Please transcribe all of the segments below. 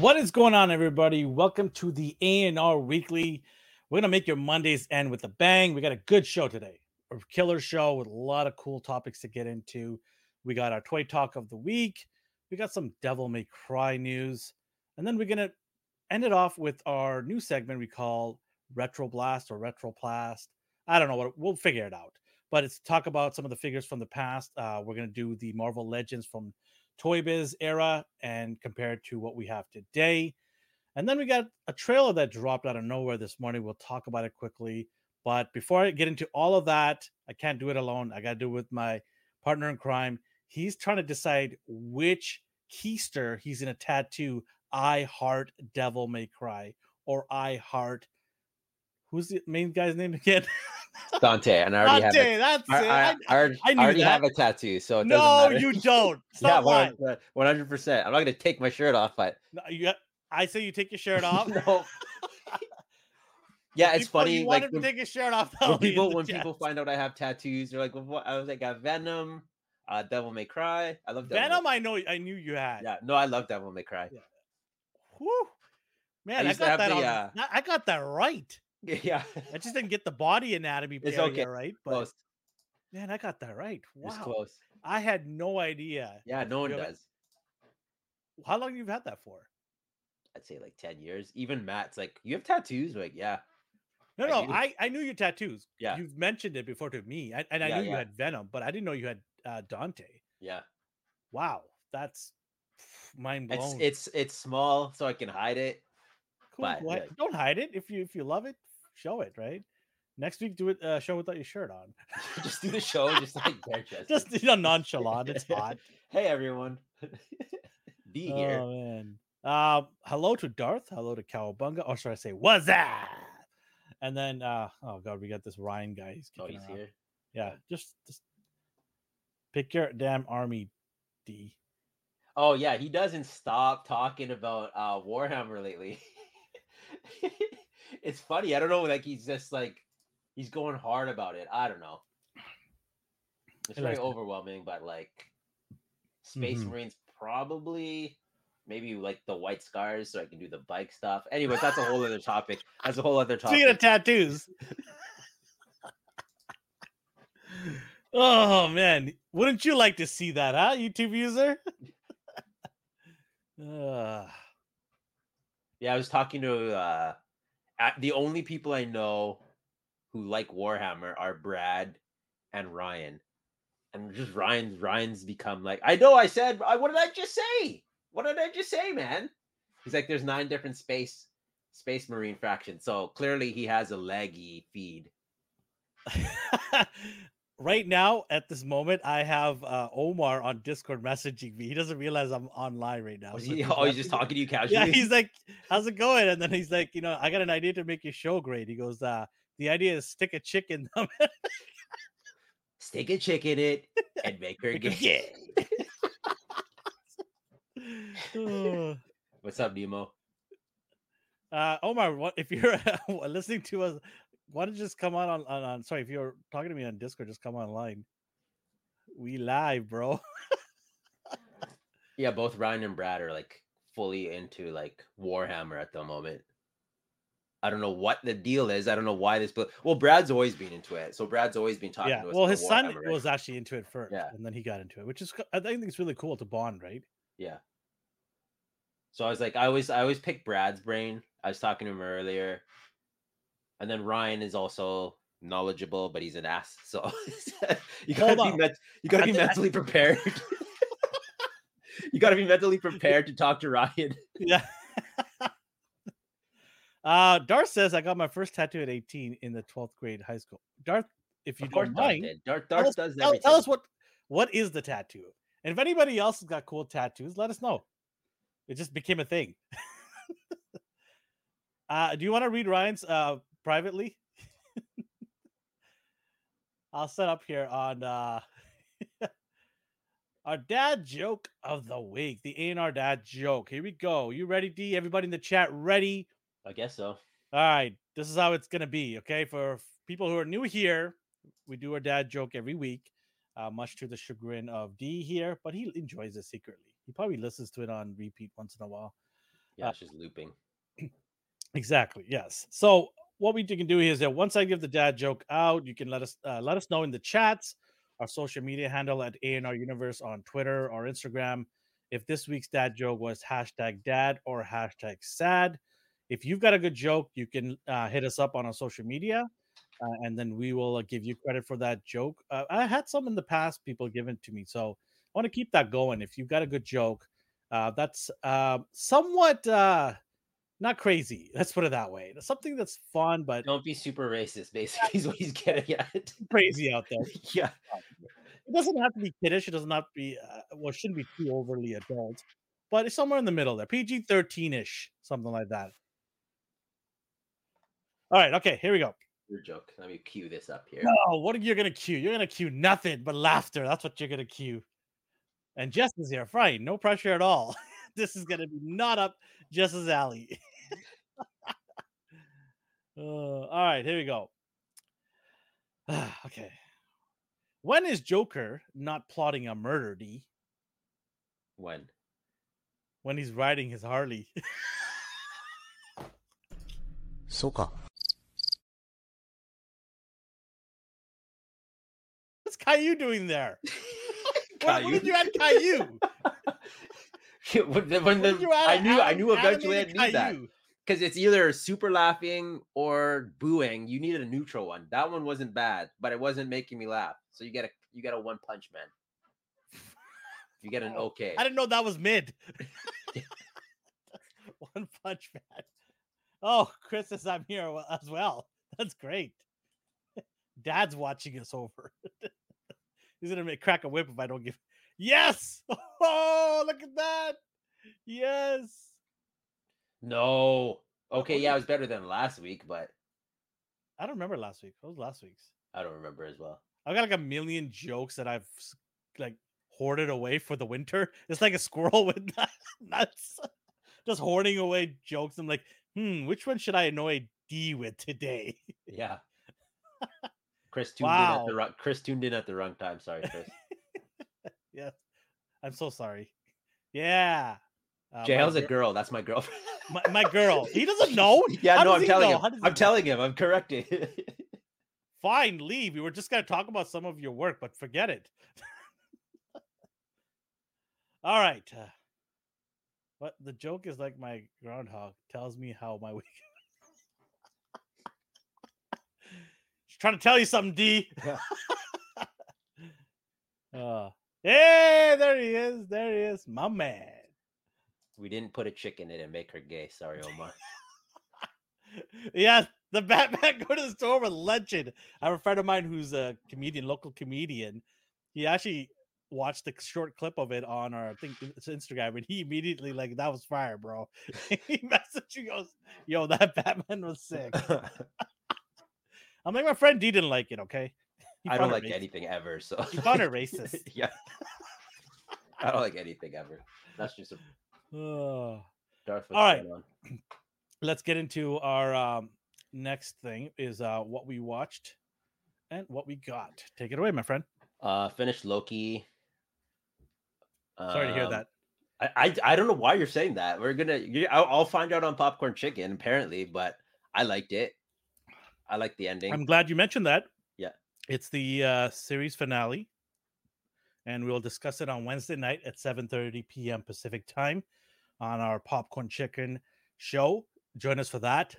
What is going on, everybody? Welcome to the A&R Weekly. We're gonna make your Mondays end with a bang. We got a good show today, a killer show with a lot of cool topics to get into. We got our toy talk of the week. We got some Devil May Cry news, and then we're gonna end it off with our new segment we call Retro Blast or Retroplast. I don't know what we'll figure it out, but it's talk about some of the figures from the past. Uh, we're gonna do the Marvel Legends from Toy Biz era and compared to what we have today. And then we got a trailer that dropped out of nowhere this morning. We'll talk about it quickly. But before I get into all of that, I can't do it alone. I got to do it with my partner in crime. He's trying to decide which keister he's going to tattoo I Heart Devil May Cry or I Heart. Who's the main guy's name again? Dante, and I already Dante, have that's a, I, it. I, I- I, I already that. have a tattoo, so it no, you don't. yeah, Stop lying. one hundred percent. I'm not gonna take my shirt off, but No, you, I say you take your shirt off. no. yeah, it's Before funny. You Like when, to take his shirt off. when that'll be in people when chat. people find out I have tattoos, they're like, well, "What?" I was like, "I got Venom, uh, Devil May Cry. I love Devil Venom, May- I know, I knew you had. Yeah, no, I love Devil May Cry. Yeah. Whew. Man, I, to got that. the, on, uh, I- I got that right. Yeah, I just didn't get the body anatomy It's area okay. right, but close. man, I got that right. It's Wow, close. I had no idea. Yeah, no one You have does. How long you've had that for? I'd say like ten years. Even Matt's like, "You have tattoos?" We're like, yeah, No, I no, do. I, I knew your tattoos. Yeah. you've mentioned it before to me, I, and I Yeah, knew you had Venom, but I didn't know you had uh, Dante. yeah. Wow, that's mind It's blown. it's it's small, so I can hide it. cool. but, yeah. Don't hide it if you if you love it, show it. Right. Next week, do it. Uh, show without your shirt on. just do the show, just like bare chested. Just you know, nonchalant. It's hot. hey everyone, be here. Oh man. Um, hello to Darth. Hello to Cowabunga. Or should I say, what's that? And then, uh, oh god, we got this Ryan guy. He's oh, he's around. here. Yeah, just just pick your damn army, D. Oh yeah, he doesn't stop talking about uh Warhammer lately. It's funny. I don't know. Like he's just like he's going hard about it. I don't know. It's very likes it. overwhelming, but like Space Mhm. Marines probably maybe like the white scars so I can do the bike stuff. Anyways, that's a whole other topic. That's a whole other topic. Speaking of tattoos. oh man, wouldn't you like to see that, huh, YouTube user? uh, Yeah, I was talking to uh the only people I know who like Warhammer are Brad and Ryan. And just Ryan's Ryan's become like, I know I said I what did I just say? What did I just say, man? He's like, there's nine different space space marine fractions. So clearly he has a laggy feed. right now, at this moment, I have uh, Omar on Discord messaging me. He doesn't realize I'm online right now. So he, he's oh, he's just talking to you casually. Yeah, he's like, "How's it going?" And then he's like, "You know, I got an idea to make your show great." He goes, "Uh, the idea is stick a chick in them." stick a chick in it and make her gay. Uh, What's up, Nemo? uh, Omar, what if you're listening to us? Why don't you just come on, on on on? Sorry, if you're talking to me on Discord, just come online. We live, bro. Yeah, both Ryan and Brad are like fully into like Warhammer at the moment. I don't know what the deal is. I don't know why this, but well, Brad's always been into it. So Brad's always been talking yeah. to us. Well, his son Warhammer, right? was actually into it first, Yeah. and then he got into it, which is I think it's really cool to bond, right? Yeah. So I was like, I always, I always pick Brad's brain. I was talking to him earlier, and then Ryan is also knowledgeable, but he's an ass. So you Hold gotta be, on. ment- you gotta I be mentally prepared. you gotta be mentally prepared to talk to Ryan. Yeah. uh Darth says I got my first tattoo at 18 in the 12th grade high school. Darth, if you Of don't Darth mind. Darth, tell Darth us, does tell, tell us what what is the tattoo? And if anybody else has got cool tattoos, let us know. It just became a thing. uh do you want to read Ryan's uh privately? I'll set up here on uh our dad joke of the week, the A&R dad joke. Here we go. You ready, D? Everybody in the chat ready? I guess so. All right, this is how it's gonna be. Okay, for people who are new here, we do our dad joke every week, uh, much to the chagrin of D here, but he enjoys it secretly. He probably listens to it on repeat once in a while. Yeah, Uh, it's just looping. Exactly. Yes. So what we can do here is that once I give the dad joke out, you can let us uh, let us know in the chats, our social media handle at ANR Universe on Twitter or Instagram, if this week's dad joke was hashtag dad or hashtag sad. If you've got a good joke, you can uh, hit us up on our social media, uh, and then we will uh, give you credit for that joke. Uh, I had some in the past, people given to me, so I want to keep that going. If you've got a good joke, uh, that's somewhat not crazy. Let's put it that way. Something that's fun but Don't be super racist, basically, is what he's getting at. crazy out there. yeah. It doesn't have to be kiddish. It doesn't have to be uh, well. It shouldn't be too overly adult, but it's somewhere in the middle there. PG thirteen ish, something like that. All right. Okay. Here we go. Your joke. Let me cue this up here. No, what are you gonna cue? You're gonna cue nothing but laughter. That's what you're gonna cue. And Jess is here. Fine. No pressure at all. this is gonna be not up Jess's alley. uh, all right, here we go. Okay. When is Joker not plotting a murder, D? When? When he's riding his Harley. Soka. What's Caillou doing there? Caillou? When, when did you add Caillou? when, when the, you add I knew, I knew eventually I'd need that because it's either super laughing or booing. You needed a neutral one. That one wasn't bad, but it wasn't making me laugh. So you get a you get a one punch man. You get an okay. I didn't know that was mid. One Punch Man. Oh, Chris says I'm here as well. That's great. Dad's watching us over. He's gonna make crack a whip if I don't give. Yes. Oh, look at that. Yes. No. Okay, yeah, it? was better than last week, but I don't remember last week. What was last week's? I don't remember as well. I've got like a million jokes that I've like hoarded away for the winter. It's like a squirrel with nuts, just hoarding away jokes. I'm like, hmm, which one should I annoy D with today? Yeah. Chris tuned in at the wrong Chris tuned in at the wrong time. Sorry, Chris. yes, I'm so sorry. Yeah, uh, JL's a girl. That's my girlfriend. My, my girl. He doesn't know. yeah, How no, I'm telling know? him. How does he I'm know? telling him. I'm correcting. Fine, leave. We were just gonna talk about some of your work, but forget it. All right. Uh, what the joke is like my groundhog tells me how my week. She's trying to tell you something, D. Yeah. uh, hey, there he is. There he is, my man. We didn't put a chick in it and make her gay. Sorry, Omar. yeah, the Batman go to the store with legend. I have a friend of mine who's a comedian, local comedian. He actually watched the short clip of it on our I think it's Instagram, and he immediately like that was fire, bro. he messaged you goes, "Yo, that Batman was sick." I'm like, my friend D didn't like it. Okay, He I don't like racist. anything ever. So You found it racist. yeah. I don't like anything ever. That's just a All right. let's get into our um, next thing is uh, what we watched and what we got. Take it away, my friend. Uh, finished Loki. Sorry to hear Um, that. I, I I don't know why you're saying that. We're gonna. I'll, I'll find out on Popcorn Chicken apparently, but I liked it. I like the ending. I'm glad you mentioned that. Yeah. It's the uh, series finale, and we'll discuss it on Wednesday night at 7:30 p.m. Pacific time on our Popcorn Chicken show. Join us for that.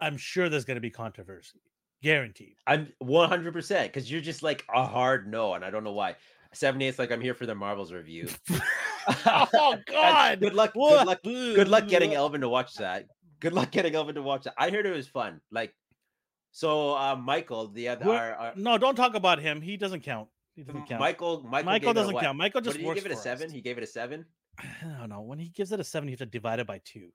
I'm sure there's going to be controversy, guaranteed. I'm 100 percent because you're just like a hard no, and I don't know why. 78's like I'm here for the Marvels review. oh God! Good luck. Good luck. Good luck getting Elvin to watch that. Good luck getting Elvin to watch that. I heard it was fun. Like, so uh, Michael, the other, What? our, our, No, don't talk about him. He doesn't count. He doesn't count. Michael, Michael, Michael gave it a doesn't count. Michael What just did he give it a seven? us. He gave it a seven. I don't know. When he gives it a seven, you have to divide it by two.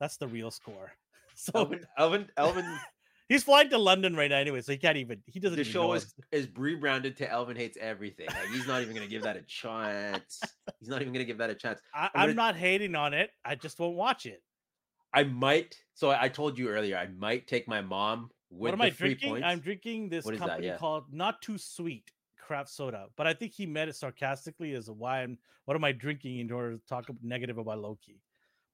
That's the real score. So Elvin, Elvin, Elvin. he's flying to London right now anyway, so he can't even. He doesn't. the show is is rebranded to Elvin hates everything. Like he's not even gonna give that a chance. He's not even gonna give that a chance. I, gonna- not hating on it. I just won't watch it. I might. So I I told you earlier. I might take my mom with what am I drinking? points. I'm drinking this What is that? company Yeah. called Not Too Sweet craft soda, but I think he meant it sarcastically as why I'm. What am I drinking in order to talk negative about Loki?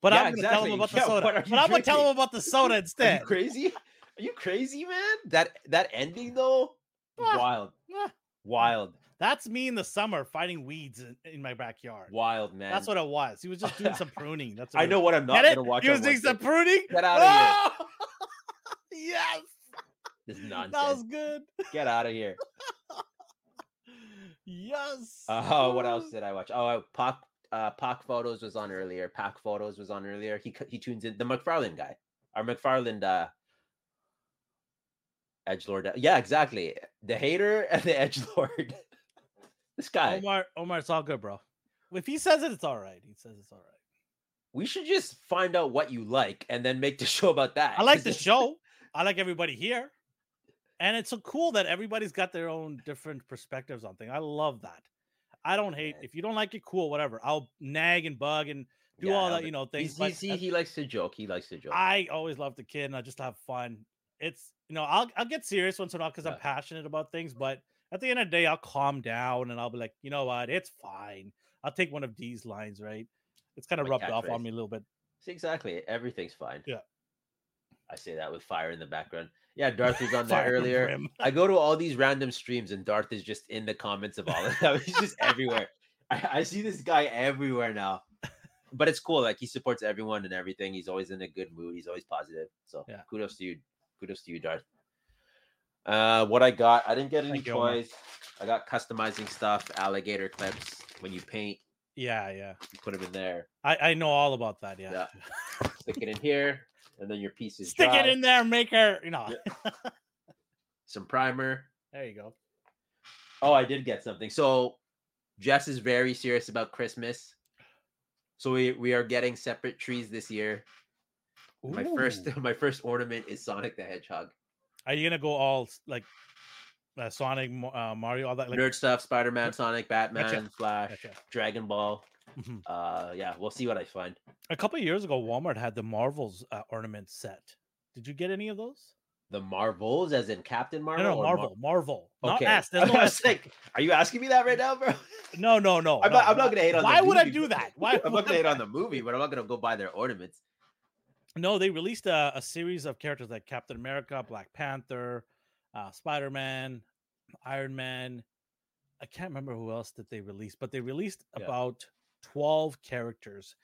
But Yeah, I'm gonna tell exactly. him about Yeah, the soda. But you I'm gonna tell drinking? him about the soda Are instead. you crazy? Are you crazy, man? That that ending though, Ah. wild, Ah, wild, That's me in the summer fighting weeds in, in my backyard. wild, man. That's what it was. He was just doing some pruning. That's what I know was. what I'm not Get gonna watch. He was doing some pruning. Get outta here. Oh! yes, This nonsense. that was good. Get out of here. Yes. Uh, what else did I watch? Oh, I- Pac uh, Pac Photos was on earlier. Pac Photos was on earlier. He he tunes in the McFarlane guy. Our McFarlane uh, edge lord. Yeah, exactly. The hater and the edge lord. this guy. Omar, Omar, it's all good, bro. If he says it, it's all right. He says it's all right. we should just find out what you like and then make the show about that. I like the show. I like everybody here. And it's so cool that everybody's got their own different perspectives on things. I love that. I don't hate if you don't like it, cool, whatever. I'll nag and bug and do Yeah, all that, you know, things. He's, but he's, he, he likes to joke. He likes to joke. I always love the kid and I just have fun. It's you know, I'll I'll get serious once in a while because Yeah. I'm passionate about things, but at the end of the day, I'll calm down and I'll be like, you know what, it's fine. I'll take one of these lines, right? It's kind of My rubbed off on me a little bit. See, exactly. Everything's fine. Yeah. I say that with fire in the background. Yeah, Darth was on there earlier. I go to all these random streams and Darth is just in the comments of all of them. He's just everywhere. I, I see this guy everywhere now. But it's cool. Like he supports everyone and everything. He's always in a good mood. He's always positive. So Yeah. kudos to you. Kudos to you, Darth. Uh what I got, I didn't get any toys. I got customizing stuff, alligator clips. When you paint, Yeah, yeah. you put them in there, I, I know all about that. Yeah. Yeah. stick it in here, and then your piece is Stick dry. it in there, make her You know. some primer. there you go. Oh, I did get something. So Jess is very serious about Christmas. So we, we are getting separate trees this year. My first my first ornament is Sonic the Hedgehog. Are you gonna go all like uh, Sonic, uh, Mario, all that? Like, Nerd stuff, Spider-Man, Sonic, Batman, Gotcha. Flash, Gotcha. Dragon Ball. Mhm. Uh yeah, we'll see what I find. A couple of years ago, Walmart had the Marvels uh, ornament set. Did you get any of those? The Marvels, as in Captain Marvel. no, no, or Mar- Marvel, Marvel, not Okay. There's no S. like, are you asking me that right now, bro? No, no, no. I'm no, not, I'm not gonna hate on. the Why would I do that? Why? I'm not gonna hate on the movie, but I'm not gonna go buy their ornaments. No, they released a, a series of characters like Captain America, Black Panther, uh, Spider Man, Iron Man. I can't remember who else that they released, but they released Yeah. about 12 characters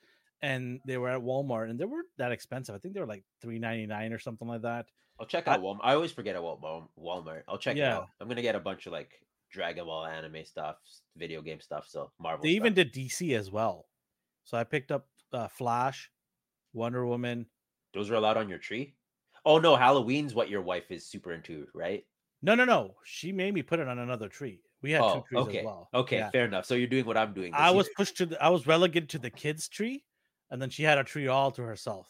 and they were at Walmart and they weren't that expensive. I think they were like $3.99 or something like that. I'll check I- out Walmart. I always forget about Wal- Walmart. I'll check it Yeah. out. I'm gonna get a bunch of like Dragon Ball anime stuff, video game stuff. So Marvel. They even did DC as well. So I picked up uh, Flash, Wonder Woman. those are allowed on your tree. Oh no, Halloween's what your wife is super into, right? No, no, no. She made me put it on another tree. We had oh, two trees okay, as well. okay, Yeah. fair enough. So you're doing what I'm doing. I was year. pushed to the, I was relegated to the kids tree, and then she had a tree all to herself.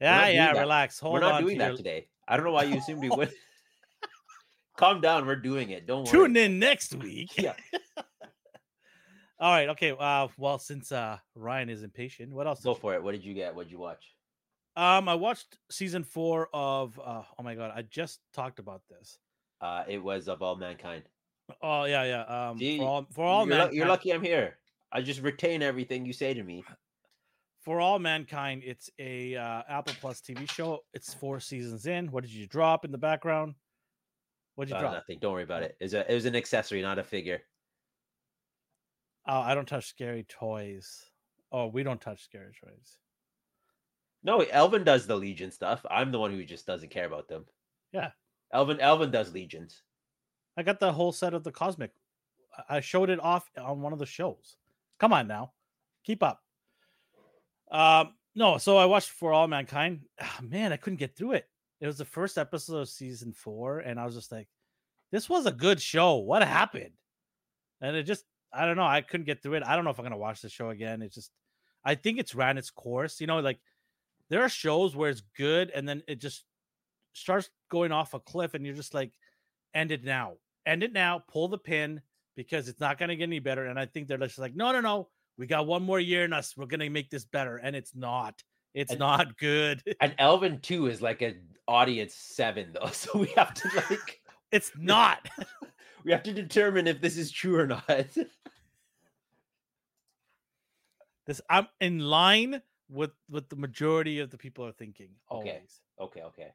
Yeah, yeah, relax. Hold We're not on doing that your- today. I don't know why you assumed we would. Calm down. We're doing it. Don't worry. Tune in next week. Yeah. all right. Okay. Uh, well, since uh Ryan is impatient, what else? Go you- for it. What did you get? What did you watch? Um, I watched season four of. uh Oh my god, I just talked about this. Uh, it was of all mankind. Oh yeah, yeah. Um, See, for all for all you're, mankind, you're lucky I'm here. I just retain everything you say to me. for all mankind. It's a uh, Apple Plus TV show. It's four seasons in. What did you drop in the background? What did you Uh, drop? nothing. Don't worry about it. It was, a, it was an accessory, not a figure. Oh, I don't touch scary toys. Oh, we don't touch scary toys. No, Elvin does the Legion stuff. I'm the one who just doesn't care about them. Yeah. Elvin Elvin does Legions. I got the whole set of the cosmic. I- showed it off on one of the shows. Come on now, keep up. Um, no, so I watched For All Mankind. Ah, man, I couldn't get through it. It was the first episode of season four, and I was just like, "This was a good show. What happened?" And it just, I don't know. I couldn't get through it. I don't know if I'm gonna watch the show again. It's just, I think it's ran its course. You know, like there are shows where it's good, and then it just starts going off a cliff, and you're just like, "End it now." end it now, pull the pin because it's not going to get any better. And I think they're just like, no, no, no, we got one more year in us. We're going to make this better. And it's not. It's And- not good. And Elvin too is like an audience seven though, so we have to like It's not. we have to determine if this is true or not. this This I'm in line with what the majority of the people are thinking. Okay. Okay, okay.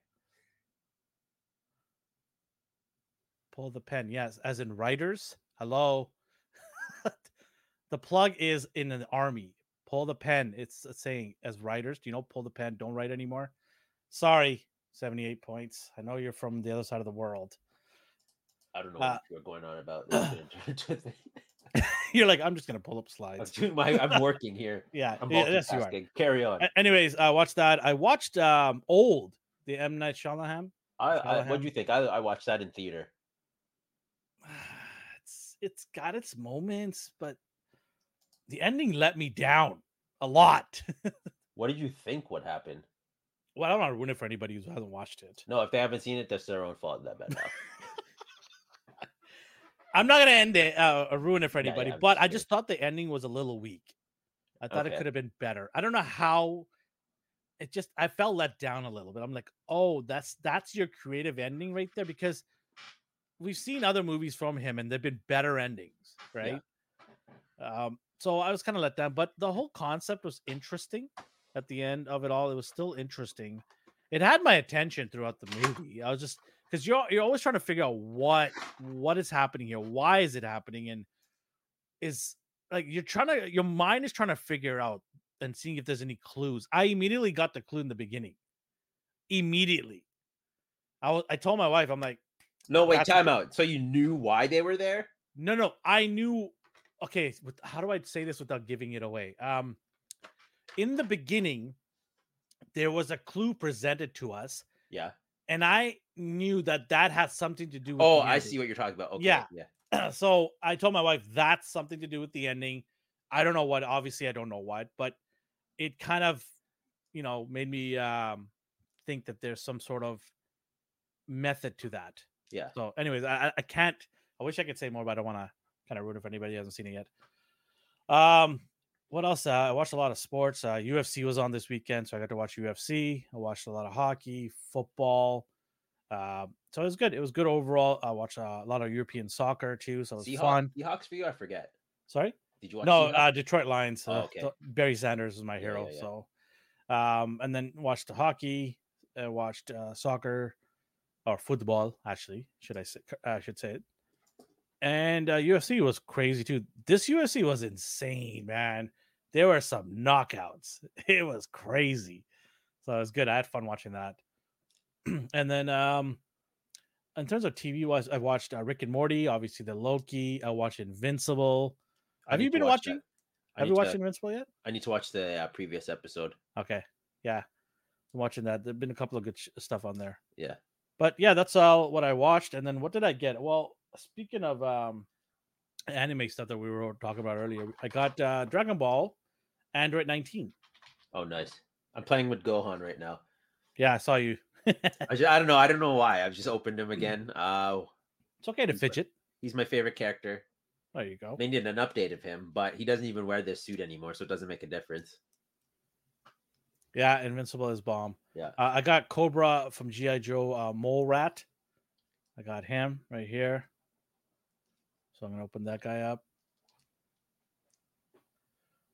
Pull the pen. Yes, as in writers. Hello. the plug is in an army. Pull the pen. It's saying as writers. Do you know pull the pen? Don't write anymore. Sorry, 78 points. I know you're from the other side of the world. I don't know Uh, what you're going on about. This is gonna turn into- You're like, I'm just gonna pull up I'm slides. my I'm working here. Yeah, I'm yeah, yes, you are. Carry on. A- Anyways, I watched that. I watched um Old, the M Night Shyamalan. I, I what do you think? I, I watched that in theater. It's got its moments, but the ending let me down a lot. What did you think would happen? well, I don't want to ruin it for anybody who hasn't watched it. No, if they haven't seen it, that's their own fault. That bad. I'm not gonna end it uh, or ruin it for Yeah, yeah, anybody, but I just thought the ending was a little weak. I thought it could have been better. I don't know how. It just I felt let down a little bit. I'm like, oh, that's that's your creative ending right there because we've seen other movies from him and they've been better endings, right? Um, so I was kind of let down, but the whole concept was interesting. At the end of it all, it was still interesting. It had my attention throughout the movie. I was just because you're you're always trying to figure out what what is happening here, why is it happening, and is like you're trying to your mind is trying to figure out and seeing if there's any clues. I immediately got the clue in the beginning. Immediately, I was I told my wife, I'm like, no, wait, That's a time out. So you knew why they were there? no, no, I knew. Okay, with, how do I say this without giving it away? Um, in the beginning, there was a clue presented to us, Yeah. and I knew that that had something to do. with Oh, I see what you're talking about. Okay. Yeah. Yeah. so I told my wife that's something to do with the ending. I don't know what. Obviously, I don't know what, but it kind of, you know, made me um, think that there's some sort of method to that. Yeah. So, anyways, I, I- I can't. I wish I could say more, but I don't want to kind of ruin it for anybody who hasn't seen it yet. Um, what else? Uh, I watched a lot of sports. Uh, UFC was on this weekend, so I got to watch UFC. I watched a lot of hockey, football. Um, so it was good. It was good overall. I watched uh, a lot of European soccer too, so it was Seahawks, fun. Seahawks for you? I forget. Sorry, Did you watch no, uh, Detroit Lions. Oh, uh, okay. so Barry Sanders is my hero. yeah, yeah. So, um, and then watched the hockey. Uh, watched uh, soccer or football. Actually, should I say? I should say it. And uh, UFC was crazy too. This UFC was insane, man. There were some knockouts. It was crazy. So it was good. I had fun watching that. and then, um, in terms of TV wise, I watched uh, Rick and Morty. Obviously, the Loki. I watched Invincible. Have you been watch watching? Have you watched to- Invincible yet? I need to watch the uh, previous episode. Okay. Yeah. I'm watching that. There've been a couple of good sh- stuff on there. Yeah. But yeah, that's all what I watched. And then what did I get? Well, speaking of um anime stuff that we were talking about earlier, I got uh Dragon Ball Android 19. Oh, nice. I'm playing with Gohan right now. Yeah, I saw you. I, just, I don't know. I don't know why. I've just opened him again. Uh, It's okay to He's my- fidget. he's my favorite character. There you go. They need an update of him, but he doesn't even wear this suit anymore, so it doesn't make a difference. Yeah, Invincible is bomb. Yeah. Uh, I got Cobra from GI Joe uh, Mole Rat. I got him right here. So I'm gonna open that guy up.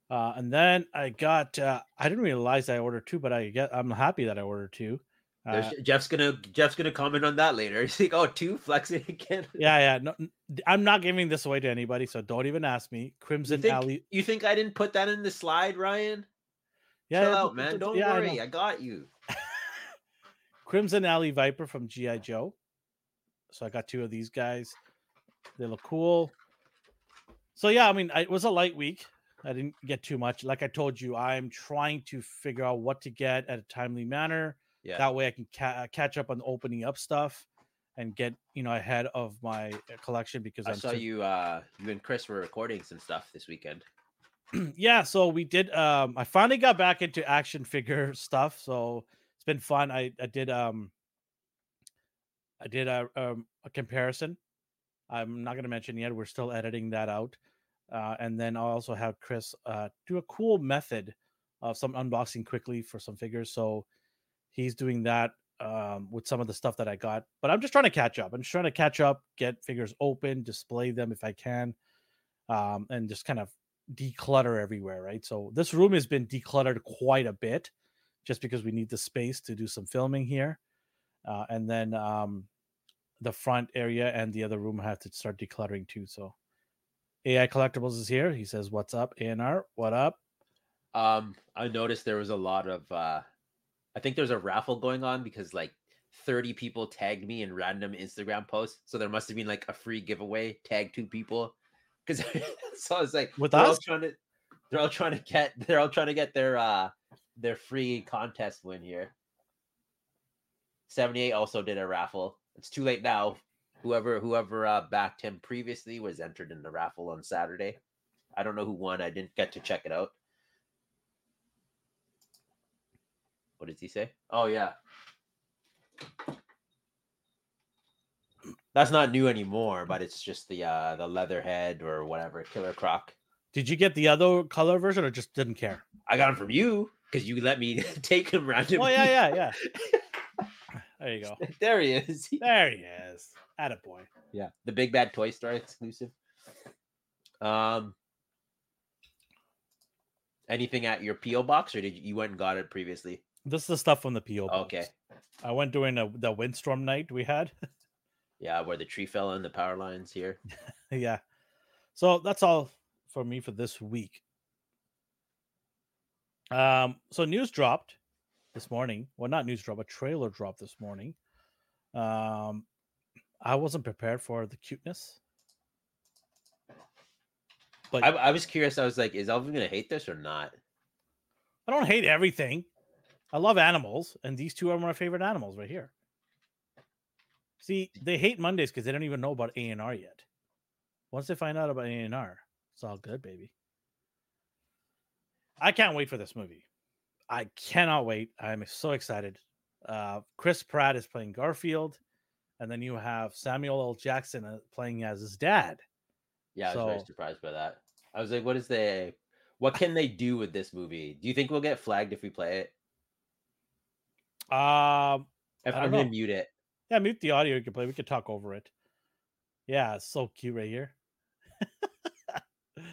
Uh, and then I got uh, I didn't realize I ordered two, but I get I'm happy that I ordered two. Uh, Jeff's gonna Jeff's gonna comment on that later. He's like, "Oh, two flexing again." yeah, yeah. No, I'm not giving this away to anybody, so don't even ask me. You Crimson think, Alley. you think I didn't put that in the slide, Ryan? Yeah, Chill out, man. Don't yeah, worry. I, got you. Crimson Alley Viper from GI Joe. So I got two of these guys. They look cool. So yeah, I mean, it was a light week. I didn't get too much. Like I told you, I'm trying to figure out what to get at a timely manner. Yeah. That way, I can ca- catch up on opening up stuff and get you know ahead of my uh, collection because I I'm saw you. Uh, you and Chris were recording some stuff this weekend. yeah, so we did. Um, I finally got back into action figure stuff, so it's been fun. I I did um, I did a um, a comparison. I'm not going to mention yet. We're still editing that out, uh, and then I'll also have Chris uh, do a cool method of some unboxing quickly for some figures. So he's doing that um, with some of the stuff that I got. But I'm just trying to catch up. I'm just trying to catch up, get figures open, display them if I can, um, and just kind of declutter everywhere, right? So this room has been decluttered quite a bit just because we need the space to do some filming here. Uh, and then um, the front area and the other room have to start decluttering too. So AI Collectibles is here. He says, What's up, ANR? What up? Um, I noticed there was a lot of uh I think there's a raffle going on because like 30 people tagged me in random Instagram posts. So there must have been like a free giveaway, tag two people. Cause so I was like With they're all us? trying to they're all trying to get they're all trying to get their uh their free contest win here. 78 also did a raffle. It's too late now. Whoever whoever uh, backed him previously was entered in the raffle on Saturday. I don't know who won. I didn't get to check it out. What did he say? Oh yeah. That's not new anymore, but it's just the uh the leatherhead or whatever, killer croc. Did you get the other color version or just didn't care? I got him from you because you let me take him randomly. Oh, yeah, yeah, yeah. There you go. there he is. There he is. Attaboy. Yeah, the big bad Toy Story exclusive. Um, anything at your PO box, or did you, you went and got it previously? This is the stuff from the PO. box. Okay, I went during the, the windstorm night we had. Yeah, where the tree fell on the power lines here. yeah. So that's all for me for this week. Um, so news dropped this morning. Well, not news drop, a trailer dropped this morning. Um, I wasn't prepared for the cuteness. But I, I was curious. I was like, is Elvin gonna hate this or not? I don't hate everything. I love animals, and these two are my favorite animals right here. See, they hate Mondays because they don't even know about A and R yet. Once they find out about A and R, it's all good, baby. I can't wait for this movie. I cannot wait. I'm so excited. Uh, Chris Pratt is playing Garfield, and then you have Samuel L. Jackson uh, playing as his dad. Yeah, I was very surprised by that. I was like, what is the what can they do with this movie? Do you think we'll get flagged if we play it? Um, If I I'm gonna mute it. Yeah, mute the audio. You can play. We could talk over it. Yeah, it's so cute right here.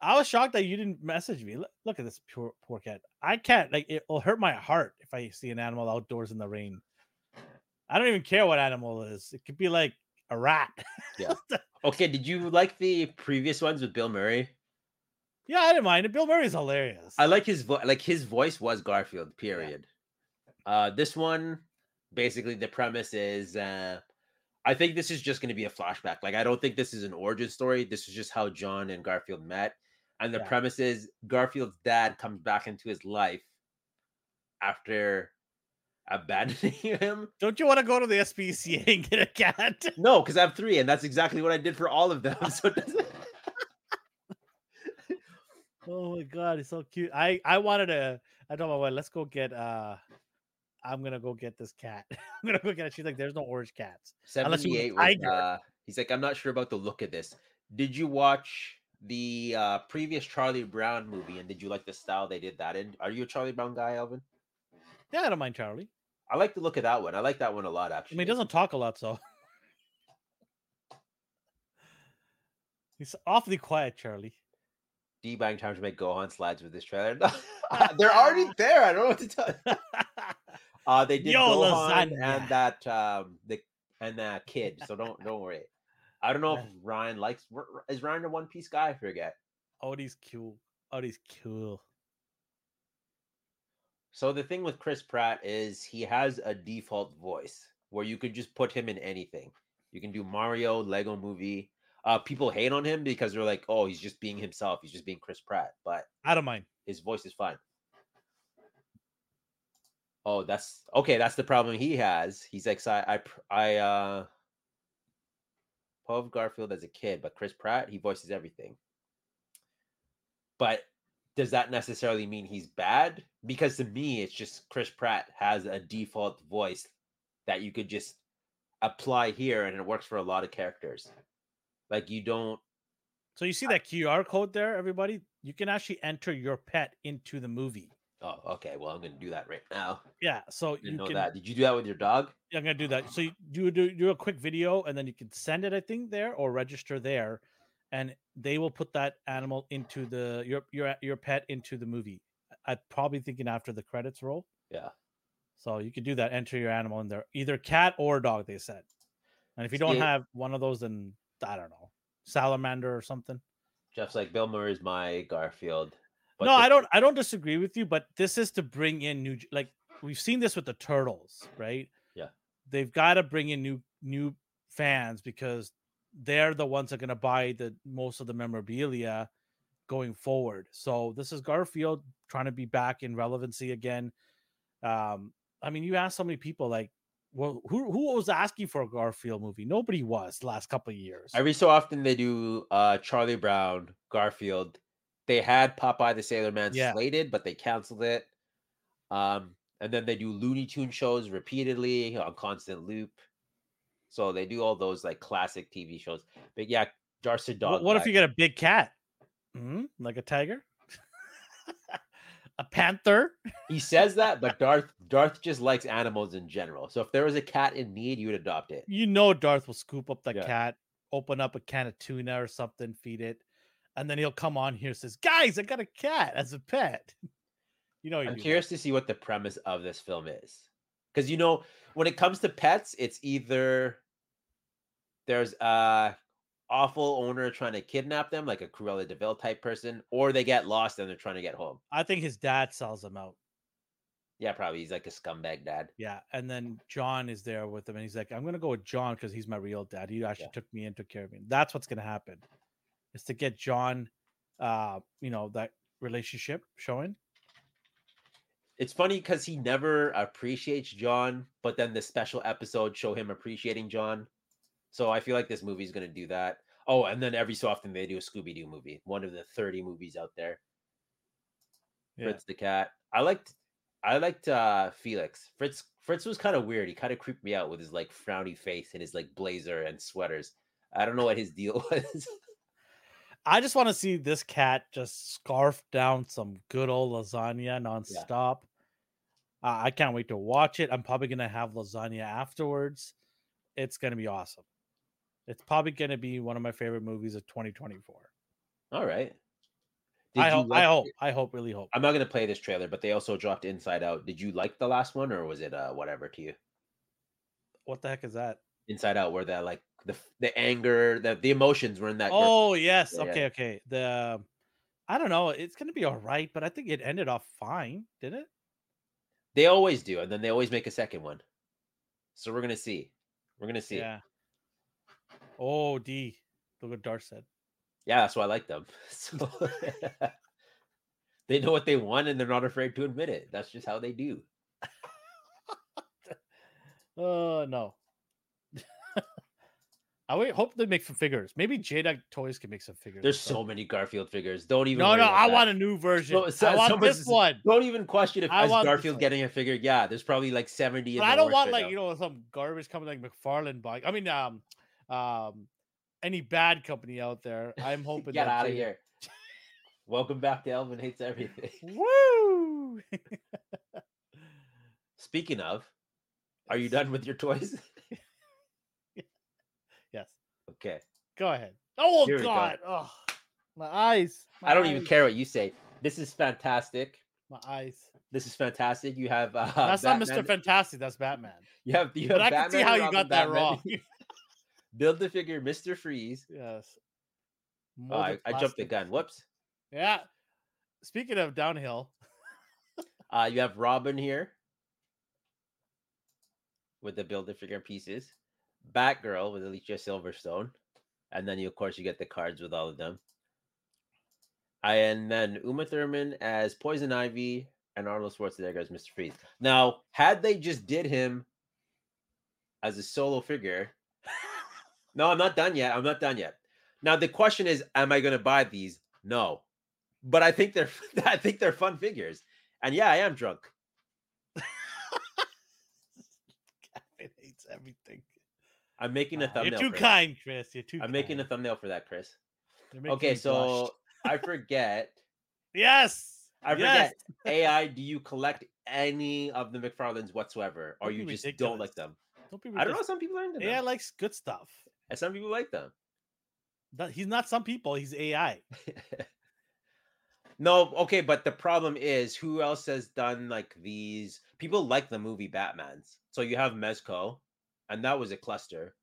I was shocked that you didn't message me. Look, look at this poor poor cat. I can't like it will hurt my heart if I see an animal outdoors in the rain. I don't even care what animal it is. It could be like a rat. Yeah. Okay, did you like the previous ones with Bill Murray? yeah, I didn't mind it. Bill Murray's hilarious. I like his voice. Like his voice was Garfield. Period. Uh, this one, basically, the premise is, uh, I think this is just going to be a flashback. Like, I don't think this is an origin story. This is just how John and Garfield met, and the Yeah. premise is Garfield's dad comes back into his life after abandoning him. Don't you want to go to the SPCA and get a cat? No, because I have three, and that's exactly what I did for all of them. So. Oh my god, he's so cute. I I wanted to. I told my wife, let's go get. uh I'm gonna go get this cat. I'm gonna go get it. She's like, there's no orange cats. Unless you want a 78 was, uh, he's like, I'm not sure about the look of this. Did you watch the uh, previous Charlie Brown movie and did you like the style they did that in? Are you a Charlie Brown guy, Alvin? Yeah, I don't mind Charlie. I like the look of that one. I like that one a lot, actually. I mean, he doesn't talk a lot, so he's awfully quiet, Charlie. D-bang time to make Gohan slides with this trailer. They're already there. I don't know what to tell you. Uh, they did Yo, Gohan lasagna. and that um the and that kid. So don't don't worry. I don't know if Ryan likes. Is Ryan a One Piece guy? I forget. he's cool. Oh, he's cool. So the thing with Chris Pratt is he has a default voice where you could just put him in anything. You can do Mario, Lego movie. Uh, people hate on him because they're like, "Oh, he's just being himself. He's just being Chris Pratt." But I don't mind. his voice is fine. Oh, that's okay. That's the problem he has. He's like, so I, I, I, uh, love Garfield as a kid, but Chris Pratt, he voices everything. But does that necessarily mean he's bad? Because to me, it's just Chris Pratt has a default voice that you could just apply here, and it works for a lot of characters. Like you don't. So you see that QR code there, everybody? You can actually enter your pet into the movie. Oh, okay. Well, I'm gonna do that right now. Yeah, so you know can. that. Did you do that with your dog? Yeah, I'm gonna do that. So you do do do a quick video, and then you can send it. I think there or register there, and they will put that animal into the your your your pet into the movie. I'm probably thinking after the credits roll. Yeah. So you could do that. Enter your animal in there, either cat or dog. They said, and if you don't See- have one of those, then I don't know, salamander or something. Jeff's like Bill Murray's my Garfield. But no, the- I don't. I don't disagree with you, but this is to bring in new. Like we've seen this with the turtles, right? Yeah. They've got to bring in new new fans because they're the ones that are going to buy the most of the memorabilia going forward. So this is Garfield trying to be back in relevancy again. Um, I mean, you ask so many people like, well, who who was asking for a Garfield movie? Nobody was the last couple of years. Every so often they do uh Charlie Brown, Garfield. They had Popeye the Sailor Man Yeah. slated, but they canceled it. Um, and then they do Looney Tune shows repeatedly on constant loop. So they do all those like classic TV shows. But yeah, Darcy Dog. what if you get a big cat? Hmm? Like a tiger? a panther? he says that, but Darth Darth just likes animals in general. So if there was a cat in need, you would adopt it. You know Darth will scoop up the Yeah. cat, open up a can of tuna or something, feed it, and then he'll come on here and says, Guys, I got a cat as a pet. You know, I'm do that. curious to see what the premise of this film is. Because you know, when it comes to pets, it's either there's a awful owner trying to kidnap them, like a Cruella de Vil type person, or they get lost and they're trying to get home. I think his dad sells them out. Yeah, probably he's like a scumbag dad. Yeah. And then John is there with him, and he's like, I'm gonna go with John because he's my real dad. He actually Yeah. took me in, took care of me. That's what's gonna happen. Is to get John uh, you know, that relationship showing. It's funny because he never appreciates John, but then the special episode show him appreciating John. So I feel like this movie's gonna do that. Oh, and then every so often they do a Scooby Doo movie, one of the 30 movies out there. Yeah. Fritz the cat. I liked I liked uh Felix. Fritz Fritz was kind of weird. He kind of creeped me out with his like frowny face and his like blazer and sweaters. I don't know what his deal was. I just want to see this cat just scarf down some good old lasagna nonstop. Uh, I can't wait to watch it. I'm probably gonna have lasagna afterwards. It's gonna be awesome. It's probably gonna be one of my favorite movies of 2024. All right. I you hope. I hope. it? I hope. Really hope. I'm not gonna play this trailer, but they also dropped Inside Out. Did you like the last one, or was it uh whatever to you? What the heck is that? Inside Out, where that like the the anger, the the emotions were in that. Oh yes. Yeah, yeah. Okay. Okay. The I don't know. It's gonna be all right, but I think it ended off fine. Did it? They always do, and then they always make a second one. So we're gonna see. We're gonna see. Yeah. Oh, D. Look what Darth said. Yeah, that's why I like them. So they know what they want and they're not afraid to admit it. That's just how they do. Oh no. I wait, hope they make some figures. Maybe Jada Toys can make some figures. There's so many Garfield figures. Don't even. No, no, I that. want a new version. So- so- I want someone this one. Don't even question if I as want Garfield getting a figure. Yeah, there's probably like 70. But the I don't want right like now. you know some garbage coming like McFarlane buying. I mean, um, um, any bad company out there. I'm hoping Get that out of here. Welcome back to Elvin Hates Everything. Woo! Speaking of, are you done with your toys? Okay. Go ahead. Oh Here we go. God! Oh, my eyes. I don't my even care what you say. This is fantastic. My eyes. This is fantastic. You have uh, That's not Mr. Fantastic. That's Batman. You have you But have I can see how you got that Batman. wrong. Build the figure, Mister Freeze. yes. Oh, I, I jumped the gun. Whoops. Yeah. Speaking of downhill, Uh, you have Robin here with the build the figure pieces. Batgirl with Alicia Silverstone, and then you of course you get the cards with all of them. I and then Uma Thurman as Poison Ivy and Arnold Schwarzenegger as Mr. Freeze. Now, had they just did him as a solo figure, no, I'm not done yet. I'm not done yet. Now the question is, am I going to buy these? No, but I think they're I think they're fun figures. And yeah, I am drunk. Gavin hates everything. I'm making a thumbnail. You're too for that. kind, Chris. You're too. I'm making a thumbnail for that, Chris. Okay, so I forget. yes, I yes. forget. AI, do you collect any of the McFarlanes whatsoever, or Don't you just don't like them? Don't be I don't know. Some people are into them. AI likes good stuff. and some people like them. That- He's not some people. He's AI. no, okay, but the problem is who else has done like these? People like the movie Batman's. So you have Mezco, and that was a cluster.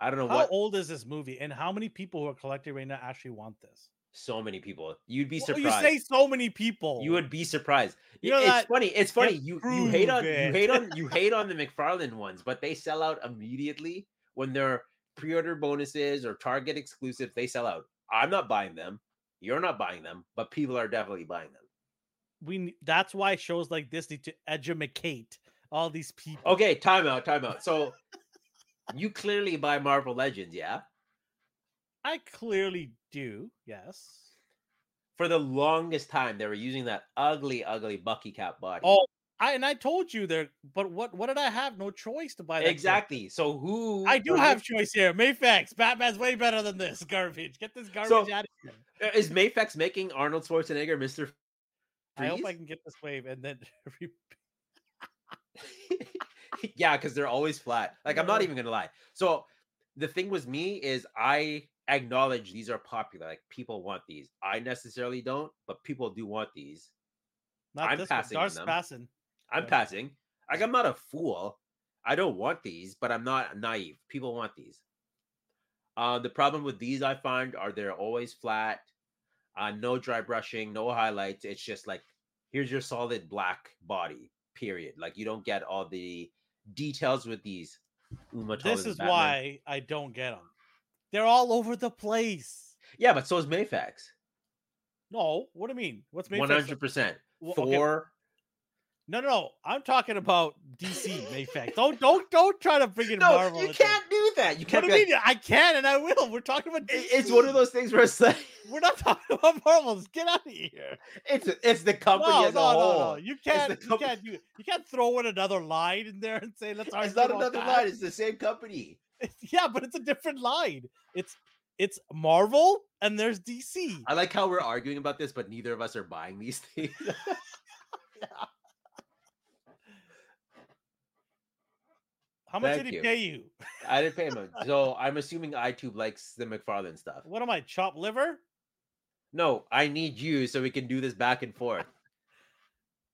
I don't know How what old is this movie, and how many people who are collecting right now actually want this? so many people. You'd be Well, surprised. you say so many people. You would be surprised. You know it's that- funny. It's funny. You you hate on prove you hate on you hate on the McFarlane ones, but they sell out immediately when they're pre-order bonuses or Target exclusive. They sell out. I'm not buying them. You're not buying them, but people are definitely buying them. we. That's why shows like this need to educate all these people. Okay, time out, time out. So you clearly buy Marvel Legends, yeah? I clearly do. Yes. For the longest time, they were using that ugly, ugly Bucky Cap body. Oh, I and I told you there. But what? What did I have? No choice to buy that. exactly. So who? I do have choice here. Mafex. Batman's way better than this garbage. Get this garbage So, out of here. Uh, Is Mafex making Arnold Schwarzenegger Mister? I hope I can get this wave and then. yeah, because they're always flat. Like I'm not even gonna lie. So the thing with me is I acknowledge these are popular. Like people want these. I necessarily don't, but people do want these. Not I'm this passing them. passing. I'm Yeah. passing. Like I'm not a fool. I don't want these, but I'm not naive. People want these. Uh, the problem with these I find are they're always flat. Uh, no dry brushing, no highlights. It's just like here's your solid black body. Period. Like you don't get all the details with these. Uma This is Batman. why I don't get them. They're all over the place. Yeah, but so is Mafex. No, what do you mean? What's Mafex? hundred percent. Thor. No, no, no. I'm talking about DC Mafex. Don't, don't, don't try to bring in No, Marvel. you can't do that. You What can't. do be you like, mean? I can and I will. We're talking about. "I- it's one of those things where it's like We're not talking about Marvels. Get out of here. it's it's the company no, as no, a no, whole. no. You can't. You can't. You, you can't throw in another line in there and say let's. It's not another that." line. It's the same company. yeah, but it's a different line. It's it's Marvel and there's DC. I like how we're arguing about this, but neither of us are buying these things. How much Thank did he you. pay you? I didn't pay him. So I'm assuming iTube likes the McFarlane stuff. What am I? Chopped liver? No, I need you so we can do this back and forth.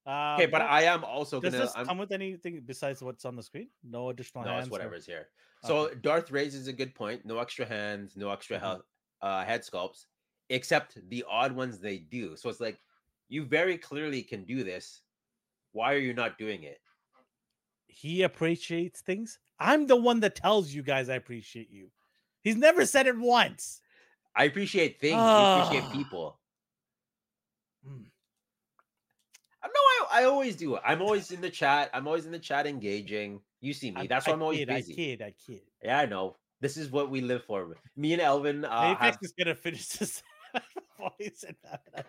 Uh, Okay, but I am also does gonna. Does this I'm, come with anything besides what's on the screen? No additional no, hands. it's or- whatever's here. So Okay. Darth raises a good point. No extra hands, no extra Mhm. hel- uh, head sculpts, except the odd ones they do. So it's like you very clearly can do this. Why are you not doing it? He appreciates things. I'm the one that tells you guys I appreciate you. He's never said it once. I appreciate things. I appreciate Ah. people. Mm. No, I, I always do. I'm always in the chat. I'm always in the chat engaging. You see me. I- That's why I'm always kid, busy. I kid. I kid. Yeah, I know. This is what we live for. Me and Elvin uh, Mafex have, is gonna finish this before he that.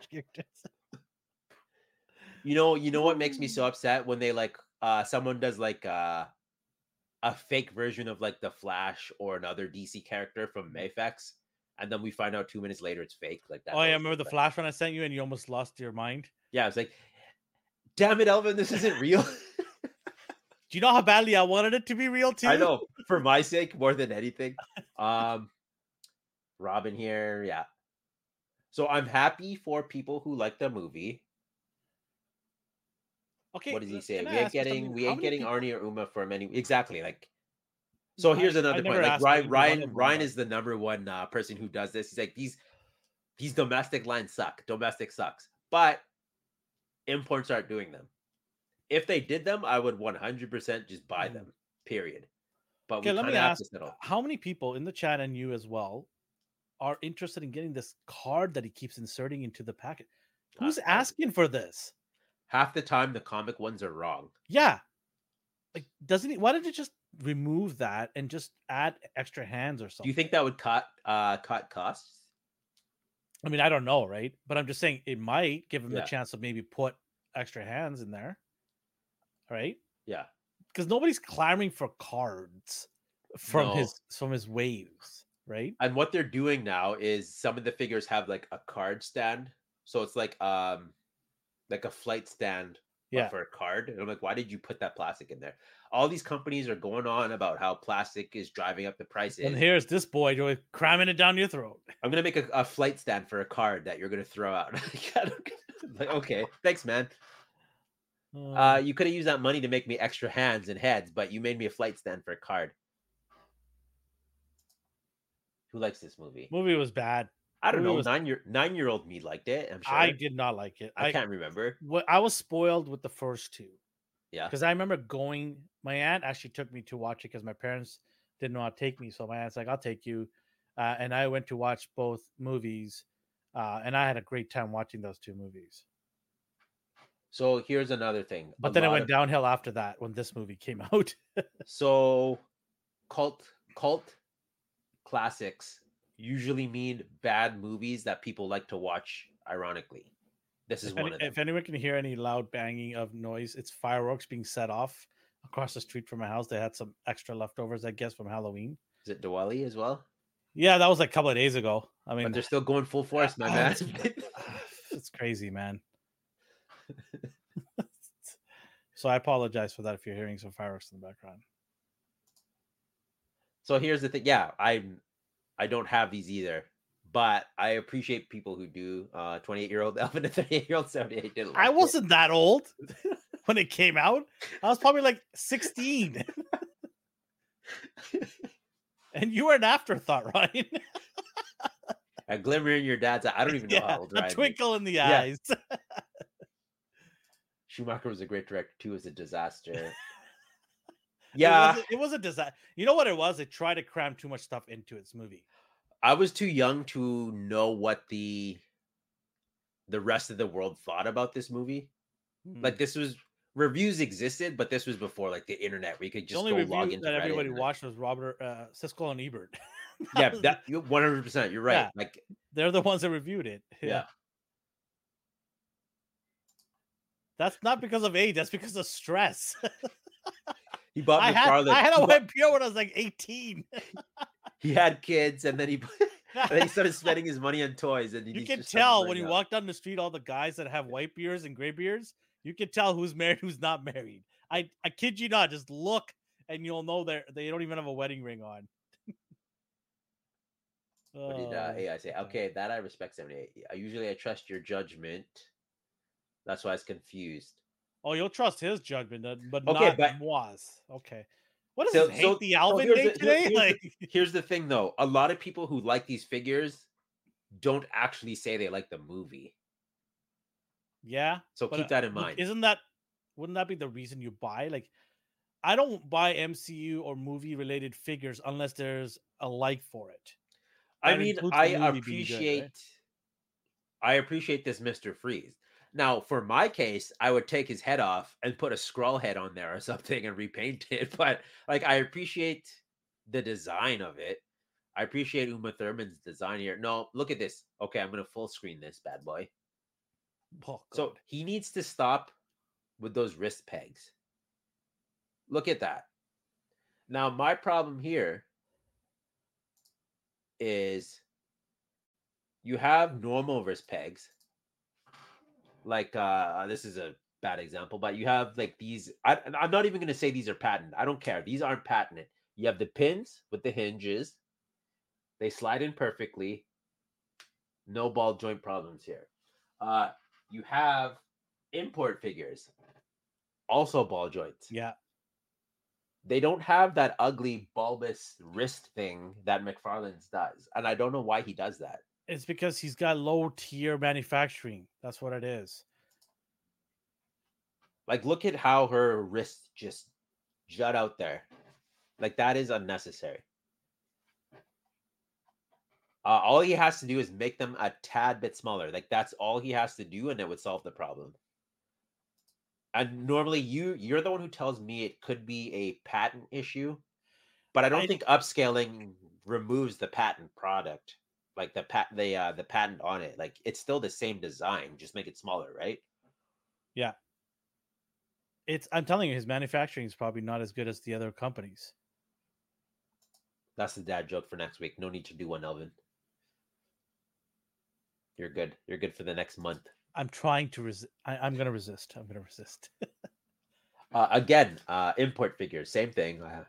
You know, you know what makes me so upset when they like uh someone does like uh a fake version of like the Flash or another DC character from Mafex, and then we find out two minutes later it's fake. Like that. Oh, yeah, always remember the flash when I sent you and you almost lost your mind? Yeah, it's like, damn it, Elvin, this isn't real. Do you know how badly I wanted it to be real too? I know for my sake more than anything. Um, Robin here, yeah. So I'm happy for people who like the movie. Okay. what does he say? We ain't getting we ain't getting people- Arnie or Uma from any exactly like. So I- here's I another never point. Like Ryan Ryan Ryan is the number one uh, person who does this. He's like these these domestic lines suck. Domestic sucks, but imports aren't doing them. If they did them, I would 100% just buy Mm. them. Period. But Okay, we let kind me ask. How many people in the chat and you as well are interested in getting this card that he keeps inserting into the packet? Uh, Who's asking for this? Half the time the comic ones are wrong. Yeah. Like, doesn't he? Why did it just remove that and just add extra hands or something? Do you think that would cut uh cut costs? I mean, I don't know, right? But I'm just saying it might give him Yeah. the chance to maybe put extra hands in there, right? Yeah. Because nobody's clamoring for cards from No. his from his waves, right? And what they're doing now is some of the figures have like a card stand. So it's like um like a flight stand Yeah. for a card. And I'm like, why did you put that plastic in there? All these companies are going on about how plastic is driving up the prices. And here's this boy doing cramming it down your throat. I'm gonna make a, a flight stand for a card that you're gonna throw out. like, okay, thanks, man. Uh, Um, you could have used that money to make me extra hands and heads, but you made me a flight stand for a card. Who likes this movie? movie was bad. I don't know. was- Nine year nine year old me liked it. I'm sure. I did not like it. I I can't remember. what I was spoiled with the first two Yeah. because I remember going. My aunt actually took me to watch it because my parents didn't how to take me. So my aunt's like, "I'll take you," uh, and I went to watch both movies, uh, and I had a great time watching those two movies. So here's another thing. But A then it went of- downhill after that when this movie came out. So cult cult classics usually mean bad movies that people like to watch. Ironically, this is if, one any, of them. if anyone can hear any loud banging of noise, it's fireworks being set off across the street from my house. They had some extra leftovers, I guess, from Halloween. Is it Diwali as well? Yeah, that was like a couple of days ago. I mean, But they're still going full force, my man. it's- it's crazy, man. so I apologize for that if you're hearing some fireworks in the background. so here's the thing. Yeah, I I don't have these either, but I appreciate people who do. Uh, 28 year old Elvin and 38 year old 78 didn't. I like it. wasn't that old when it came out. I was probably like 16. and you were an afterthought, Ryan. a glimmer in your dad's eye. I don't even know Yeah, how old a Ryan is. twinkle in the Yeah. eyes. Schumacher was a great director too. It was a disaster. It yeah, it was a disaster. You know what it was? It tried to cram too much stuff into its movie. I was too young to know what the the rest of the world thought about this movie. Mm. Like this was reviews existed, but this was before like the internet where you could the just only go review log into that everybody and- watched was Robert uh, Siskel and Ebert. Yeah, that 100. percent You're right. Yeah. Like they're the ones that reviewed it. yeah. That's not because of age. That's because of stress. he bought I had McFarlane. I had a bought- white beer when I was like 18. he had kids, and then he and then he started spending his money on toys. And he you can tell when you walk down the street, all the guys that have white beards and gray beards, you can tell who's married, who's not married. I, I kid you not, just look and you'll know they're they don't even have a wedding ring on. What did uh, Oh, AI say? Okay, that I respect 78. I usually I trust your judgment. That's why I was confused. Oh, you'll trust his judgment, uh, but Okay, not but- Moi's. Okay. What is So- this? Hate so- the so Alvin here's day the- today? here's the- Like, Here's the thing though, a lot of people who like these figures don't actually say they like the movie. yeah. So keep uh, that in mind. Isn't that wouldn't that be the reason you buy? Like, I don't buy MCU or movie related figures unless there's a like for it. I mean, I being good, right? appreciate I appreciate this Mr. Freeze. Now, for my case, I would take his head off and put a scroll head on there or something and repaint it. But like I appreciate the design of it. I appreciate Uma Thurman's design here. No, look at this. Okay, I'm gonna full screen this bad boy. Oh, So he needs to stop with those wrist pegs. Look at that. Now, my problem here is you have normal wrist pegs. Like uh this is a bad example, but you have like these. I, i'm not even gonna say these are patented. I don't care. These aren't patented. You have the pins with the hinges. They slide in perfectly. No ball joint problems here. Uh you have import figures, also ball joints. yeah. They don't have that ugly bulbous wrist thing that McFarlane's does, and I don't know why he does that. It's because he's got low tier manufacturing. That's what it is. Like, look at how her wrists just jut out there. Like that is unnecessary. Uh, all he has to do is make them a tad bit smaller. Like that's all he has to do, and it would solve the problem. And normally, you you're the one who tells me it could be a patent issue, but I don't I- think upscaling removes the patent product, like the pat the uh, the patent on it. Like it's still the same design, just make it smaller, right? Yeah. It's I'm telling you, his manufacturing is probably not as good as the other companies. That's the dad joke for next week. No need to do one, Elvin. You're good. You're good for the next month. I'm trying to resist. I'm gonna resist. I'm gonna resist. Uh, again, uh, import figures, same thing. Uh,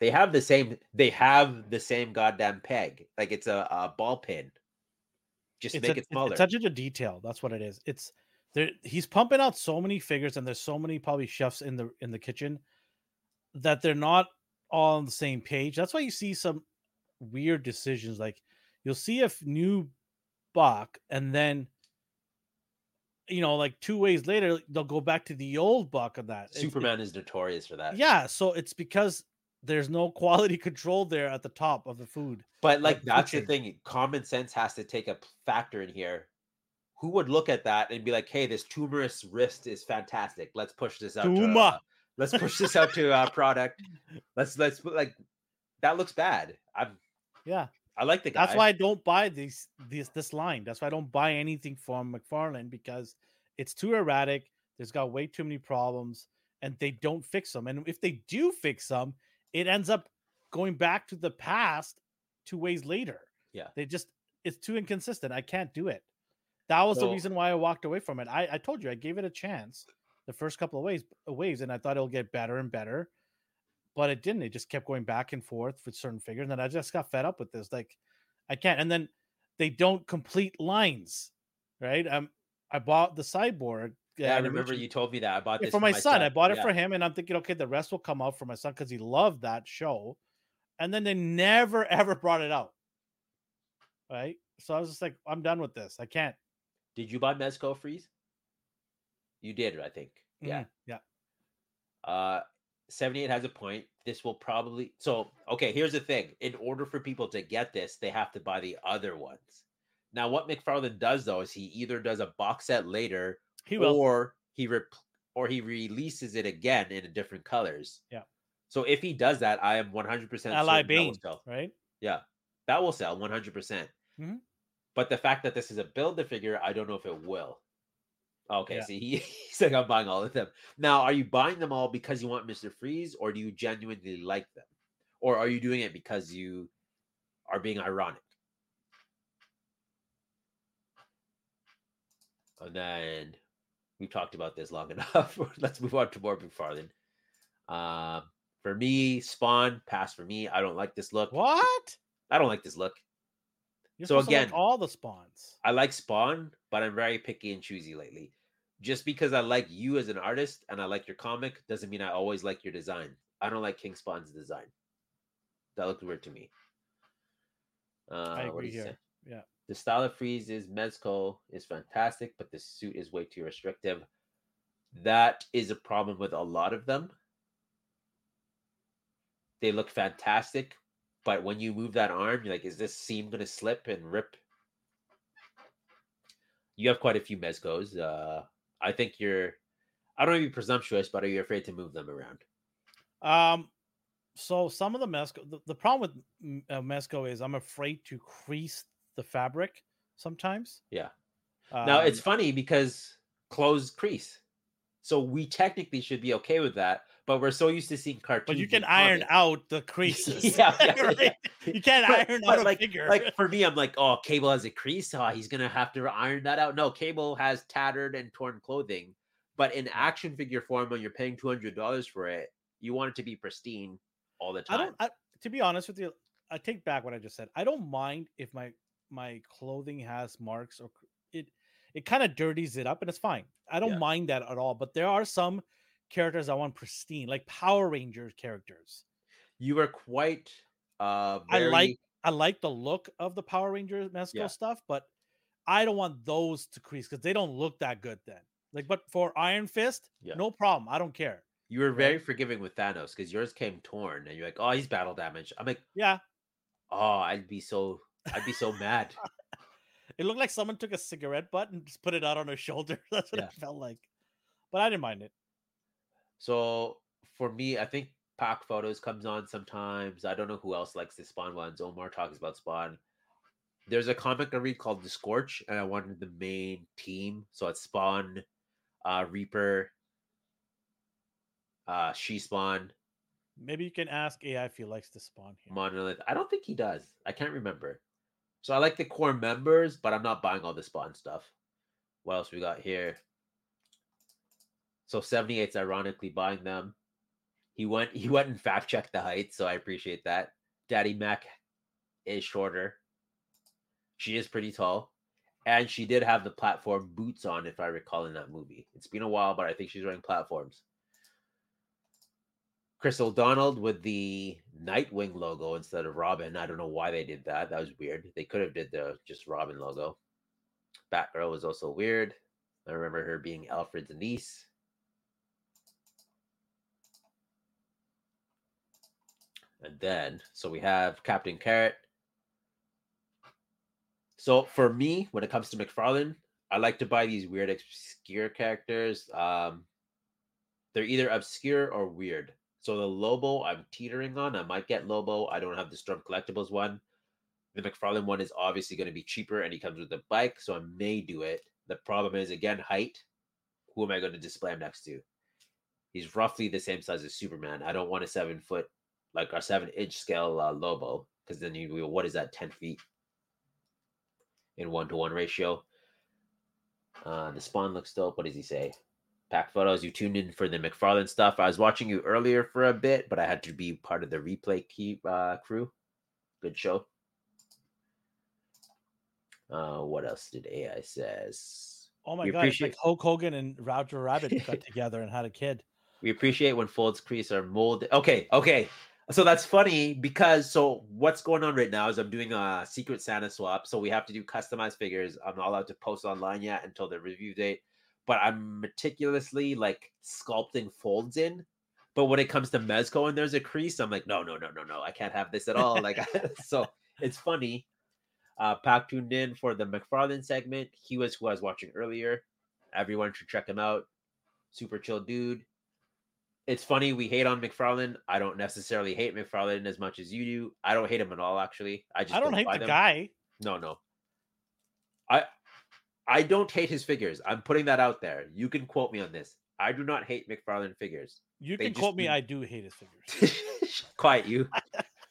they have the same. They have the same goddamn peg. Like it's a, a ball pin. Just it's make a- it smaller. It's attention to detail. That's what it is. It's there. He's pumping out so many figures, and there's so many probably chefs in the in the kitchen that they're not all on the same page. That's why you see some weird decisions. Like you'll see a new buck, and then you know, like two ways later, they'll go back to the old buck of that. It's- Superman is notorious for that. yeah, so it's because there's no quality control there at the top of the food. But like like that's the thing. Common sense has to take a factor in here. Who would look at that and be like, "Hey, this tumorous wrist is fantastic. Let's push this out. To, uh, let's push this out to uh, product. Let's let's like that looks bad. I'm Yeah. I like the guy. That's why I don't buy these this this line. That's why I don't buy anything from McFarlane because it's too erratic. There's got way too many problems, and they don't fix them. And if they do fix them, it ends up going back to the past two ways later. Yeah. They just it's too inconsistent. I can't do it. That was the reason why I walked away from it. I, I told you I gave it a chance the first couple of waves waves, and I thought it'll get better and better. But it didn't. It just kept going back and forth with certain figures. And then I just got fed up with this. Like I can't. And then they don't complete lines, right? Um, I bought the cyborg. Yeah, I remember you told me that. I bought yeah, this for my son. I bought it Yeah. for him, and I'm thinking, okay, the rest will come out for my son because he loved that show. And then they never ever brought it out. Right. So I was just like, I'm done with this. I can't. Did you buy Mezco Freeze? You did, I think. Yeah. Mhm, Yeah. Uh 78 has a point. This will probably so okay, here's the thing. In order for people to get this, they have to buy the other ones. Now, what McFarlane does though is he either does a box set later He will. or he or he releases it again in different colors. Yeah. So if he does that, I am 100% Ally certain that will Bane, sell. right? Yeah, that will sell 100%. percent Mhm. But the fact that this is a build a figure, I don't know if it will. Okay, Yeah. see, he, he's like, I'm buying all of them. Now, are you buying them all because you want Mr. Freeze, or do you genuinely like them? Or are you doing it because you are being ironic? And then we talked about this long enough. Let's move on to more McFarlane. Um, for me, Spawn, pass for me. I don't like this look. What? I don't like this look. You're So to like again- all the spawns. I like Spawn, but I'm very picky and choosy lately. Just because I like you as an artist and I like your comic doesn't mean I always like your design. I don't like King Spawn's design. That looked weird to me. Uh, what agree did he say? here. Yeah. The style of Freeze is Mezco is fantastic, but the suit is way too restrictive. That is a problem with a lot of them. They look fantastic, but when you move that arm, you're like, is this seam gonna slip and rip? You have quite a few Mezcos. Uh, I think you're. I don't want to be presumptuous, but are you afraid to move them around? Um, so some of the Mezco, the, the problem with uh, Mezco is I'm afraid to crease the fabric sometimes. Yeah. Now it's Um, funny because clothes crease, so we technically should be okay with that. But we're so used to seeing cartoons. but you can iron comics. out the creases. Yeah, yeah, right? yeah. You can't But- iron but out a like, figure. like for me, I'm like, oh, Cable has a crease. Oh, he's gonna have to iron that out. No, Cable has tattered and torn clothing, but in action figure form, when you're paying two hundred dollars for it, you want it to be pristine all the I time. don't. I, to be honest with you, I take back what I just said. I don't mind if my my clothing has marks or it. It kind of dirties it up, and it's fine. I don't Yeah. mind that at all. But there are some characters I want pristine, like Power Rangers characters. you are quite. Uh, I like I like the look of the Power Ranger Mezco Yeah. stuff, but I don't want those to crease because they don't look that good then. Like, but for Iron Fist, Yeah. no problem. I don't care. You were right? very forgiving with Thanos because yours came torn, and you're like, "Oh, he's battle damage." I'm like, Yeah, "Oh, I'd be so, I'd be so mad." it looked like someone took a cigarette butt and just put it out on her shoulder. That's what Yeah. it felt like. But I didn't mind it. So for me, I think Pack Photos comes on sometimes. I don't know who else likes the Spawn ones. Omar talks about Spawn. There's a comic I read called The Scorch, and I wanted the main team. So it's Spawn, uh, Reaper, uh, She Spawn, Maybe you can ask AI if he likes to spawn here. Monolith. I don't think he does. I can't remember. So I like the core members, but I'm not buying all the Spawn stuff. What else we got here? So 78's ironically buying them. He went he went and fact checked the height, so I appreciate that. Daddy Mac is shorter. She is pretty tall. And she did have the platform boots on, if I recall, in that movie. It's been a while, but I think she's wearing platforms. Chris O'Donnell with the Nightwing logo instead of Robin. I don't know why they did that. That was weird. They could have did the just Robin logo. Batgirl was also weird. I remember her being Alfred's niece. And then, so we have Captain Carrot. So for me, when it comes to McFarlane, I like to buy these weird, obscure characters. Um, they're either obscure or weird. So the Lobo, I'm teetering on. I might get Lobo. I don't have the Storm Collectibles one. The McFarlane one is obviously going to be cheaper, and he comes with a bike, so I may do it. The problem is again height. Who am I going to display him next to? He's roughly the same size as Superman. I don't want a seven foot, like a seven inch scale uh, Lobo, because then you what is that? Ten feet in one to one ratio. Uh, the spawn looks dope. What does he say? Pack photos. You tuned in for the McFarlane stuff. I was watching you earlier for a bit, but I had to be part of the replay key uh, crew. Good show. Uh, what else did AI says? Oh my We god! Appreciate- like Hulk Hogan and Roger Rabbit got together and had a kid. We appreciate when folds crease are molded. Okay, okay. So that's funny because so what's going on right now is I'm doing a secret Santa swap. So we have to do customized figures. I'm not allowed to post online yet until the review date, but I'm meticulously like sculpting folds in. But when it comes to Mezco and there's a crease, I'm like, no, no, no, no, no. I can't have this at all. Like so it's funny. Uh Pac tuned in for the McFarlane segment. He was who I was watching earlier. Everyone should check him out. Super chill dude it's funny we hate on McFarlane. I don't necessarily hate McFarlane as much as you do. I don't hate him at all, actually. I just I don't hate the them. guy. No, no. I I don't hate his figures. I'm putting that out there. You can quote me on this. I do not hate McFarlane figures. You They can quote me. do- I do hate his figures. Quiet you.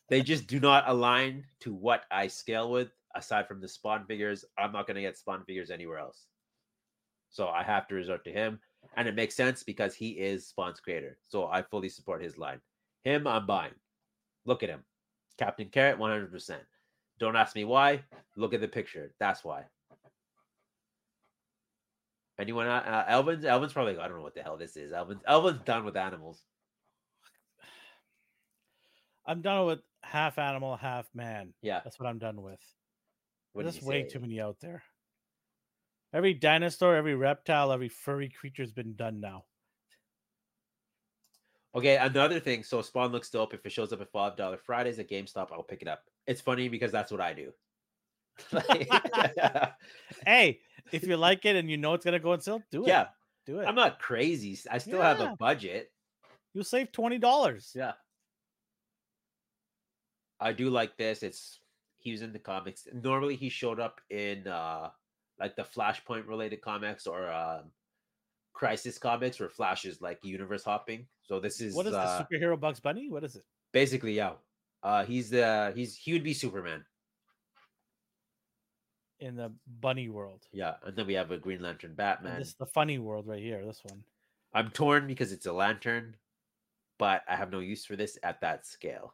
they just do not align to what I scale with. Aside from the Spawn figures, I'm not going to get Spawn figures anywhere else. So I have to resort to him, and it makes sense because he is Spawn's creator. So I fully support his line. Him, I'm buying. Look at him, Captain Carrot, 100. percent Don't ask me why. Look at the picture. That's why. Anyone? Uh, uh, Elvin's. Elvin's probably. like, I don't know what the hell this is. Elvin's. Elvin's done with animals. I'm done with half animal, half man. Yeah. That's what I'm done with. What There's way say? too many out there. Every dinosaur, every reptile, every furry creature's been done now. Okay, another thing. So Spawn looks dope. If it shows up at five dollar Fridays at GameStop, I'll pick it up. It's funny because that's what I do. Like, Hey, if you like it and you know it's gonna go on sale, do it. yeah, do it. I'm not crazy. I still have a budget. You'll save twenty dollars. Yeah, I do like this. It's he was in the comics. Normally, he showed up in uh like the Flashpoint related comics or um Crisis comics, where Flash is like universe hopping. So this is What is uh, the superhero Bugs Bunny? What is it? basically yeah. Uh, he's the he's he would be Superman. In the bunny world. Yeah, and then we have a Green Lantern And Batman. This is the funny world right here. This one. I'm torn because it's a lantern, but I have no use for this at that scale.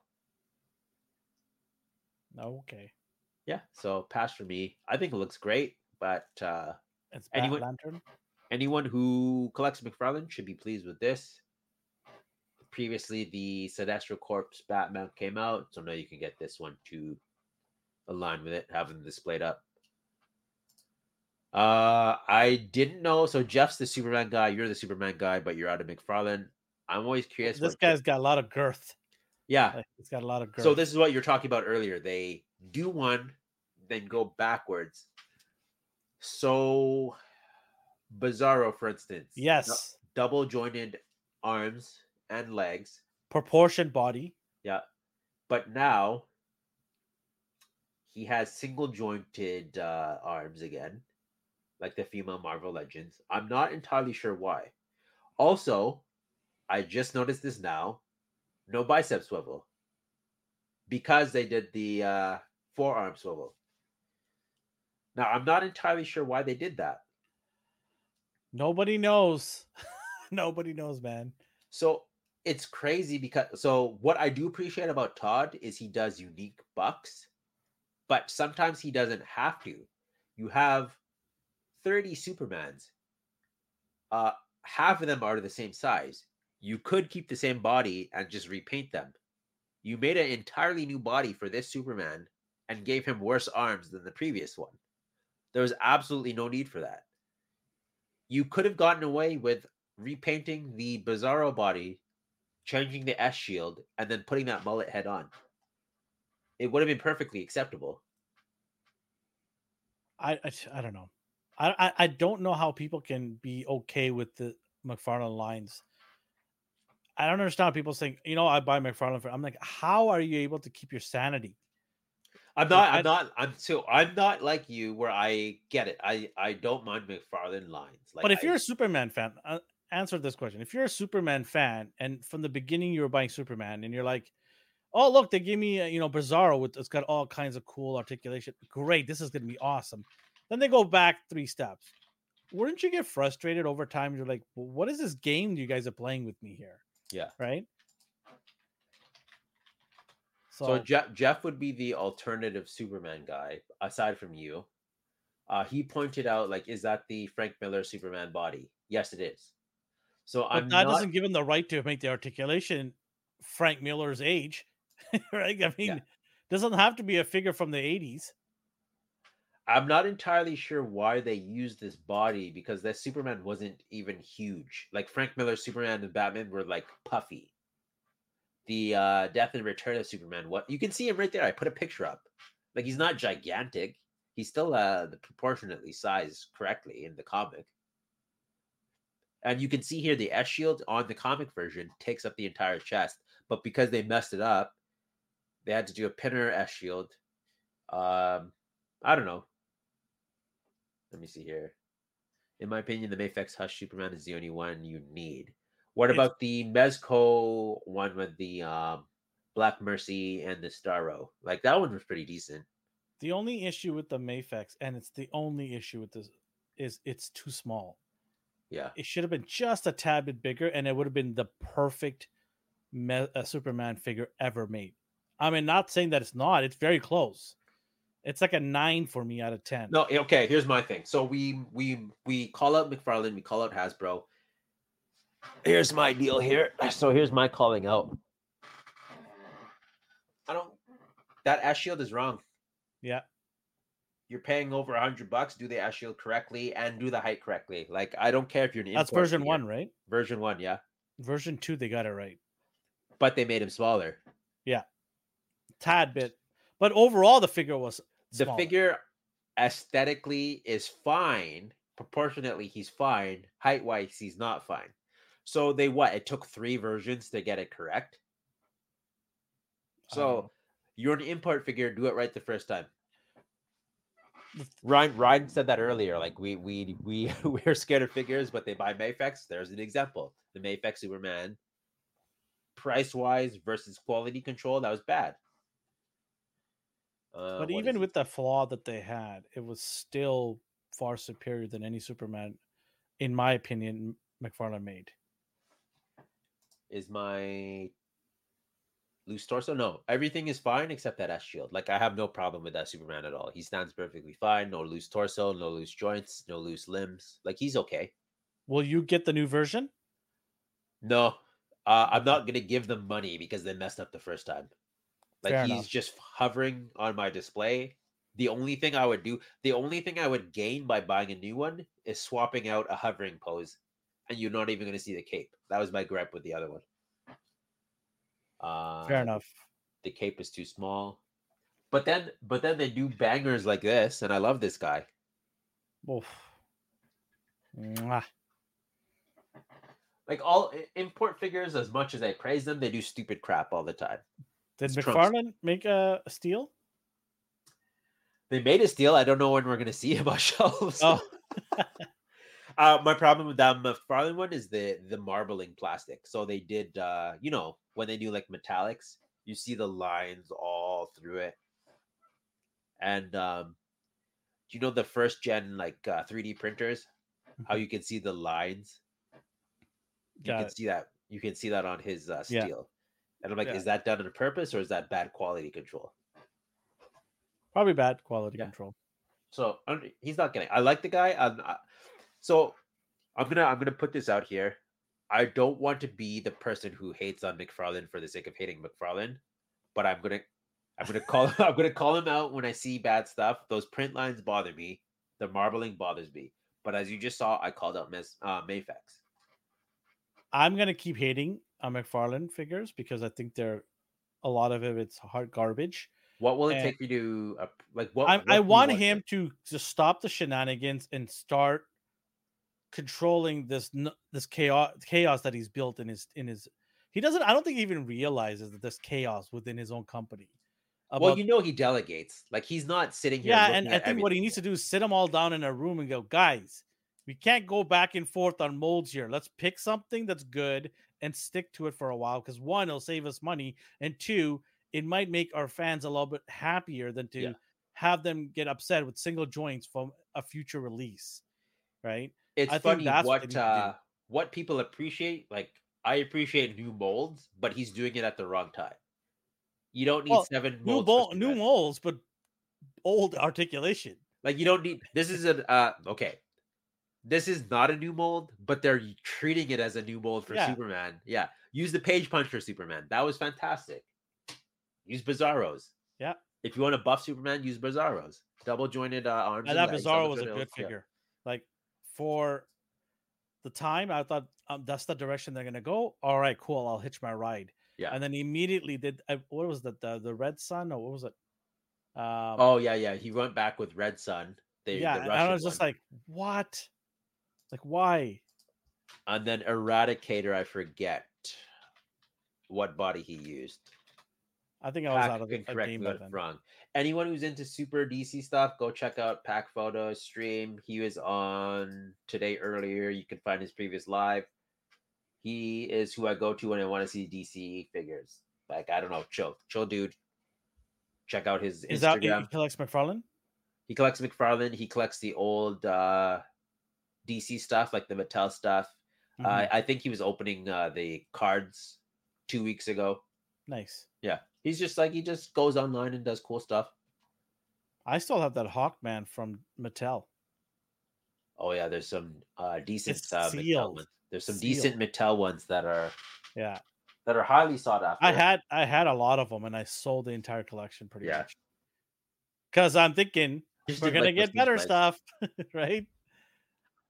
Okay. Yeah, so pass for me. I think it looks great, but uh, It's Bat Anyone- Lantern. anyone who collects McFarlane should be pleased with this. Previously, the Sinestro Corpse Batman came out, so now you can get this one to align with it, them displayed up. Uh, I didn't know. So Jeff's the Superman guy, you're the Superman guy, but you're out of McFarlane. I'm always curious. This guy's got a lot of girth. yeah, Like, He's got a lot of girth. So this is what you're talking about earlier. They do one, then go backwards. So Bizarro, for instance, yes, double jointed arms and legs. proportioned body. Yeah, but now he has single jointed uh, arms again, like the female Marvel Legends. I'm not entirely sure why. Also, I just noticed this now: no bicep swivel because they did the uh, forearm swivel. Now, I'm not entirely sure why they did that. Nobody knows. Nobody knows, man. So it's crazy because so what I do appreciate about Todd is he does unique bucks, but sometimes he doesn't have to. You have 30 Supermans. Uh half of them are the same size. You could keep the same body and just repaint them. You made an entirely new body for this Superman and gave him worse arms than the previous one. There was absolutely no need for that. You could have gotten away with repainting the Bizarro body, changing the S shield, and then putting that mullet head on. It would have been perfectly acceptable. I I, I don't know. I, I I don't know how people can be okay with the McFarlane lines. I don't understand people saying, you know, I buy McFarlane for. I'm like, how are you able to keep your sanity? I'm not. I'm not. I'm so. I'm not like you, where I get it. I I don't mind McFarlane lines. Like, but if I- you're a Superman fan, uh, answer this question. If you're a Superman fan, and from the beginning you were buying Superman, and you're like, "Oh, look, they give me, uh, you know, Bizarro with it's got all kinds of cool articulation. Great, this is going to be awesome." Then they go back three steps. Wouldn't you get frustrated over time? You're like, well, "What is this game you guys are playing with me here?" Yeah. Right. So, So, Jeff Jeff would be the alternative Superman guy aside from you. Uh, he pointed out like, is that the Frank Miller Superman body? Yes, it is. So but I'm that not. doesn't give him the right to make the articulation Frank Miller's age, right? I mean, doesn't have to be a figure from the 80s. I'm not entirely sure why they used this body because that Superman wasn't even huge. Like Frank Miller's Superman and Batman were like puffy. The uh Death and Return of Superman, what you can see him right there. I put a picture up. Like he's not gigantic. He's still uh the proportionately sized correctly in the comic. And you can see here the S shield on the comic version takes up the entire chest, but because they messed it up, they had to do a pinner S shield. Um, I don't know. Let me see here. In my opinion, the Mafex Hush Superman is the only one you need. What It's- about the Mezco one with the um, Black Mercy and the Starro? Like that one was pretty decent. The only issue with the Mafex, and it's the only issue with this, is it's too small. Yeah. It should have been just a tad bit bigger, and it would have been the perfect me- uh, Superman figure ever made. I mean, not saying that it's not; it's very close. It's like a nine for me out of ten. No, eh, okay. Here's my thing. So we we we call out McFarlane, we call out Hasbro. Here's my deal here. So here's my calling out. I don't. That S shield is wrong. Yeah, You're paying over a hundred bucks. Do the S shield correctly and do the height correctly. Like I don't care if you're an that's version figure. one, right? Version one, yeah. Version two, they got it right, But they made him smaller. Yeah. Tad bit, but overall the figure was The smaller. figure aesthetically is fine. Proportionately, he's fine. Height wise, he's not fine. So they what? It took three versions to get it correct. So know. you're an import figure. Do it right the first time. Ryan Ryan said that earlier. Like we we we we're scared of figures, but they buy Mafex. There's an example. The Mafex Superman, price wise versus quality control, that was bad. Uh, but even with the flaw that they had, it was still far superior than any Superman, in my opinion, McFarlane made. is my loose torso. No, everything is fine except that S shield. Like I have no problem with that Superman at all. He stands perfectly fine. No loose torso, no loose joints, no loose limbs. Like he's okay. Will you get the new version? No, uh, I'm not gonna give them money because they messed up the first time. Like Fair he's enough. just hovering on my display. The only thing I would do, the only thing I would gain by buying a new one is swapping out a hovering pose, and you're not even gonna see the cape. That was my gripe with the other one. Uh, Fair enough. the cape is too small. But then but then they do bangers like this, and I love this guy. Oof. Mwah. Like all import figures, as much as I praise them, they do stupid crap all the time. Did It's Trump's. McFarlane make a steal? They made a steal. I don't know when we're gonna see him on shelves. Oh, uh, my problem with that McFarlane one is the the marbling plastic. So they did, uh, you know, when they do like metallics, you see the lines all through it. And um, do you know the first gen like uh, 3D printers? how you can see the lines. You can it. see that. You can see that on his uh, Yeah. And I'm like, Yeah. is that done on purpose or is that bad quality control? Probably bad quality Yeah. control. So I'm- he's not getting. I like the guy. I'm, I, so I'm gonna I'm gonna put this out here. I don't want to be the person who hates on McFarlane for the sake of hating McFarlane, but I'm gonna I'm gonna call I'm gonna call him out when I see bad stuff. Those print lines bother me. The marbling bothers me. But as you just saw, I called out Miss uh, Mafex. I'm gonna keep hating on McFarlane figures because I think they're a lot of it. It's hard garbage. What will it And- take you to uh, like what? I, what I you want him to to stop the shenanigans and start controlling this this chaos chaos that he's built in his in his. He doesn't. I don't think he even realizes that there's chaos within his own company. Well, you know he delegates. Like he's not sitting here. yeah, and I think what he needs to do is sit them all down in a room and go, guys, we can't go back and forth on molds here. Let's pick something that's good and stick to it for a while. Because one, it'll save us money, and two, it might make our fans a little bit happier than to Yeah. have them get upset with single joints from a future release, right? it's I think funny that's what what need to do. uh what people appreciate like i appreciate new molds but he's doing it at the wrong time you don't need Well, seven New molds bol- new molds, but old articulation. like you don't need this is a uh okay this is not a new mold but they're treating it as a new mold for Yeah. superman yeah use the page punch for superman that was fantastic use bizarros Yeah. if you want to buff superman use bizarros double jointed uh, arms And and that legs, Bizarro was a good elbows, yeah. figure. Like for the time, I thought um, that's the direction they're gonna go. All right, cool. I'll hitch my ride. Yeah. And then immediately did uh, what was that? The the Red Sun or what was it? Um, oh yeah yeah he went back with red sun they, yeah. the and I was just like, what? Like why? And then Eradicator, I forget what body he used. I think I was Pack out of the correct game me by if then. wrong. Anyone who's into Super DC stuff, go check out Pack Photo stream. He was on today earlier. You can find his previous live. He is who I go to when I want to see DC figures. Like I don't know, chill, chill dude. Check out his Is that Instagram. he collects McFarlane? He collects McFarlane. He collects the old uh, DC stuff, like the Mattel stuff. Mhm. Uh, I think he was opening uh, the cards two weeks ago. nice. Yeah, he's just like he just goes online and does cool stuff. I still have that Hawkman from Mattel. Oh yeah, there's some uh, decent uh, Mattel ones. There's some Sealed. decent Mattel ones that are Yeah. that are highly sought after. I had I had a lot of them and I sold the entire collection pretty Yeah. much. Cause I'm thinking Just we're gonna like, get better stuff, right?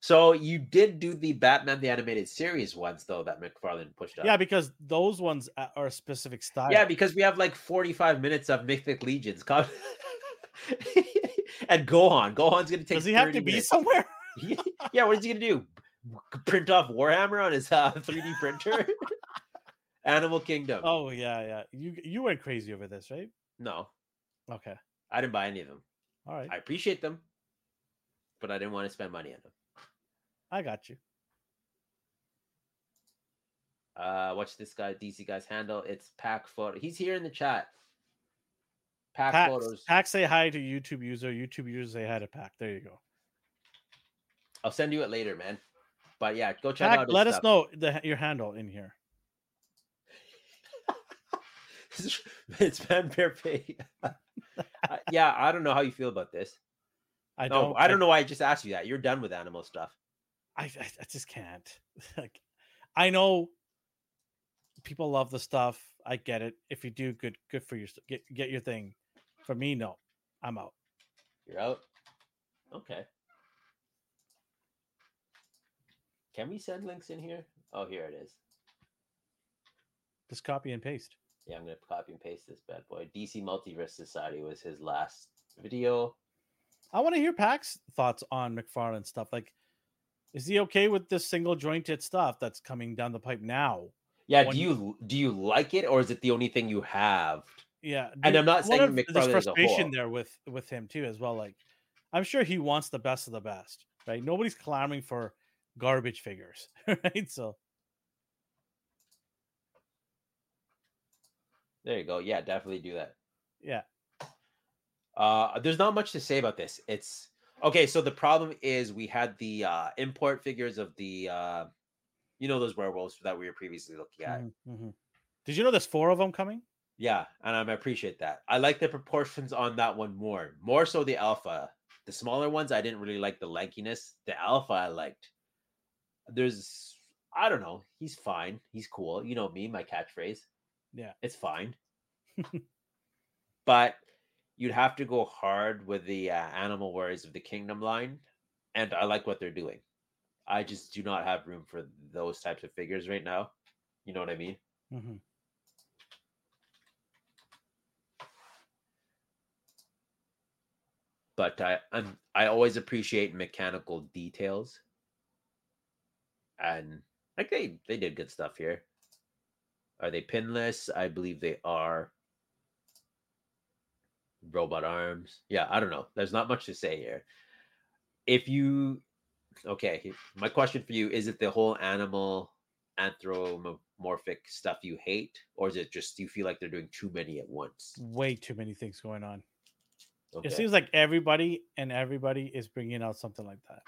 So you did do the Batman the Animated Series ones though that McFarlane pushed up. Yeah, because those ones are a specific style. yeah, because we have like 45 minutes of Mythic Legions. Come and Gohan. Gohan's gonna take. does he have 30 to be somewhere? yeah, what is he gonna do? Print off Warhammer on his uh, 3D printer? Animal Kingdom. Oh yeah, yeah. You you went crazy over this, right? No, Okay, I didn't buy any of them. all right. I appreciate them, but I didn't want to spend money on them. I got you. Uh, what's this guy DC guy's handle? It's Pack Photo. He's here in the chat. Pack Pack, Photos. Pack say hi to YouTube user. YouTube user say hi to Pack. There you go. I'll send you it later, man. But yeah, go check Pack, out. His let us stuff. know the your handle in here. it's Van Perpe. Yeah, I don't know how you feel about this. I don't. I don't know why I just asked you that. You're done with animal stuff. I, I, I just can't. like, I know people love the stuff. I get it. If you do, good, good for your get get your thing. For me, no, I'm out. You're out. Okay. Can we send links in here? Oh, here it is. Just copy and paste. Yeah, I'm gonna copy and paste this bad boy. DC Multiverse Society was his last video. I want to hear Pack's thoughts on McFarlane stuff. Like, is he okay with this single jointed stuff that's coming down the pipe now? Yeah, When do you do you like it or is it the only thing you have? Yeah, And do- I'm not saying McFarlane there's frustration there with with him too as well. Like, I'm sure he wants the best of the best, right? Nobody's clamoring for garbage figures, right? So There you go. Yeah, definitely do that. yeah, Uh, there's not much to say about this. It's Okay, so the problem is we had the uh import figures of the uh you know those werewolves that we were previously looking at. Mhm, mhm. Did you know there's four of them coming? Yeah, and I appreciate that. I like the proportions on that one more. More so the alpha. The smaller ones I didn't really like the lankiness. The alpha I liked. There's I don't know. He's fine. He's cool. You know me, my catchphrase. Yeah. It's fine. but you'd have to go hard with the uh, Animal Warriors of the Kingdom line, and I like what they're doing. I just do not have room for those types of figures right now. You know what I mean? Mhm. But I I'm, I always appreciate mechanical details, and like they they did good stuff here. Are they pinless? I believe they are. Robot arms. Yeah, I don't know. There's not much to say here. If you okay, my question for you is it the whole animal anthropomorphic stuff you hate, or is it just you feel like they're doing too many at once? Way too many things going on. Okay. It seems like everybody and everybody is bringing out something like that.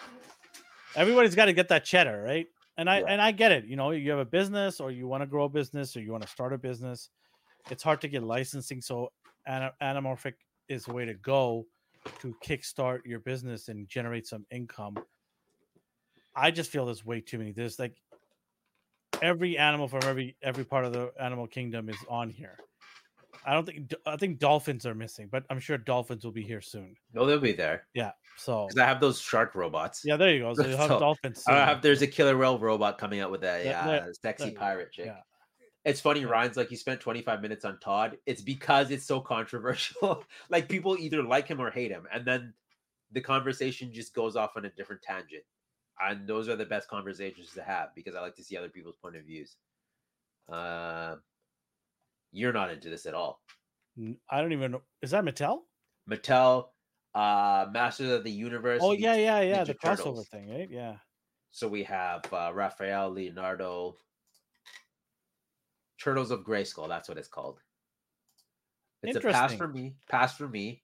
Everybody's got to get that cheddar, right? And I Yeah. and I get it. You know, you have a business or you want to grow a business or you want to start a business. It's hard to get licensing, so ana- anamorphic is the way to go to kickstart your business and generate some income. I just feel there's way too many. There's like every animal from every every part of the animal kingdom is on here. I don't think I think dolphins are missing, but I'm sure dolphins will be here soon. no, they'll be there Yeah. So because I have those shark robots. yeah, there you go. So you have So, dolphins. I have there's a killer whale robot coming out with a Yeah, uh, sexy pirate chick. yeah. It's funny, Ryan's like he spent 25 minutes on Todd. It's because it's so controversial. like people either like him or hate him, and then the conversation just goes off on a different tangent. And those are the best conversations to have because I like to see other people's point of views. Uh, you're not into this at all. i don't even know. Is that Mattel? Mattel, uh, Masters of the Universe. Oh yeah, yeah, yeah. Ninja The crossover thing, right? Yeah. So we have uh, Raphael, Leonardo, Turtles of Gray Skull. That's what it's called. It's a pass for me. Pass for me.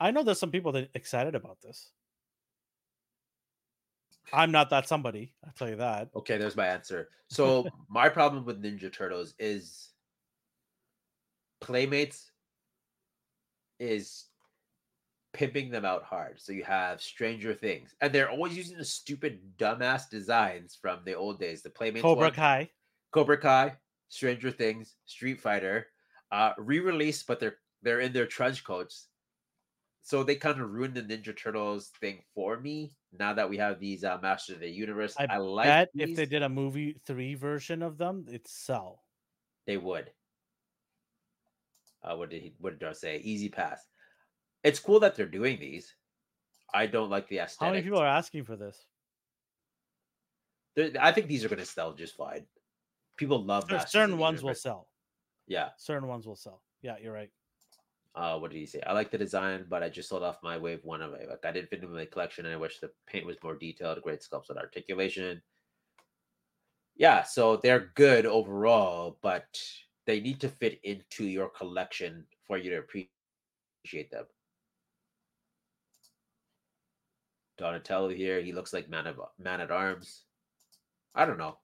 I know there's some people that excited about this. I'm not that somebody. I'll tell you that. Okay, there's my answer. So my problem with Ninja Turtles is Playmates is pimping them out hard. So you have Stranger Things, and they're always using the stupid dumbass designs from the old days. The Playmates Cobra one. Kai. Cobra Kai, Stranger Things, Street Fighter, uh, re-released, but they're they're in their trench coats. So they kind of ruined the Ninja Turtles thing for me. Now that we have these uh, Masters of the Universe, I I, like Bet if they did a movie three version of them, it'd sell. they would. Uh, what did he? What did I say? Easy pass. It's cool that they're doing these. I don't like the aesthetic. How many people are asking for this? I think these are going to sell just fine. People love of certain ones will sell. Yeah. Certain ones will sell. Yeah, you're right. uh what did he say i like the design but i just sold off my wave one of it like i didn't fit into my collection and i wish the paint was more detailed great sculpts and articulation yeah so they're good overall but they need to fit into your collection for you to appreciate them donatello here he looks like man of man at arms i don't know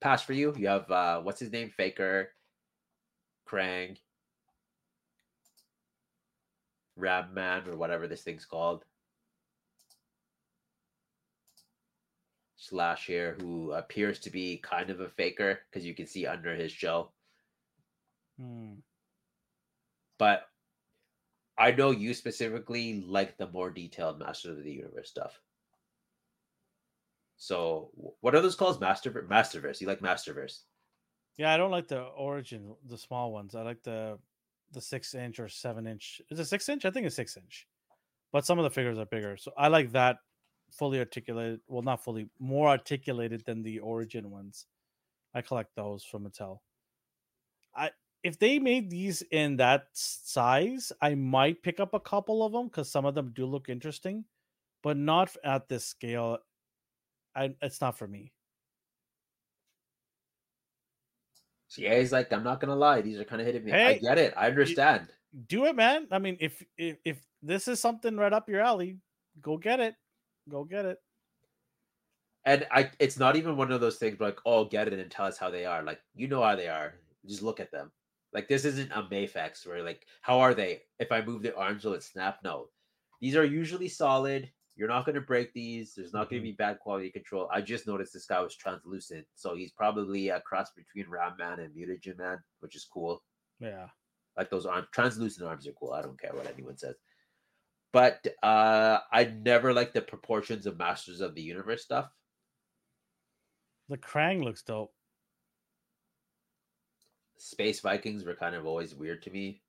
pass for you you have uh what's his name faker krang Ram Man or whatever this thing's called. Slash here, who appears to be kind of a faker because you can see under his shell. Hmm. But I know you specifically like the more detailed Masters of the Universe stuff. So, what are those called? Master Masterverse. You like Masterverse? Yeah, I don't like the origin, the small ones. I like the the six inch or seven inch. Is it six inch? I think it's six inch. But some of the figures are bigger. So I like that fully articulated. Well, not fully, more articulated than the origin ones. I collect those from Mattel. I if they made these in that size, I might pick up a couple of them because some of them do look interesting, but not at this scale. I it's not for me. So yeah, he's like, I'm not gonna lie, these are kind of hitting me. I get it. I understand. do it, man. I mean, if if if this is something right up your alley, Go get it. Go get it. And I, it's not even one of those things like, oh, get it and tell us how they are. Like, you know how they are. Just look at them. Like, this isn't a Mafex where, like, how are they? If I move the arms, will it snap? No. These are usually solid. You're not going to break these. There's not going to Mhm. be bad quality control. I just noticed this guy was translucent. So he's probably a cross between Ram Man and Mutagen Man, which is cool. Yeah. Like those arms, translucent arms are cool. I don't care what anyone says. But uh I never liked the proportions of Masters of the Universe stuff. The Krang looks dope. Space Vikings were kind of always weird to me.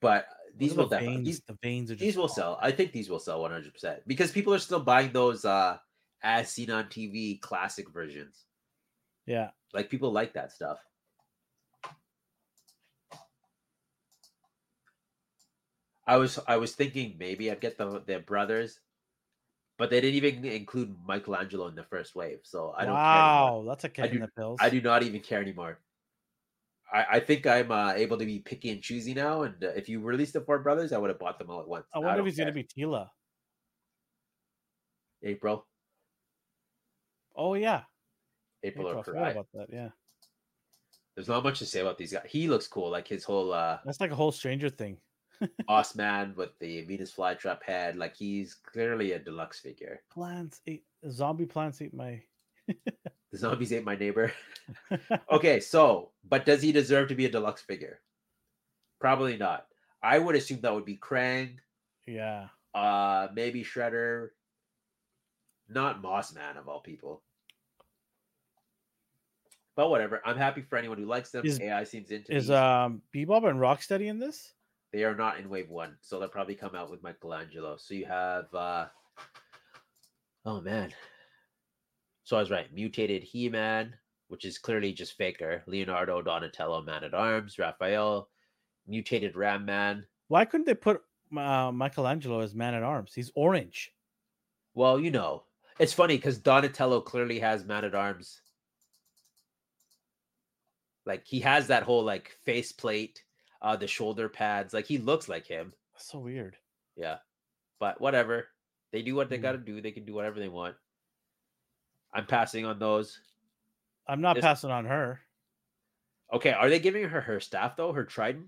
But these will the definitely veins. these, the veins are just these will sell. I think these will sell 100% because people are still buying those uh as seen on TV classic versions. Yeah. Like people like that stuff. I was I was thinking maybe I'd get the their brothers, but they didn't even include Michelangelo in the first wave, so I don't care anymore. wow, that's a kick do- in the pills. I do not even care anymore. I, I think I'm uh, able to be picky and choosy now, and uh, if you released the four brothers, I would have bought them all at once. I wonder if he's gonna be Teela. April, Oh yeah. April, April, or Karai. about that. Yeah. There's not much to say about these guys. He looks cool, like his whole uh, That's like a whole Stranger thing. boss man with the Venus flytrap head. Like he's clearly a deluxe figure. Plants ate zombie plants eat my The zombies ate my neighbor. okay, so but does he deserve to be a deluxe figure? Probably not. I would assume that would be Krang, Yeah. uh, maybe Shredder, not Moss Man of all people. But whatever. I'm happy for anyone who likes them. Is- AI seems into Is these. um Bebop and Rocksteady in this? They are not in wave one, so they'll probably come out with Michelangelo. So you have uh oh man. So I was right. Mutated He-Man, which is clearly just Faker, Leonardo, Donatello, Man at Arms, Raphael, mutated Ram Man. Why couldn't they put uh, Michelangelo as Man at Arms? He's orange. Well, you know, it's funny because Donatello clearly has Man at Arms. Like he has that whole like face plate, uh, the shoulder pads. Like he looks like him. That's so weird. Yeah. But whatever. They do what they Mm. got to do. They can do whatever they want. I'm passing on those. I'm not passing on her. Okay. Are they giving her her staff, though? Her trident?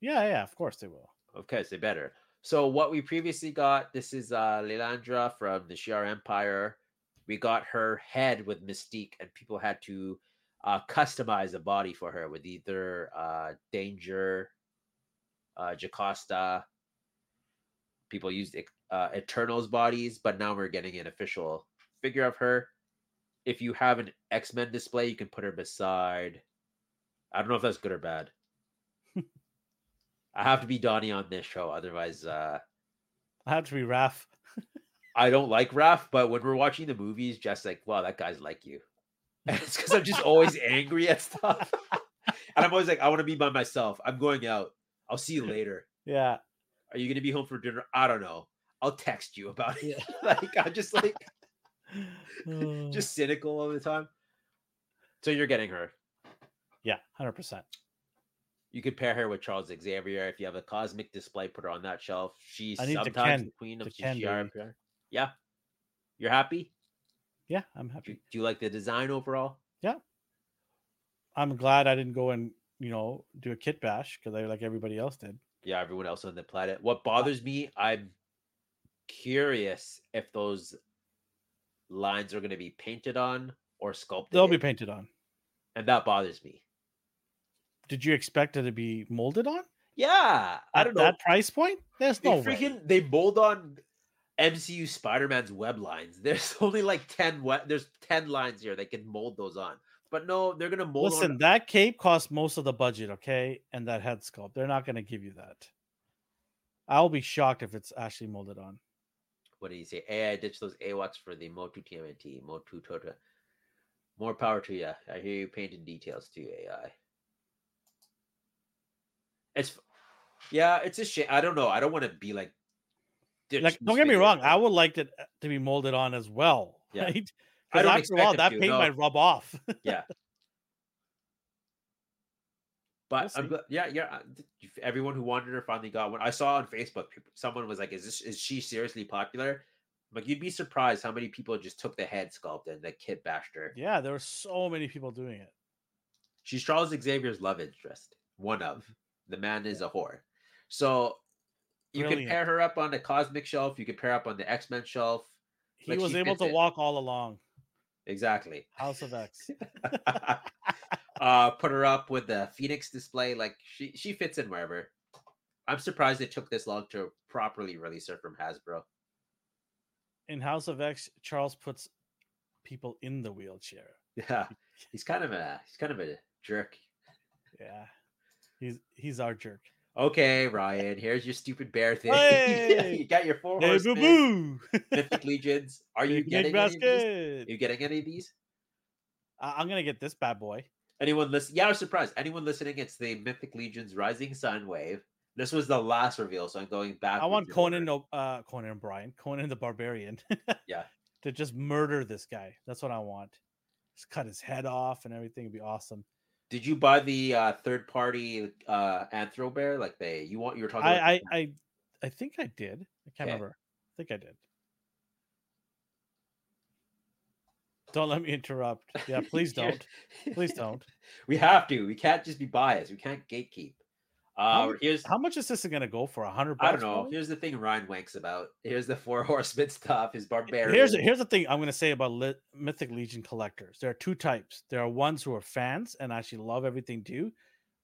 Yeah, yeah, of course they will. Okay. So they better. So what we previously got this is uh Lilandra from the Shi'ar Empire. We got her head with Mystique, and people had to uh, customize a body for her with either uh, Danger, uh, Jocasta. People used uh, Eternals bodies, but now we're getting an official figure of her. If you have an X Men display, you can put her beside. I don't know if that's good or bad. I have to be Donnie on this show, otherwise, uh, I have to be Raph. I don't like Raph. But when we're watching the movies, just like, wow, that guy's like you. And it's because I'm just always angry at stuff, and I'm always like, I want to be by myself. I'm going out. I'll see you later. Yeah. Are you gonna be home for dinner? I don't know. I'll text you about it. Yeah. like I'm just like just cynical all the time. So you're getting her. yeah, hundred percent. You could pair her with Charles Xavier if you have a cosmic display. Put her on that shelf. She's I need to sometimes the queen of to Ken, Shi'ar. baby. Yeah, you're happy. Yeah, I'm Do, happy. do you like the design overall? Yeah, I'm glad I didn't go and you know do a kit bash because I like everybody else did. Yeah, everyone else on the planet. What bothers me, I'm curious if those lines are going to be painted on or sculpted. They'll be painted on. and that bothers me. Did you expect it to be molded on? Yeah, I At don't know. that price point. There's they no way. freaking they mold on MCU Spider-Man's web lines. There's only like 10 we- there's 10 lines here they can mold those on. But no, they're gonna mold Listen, on that cape cost most of the budget, okay? And that head sculpt. They're not going to give you that. I'll be shocked if it's actually molded on. What do you say? AI ditch those AWACS for the Motu TMNT, Motu Tota. More power to you. I hear you painting details too, AI. It's yeah, it's a shame. I don't know. I don't want to be like Like, don't get me wrong. I would like it uh, to be molded on as well, Yeah. right? Because after a while, that to, paint no. might rub off. Yeah. But We'll I'm yeah, yeah. Everyone who wanted her finally got one. I saw on Facebook, people, someone was like, "Is this is she seriously popular?" Like you'd be surprised how many people just took the head sculpt and the kit bashed her. Yeah, there were so many people doing it. She's Charles Xavier's love interest. One of the man is a whore. So you can pair her up on the cosmic shelf. You can pair up on the X Men shelf. He Like, was able to walk all along. Exactly. House of X. uh, put her up with the Phoenix display. Like she she fits in wherever. I'm surprised it took this long to properly release her from Hasbro. In House of X, Charles puts people in the wheelchair. Yeah, he's kind of a he's kind of a jerk. Yeah. He's he's our jerk. Okay, Ryan, here's your stupid bear thing. Hey! you got your four Hey boo horsemen, mythic legions. Are you Big getting Nick any of these? Are you getting any of these? I'm gonna get this bad boy. Anyone listen? Yeah, I was surprised. Anyone listening? It's the Mythic Legions Rising Sun Wave. This was the last reveal, so I'm going back. I want Conan, no, uh, Conan O'Brien, Conan the Barbarian. Yeah. To just murder this guy. That's what I want. Just cut his head off and everything would be awesome. Did you buy the uh, third party uh, Anthro Bear? Like they, you want you were talking. about I, I, I, I think I did. I can't Okay. remember. I think I did. Don't let me interrupt. Yeah, please don't. Please don't. we have to. We can't just be biased. We can't gatekeep. Uh, much- here's How much is this going to go for? A hundred? I don't know. probably? Here's the thing Ryan wanks about. Here's the four horsemen stuff. His barbarian. Here's here's the thing I'm going to say about lit, Mythic Legion collectors. There are two types. There are ones who are fans and actually love everything too.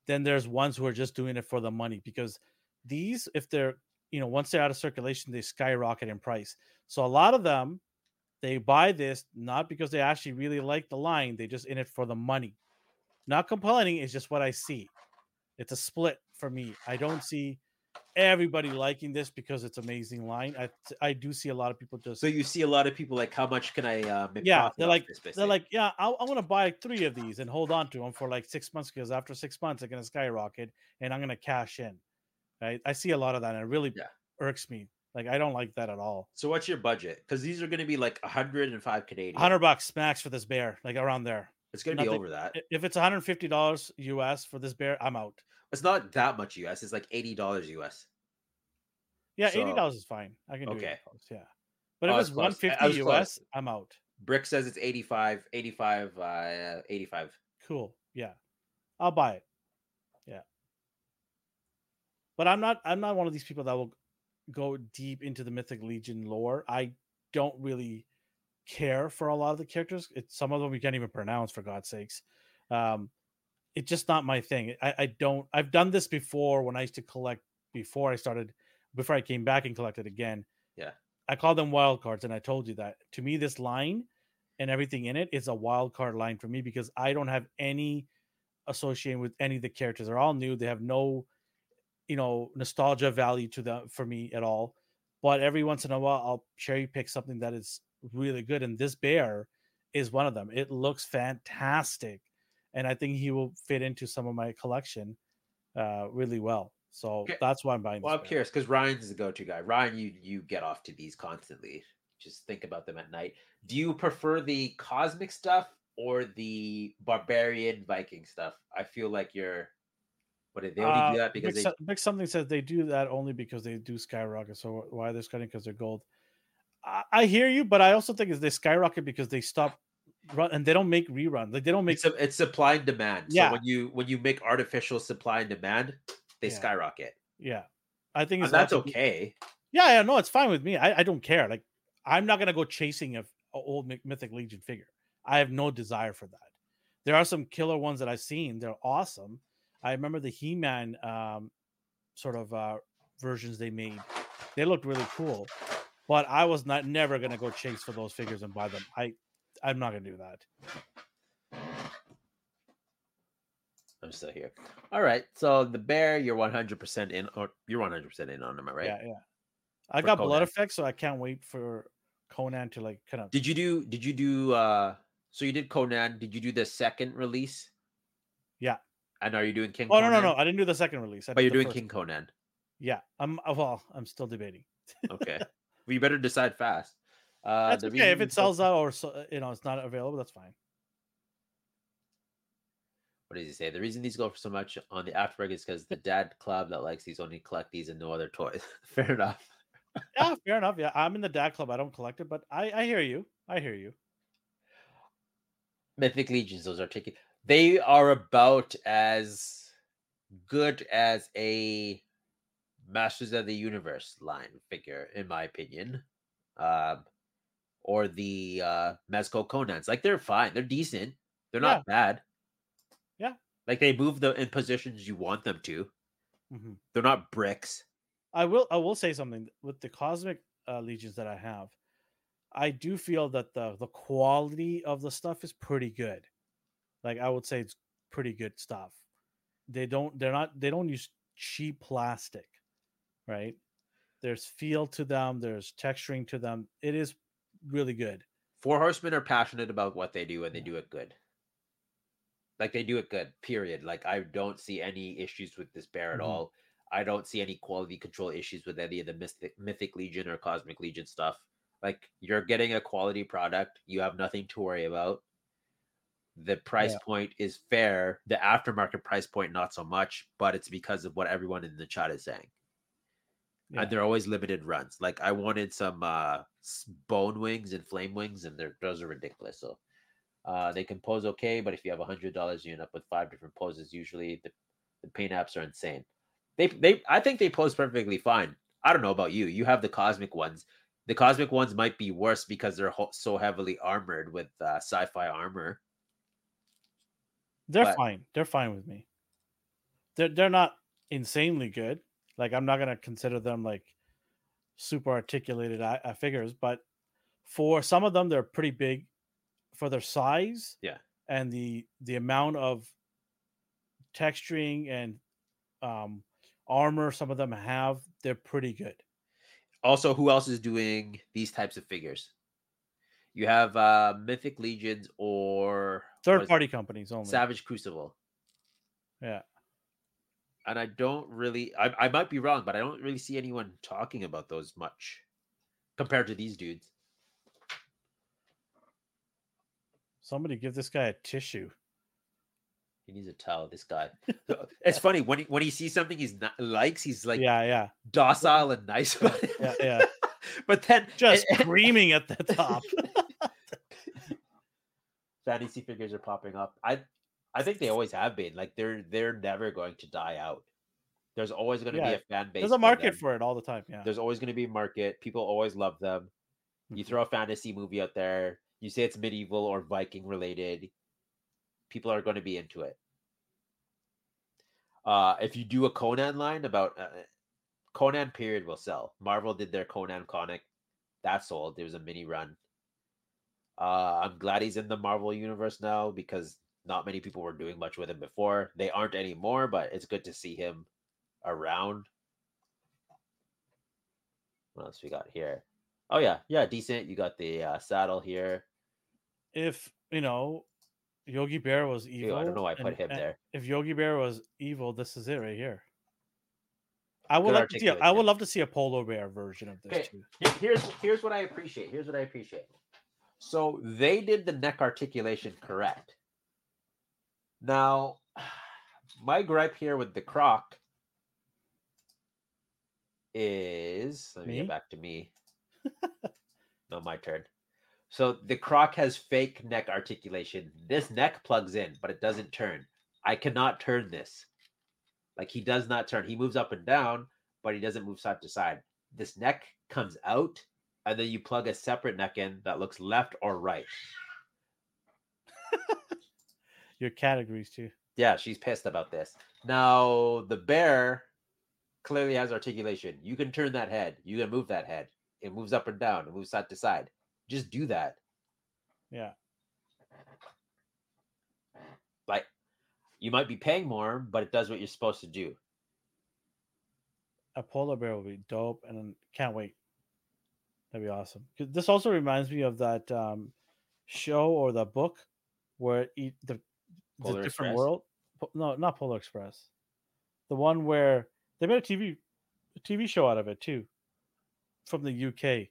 Then there's ones who are just doing it for the money because these, if they're you know once they're out of circulation, they skyrocket in price. So a lot of them, they buy this not because they actually really like the line. They just in it for the money. Not complaining. It's just what I see. It's a split for me. I don't see everybody liking this because it's amazing line. I I do see a lot of people just so you see a lot of people like, how much can I uh, make? Yeah, they're like- they're like, yeah, I, I want to buy three of these and hold on to them for like six months because after six months they're gonna skyrocket and I'm gonna cash in. Right? I see a lot of that and it really Yeah. irks me. Like I don't like that at all. So what's your budget? Because these are going to be like 105 Canadian. Hundred bucks max for this bear, like around there. It's going to be over that. If it's 150 dollars US for this bear, I'm out. It's not that much US. It's like eighty dollars US. Yeah, So- eighty dollars is fine. I can do Okay. Yeah, but Oh, if it's it's close. I- I 150 was close. US, I'm out. Brick says it's 85, 85, uh, 85. Cool. Yeah. I'll buy it. Yeah. But I'm not I'm not one of these people that will go deep into the Mythic Legion lore. I don't really care for a lot of the characters. It's some of them we can't even pronounce for God's sakes. Um it's just not my thing. I, I don't I've done this before when I used to collect before I started before I came back and collected again. Yeah. I call them wild cards and I told you that. To me this line and everything in it is a wild card line for me because I don't have any association with any of the characters. They're all new. They have no, you know, nostalgia value to them for me at all. But every once in a while, I'll cherry pick something that is really good, and this bear is one of them. It looks fantastic, and I think he will fit into some of my collection uh, really well. So Okay. that's why I'm buying. Well, this I'm bear. curious because Ryan's the go-to guy. Ryan, you you get off to these constantly. Just think about them at night. Do you prefer the cosmic stuff or the barbarian Viking stuff? I feel like you're. Did they only Uh, do that because Big, they? Big something says they do that only because they do skyrocket. So why they're skyrocket because they're gold? I, I hear you, but I also think is they skyrocket because they stop run and they don't make reruns. Like they don't make It's, a, it's supply and demand. Yeah. So when you when you make artificial supply and demand, they Yeah. skyrocket, yeah. I think and that's okay. Yeah, yeah, no, it's fine with me. I, I don't care. Like I'm not gonna go chasing a, a old Mythic Legion figure. I have no desire for that. There are some killer ones that I've seen. They're awesome. I remember the He-Man um, sort of uh, versions they made. They looked really cool, but I was not never gonna go chase for those figures and buy them. I I'm not gonna do that. I'm still here. All right. So the bear, you're 100 percent in, or you're 100 percent in on them, right? Yeah, yeah. I For got blood Conan. effects, so I can't wait for Conan to like kind of. Did you do? Did you do? uh So you did Conan. Did you do the second release? And are you doing King? Oh no no no! I didn't do the second release. I But you're doing first King. Conan. Yeah, I'm. uh, Well, I'm still debating. Okay. well, you better decide fast. Uh, That's okay. If it sells out or so, you know it's not available, that's fine. what does he say? The reason these go for so much on the aftermarket is because the dad club that likes these only collect these and no other toys. Fair enough. yeah, fair enough. Yeah, I'm in the dad club. I don't collect it, but I, I hear you. I hear you. Mythic Legions, those are taking. They are about as good as a Masters of the Universe line figure, in my opinion. Um, or the uh Mezco Conans. Like they're fine. They're decent. They're not bad. Yeah. Like they move them in positions you want them to. hmm They're not bricks. I will. I will say something with the cosmic uh, legions that I have. I do feel that the the quality of the stuff is pretty good. Like I would say, it's pretty good stuff. They don't. They're not. They don't use cheap plastic, right? There's feel to them. There's texturing to them. It is really good. Four horsemen are passionate about what they do and they do it good. Like they do it good, period. Like I don't see any issues with this bear at Mhm. all. I don't see any quality control issues with any of the mythic mythic legion or cosmic legion stuff. Like you're getting a quality product, you have nothing to worry about. The price Yeah. point is fair. The aftermarket price point not so much, but it's because of what everyone in the chat is saying. Yeah. And they're always limited runs. Like I wanted some uh bone wings and flame wings, and they're those are ridiculous. So uh they can pose okay, but if you have a hundred dollars, you end up with five different poses. Usually the, the paint apps are insane. They they I think they pose perfectly fine. I don't know about you. You have the cosmic ones. The cosmic ones might be worse because they're ho- so heavily armored with uh, sci-fi armor. They're But- fine. They're fine with me. They're they're not insanely good. Like I'm not gonna consider them like super articulated uh, uh, figures, but for some of them, they're pretty big for their size. Yeah. and the the amount of texturing and um, armor some of them have, they're pretty good. Also, who else is doing these types of figures? You have uh Mythic Legions or third party companies only. Savage Crucible. Yeah. And I don't really I, I might be wrong, but I don't really see anyone talking about those much compared to these dudes. Somebody give this guy a tissue. He needs a towel, this guy. It's funny when he when he sees something he's not likes, he's like yeah, yeah, docile and nice about it. yeah, yeah. but then Just and- screaming at the top. Fantasy figures are popping up. I I think they always have been. Like they're they're never going to die out. There's always going to Yeah, be a fan base. There's a market them. for it all the time. Yeah. There's always going to be a market. People always love them. You Mhm. throw a fantasy movie out there, you say it's medieval or Viking related, people are going to be into it. Uh, if you do a Conan line about uh, Conan period will sell. Marvel did their Conan comic, that sold. There was a mini run. Uh, I'm glad he's in the Marvel universe now because not many people were doing much with him before. They aren't anymore, but it's good to see him around. What else we got here? Oh yeah, yeah, decent. You got the uh, saddle here. if you know Yogi Bear was Ew, evil, I don't know why I put and- him and there. If Yogi Bear was evil, this is it right here. I would Good like to see. A, I would love to see a polar bear version of this Okay. too. Here's here's what I appreciate. Here's what I appreciate. So they did the neck articulation correct. Now, my gripe here with the croc is let me, Me? get back to me. no, my turn. So the croc has fake neck articulation. This neck plugs in, but it doesn't turn. I cannot turn this. Like he does not turn. He moves up and down, but he doesn't move side to side. This neck comes out, and then you plug a separate neck in that looks left or right. Your categories too. Yeah, she's pissed about this. Now the bear clearly has articulation. You can turn that head. You can move that head. It moves up and down. It moves side to side. Just do that. Yeah. Like you might be paying more, but it does what you're supposed to do. A polar bear will be dope, and can't wait. That'd be awesome. This also reminds me of that um, show or the book where it, the, the different Express? world. No, not Polar Express. The one where they made a TV a TV show out of it too, from the UK.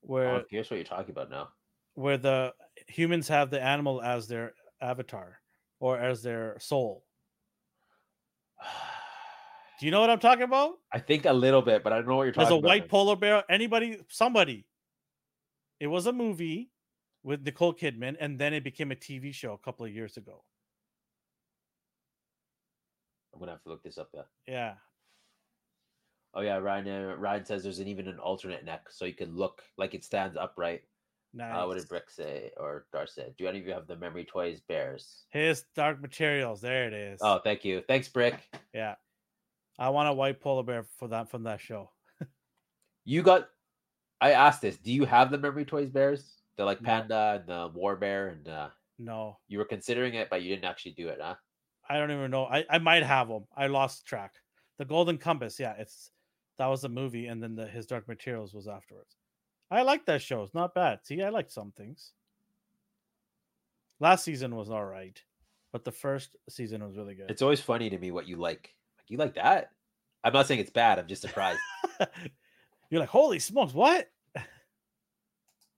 Where Oh, here's what you're talking about now. where the humans have the animal as their avatar. or as their soul. Do you know what I'm talking about? I think a little bit, but I don't know what you're talking about. There's a about. white polar bear. Anybody, somebody. It was a movie with Nicole Kidman, and then it became a TV show a couple of years ago. I'm gonna have to look this up. Yeah. Yeah. Oh yeah, Ryan. Uh, Ryan says there's an even an alternate neck, so you can look like it stands upright. Nice. Uh, what did Brick say or Dar say? Do any of you have the Memory Toys Bears? His Dark Materials. There it is. Oh, thank you. Thanks, Brick. yeah. I want a white polar bear for that from that show. You got. I asked this. Do you have the Memory Toys Bears? They're like. Panda and the War Bear, and uh, No, you were considering it, but you didn't actually do it, huh? I don't even know. I, I might have them. I lost track. The Golden Compass. Yeah, it's that was the movie, and then the his Dark Materials was afterwards. I like that show. It's not bad. See, I like some things. Last season was all right, but the first season was really good. It's always funny to me what you like. You like that? I'm not saying it's bad. I'm just surprised. You're like, holy smokes, what?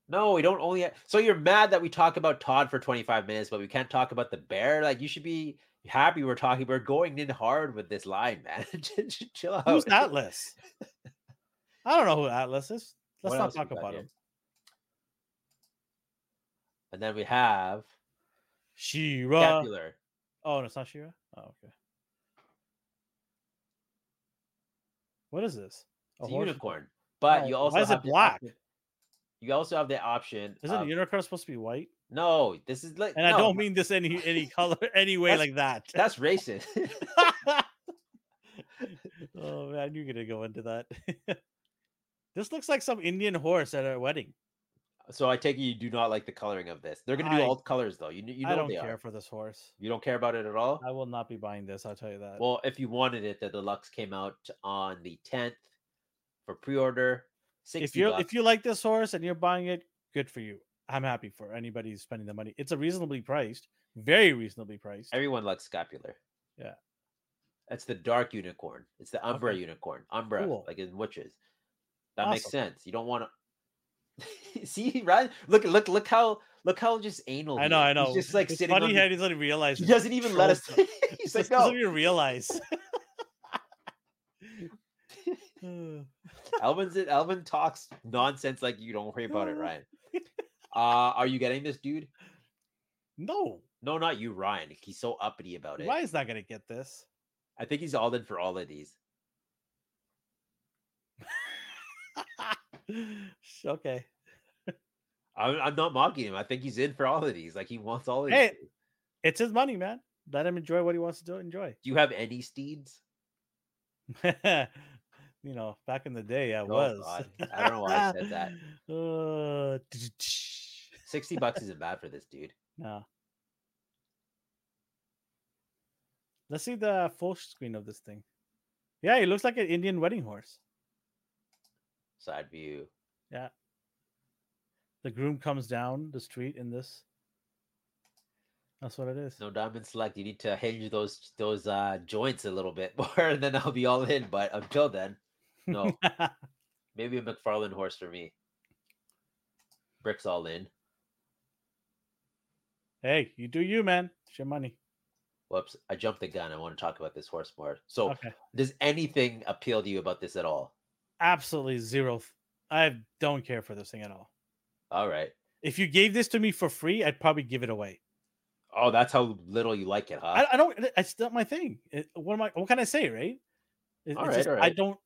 no, we don't only. ha- So you're mad that we talk about Todd for 25 minutes, but we can't talk about the bear? Like you should be happy we're talking. We're going in hard with this line, man. Chill out. Who's Atlas? I don't know who Atlas is. Let's What not talk about him. And then we have Shira. Scapular. Oh, no, it's not Shira. Oh, okay. What is this? It's a unicorn. But Oh, you why also is it black? option- You also have the option. Isn't of- a unicorn supposed to be white? no, this is like. And I don't mean this any any color any way That's- like that. that's racist. oh man, you're gonna go into that. this looks like some Indian horse at a wedding. So I take it you do not like the coloring of this. They're going to do I- all colors though. You you know I don't care are. for this horse. You don't care about it at all. I will not be buying this. I'll tell you that. Well, if you wanted it, the deluxe came out on the 10th for pre-order. 60 if you if you like this horse and you're buying it, good for you. I'm happy for anybody who's spending the money. It's a reasonably priced, very reasonably priced. everyone likes scapular. Yeah. That's the dark unicorn. It's the Umbra Okay. unicorn. Umbra, Cool. like in witches. That makes sense. You don't want to see Ryan, Look, look, look how look how just anal. I know. I know. He's just like it's sitting. funny on how he doesn't realize. he doesn't even let us. He's like, doesn't even realize. Elvin's it. Elvin talks nonsense like you. Don't worry about it, Ryan. Uh, are you getting this, dude? no, No, not you, Ryan. He's so uppity about it. why is not gonna get this? I think he's all in for all of these. Okay. I'm, I'm not mocking him. I think he's in for all of these. Like he wants all of Hey. these. It's his money, man. Let him enjoy what he wants to do. Enjoy. Do you have any steeds? you know, back in the day, I Oh, was. God. I don't know why I said that. Uh, 60 bucks isn't bad for this dude. no. Let's see the full screen of this thing. Yeah, he looks like an Indian wedding horse. Side view. Yeah. The groom comes down the street in this. That's what it is. No diamond select. You need to hinge those those uh joints a little bit more, and then I'll be all in. But until then, no. maybe a McFarlane horse for me. Bricks all in. hey, you do you, man. It's your money. Whoops, I jumped the gun. I want to talk about this horse more. So, Okay. does anything appeal to you about this at all? Absolutely zero. th- I don't care for this thing at all. All right. If you gave this to me for free, I'd probably give it away. Oh, that's how little you like it, huh? I, I don't. It's not my thing. It- what am I? What can I say? Right? It- All right, just- all I don't.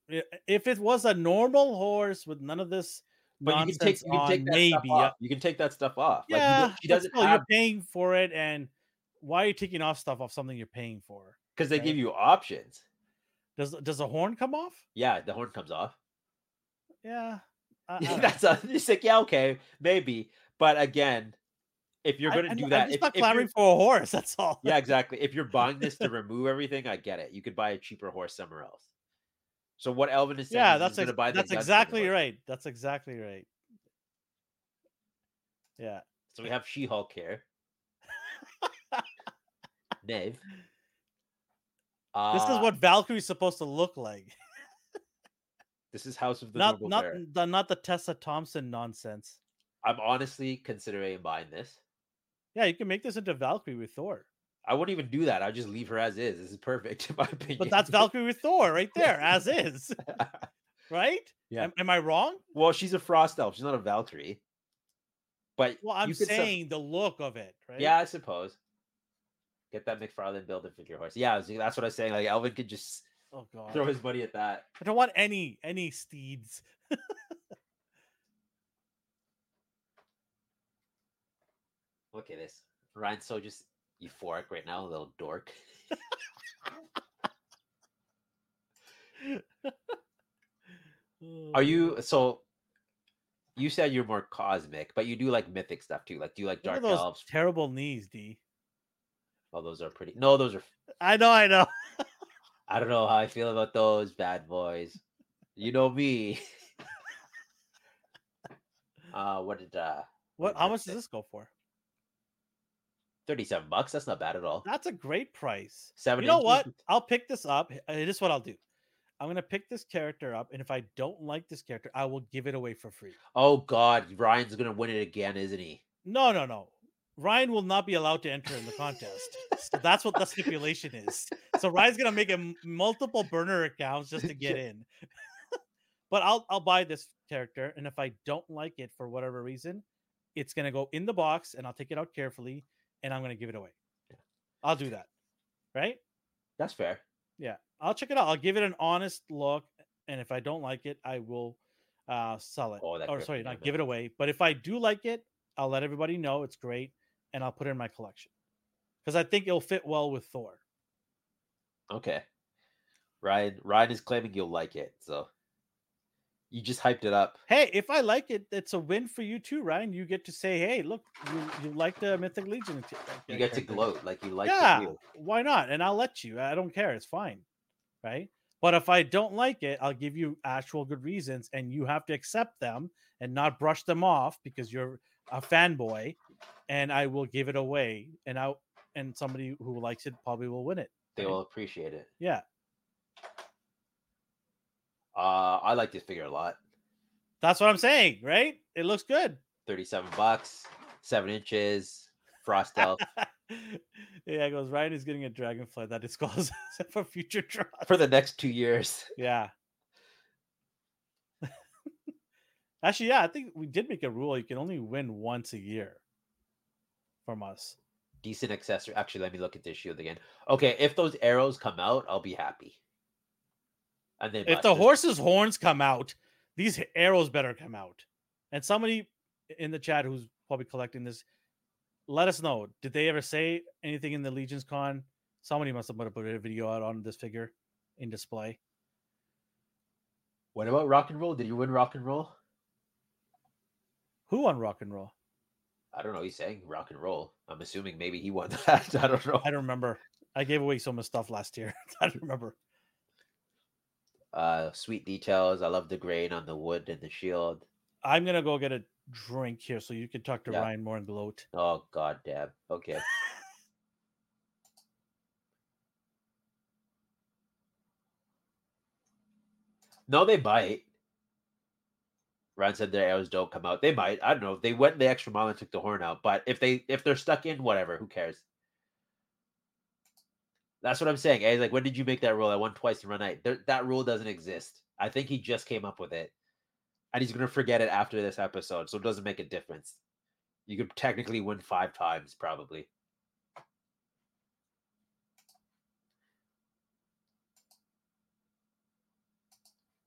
If it was a normal horse with none of this but you can take you can on, take that maybe. stuff yeah, off. You can take that stuff off. Yeah. she but doesn't still, have You're paying for it, and why are you taking off stuff off something you're paying for? because they right? give you options. Does does a horn come off? Yeah, the horn comes off. Yeah. That's a, it's like yeah, okay, maybe. But again, if you're gonna do not- that, I'm if, not clamoring for a horse. That's all. yeah, exactly. If you're buying this to remove everything, I get it. You could buy a cheaper horse somewhere else. So what Elvin is saying, yeah. That's ex- buy that's guts for the exactly right. That's exactly right. Yeah. So we have She-Hulk here, Nave. This is Uh, what Valkyrie's supposed to look like. This is House of the not Noble not Bear. the not the Tessa Thompson nonsense. I'm honestly considering buying this. Yeah, you can make this into Valkyrie with Thor. I wouldn't even do that. I'd just leave her as is. This is perfect, in my opinion. But that's Valkyrie with Thor right there, as is. Right? Yeah. Am, am I wrong? well, she's a frost elf. She's not a Valkyrie. But Well, I'm you could sub- saying the look of it, right? yeah, I suppose. Get that McFarlane build a figure horse. Yeah, that's what I was saying. Like Elvin could just Oh god. throw his buddy at that. I don't want any any steeds. Look at this. Ryan's so just euphoric right now, a little dork. Are you so? You said you're more cosmic, but you do like mythic stuff too. Like, do you like dark those elves? terrible knees, D. Oh, those are pretty. No, those are. I know, I know. I don't know how I feel about those bad boys. You know me. uh, what did uh? What? How much does this go for? Thirty-seven bucks. That's not bad at all. That's a great price. Seven You know what? I'll pick this up. This is what I'll do. I'm gonna pick this character up, and if I don't like this character, I will give it away for free. Oh God, Ryan's gonna win it again, isn't he? No, no, no. Ryan will not be allowed to enter in the contest. so that's what the stipulation is. So Ryan's gonna make a m- multiple burner accounts just to get in. but I'll I'll buy this character, and if I don't like it for whatever reason, it's gonna go in the box, and I'll take it out carefully, and I'm gonna give it away. I'll do that. Right? That's fair. Yeah, I'll check it out. I'll give it an honest look, and if I don't like it, I will uh sell it. Oh, that or sorry, not give it away. But if I do like it, I'll let everybody know it's great, and I'll put it in my collection because I think it'll fit well with Thor. Okay. Ryan, Ryan is claiming you'll like it, so you just hyped it up. Hey, if I like it, it's a win for you too, Ryan. You get to say, "Hey, look, you, you like the Mythic Legion." You get to gloat like you like yeah, why not? And I'll let you. I don't care. It's fine, right? But if I don't like it, I'll give you actual good reasons, and you have to accept them and not brush them off because you're a fanboy. And I will give it away, and I and somebody who likes it probably will win it. They right? will appreciate it. Yeah, Uh, I like this figure a lot. that's what I'm saying, right? It looks good. 37 bucks, seven inches, frost elf. yeah, it goes. Ryan is getting a dragonfly that is called for future draws. for the next two years. Yeah. Actually, yeah, I think we did make a rule you can only win once a year from us. Decent accessory. Actually, let me look at this shield again. Okay, if those arrows come out, I'll be happy. And then If the horse's horns come out, these arrows better come out. And somebody in the chat who's probably collecting this, let us know. Did they ever say anything in the Legion's Con? Somebody must have put a video out on this figure in display. What about rock and roll? Did you win rock and roll? Who won rock and roll? I don't know. He's saying rock and roll. I'm assuming maybe he won that. I don't know. I don't remember. I gave away so much stuff last year. I don't remember. Uh, sweet details. I love the grain on the wood and the shield. I'm gonna go get a drink here so you can talk to Yeah. Ryan more and gloat. Oh god damn. Okay. no, they might. Ryan said their arrows don't come out. They might. I don't know. They went the extra mile and took the horn out. But if they if they're stuck in, whatever. Who cares? That's what I'm saying. eh? Like, when did you make that rule? I won twice in one night. There, that rule doesn't exist. I think he just came up with it, and he's gonna forget it after this episode, so it doesn't make a difference. You could technically win five times, probably.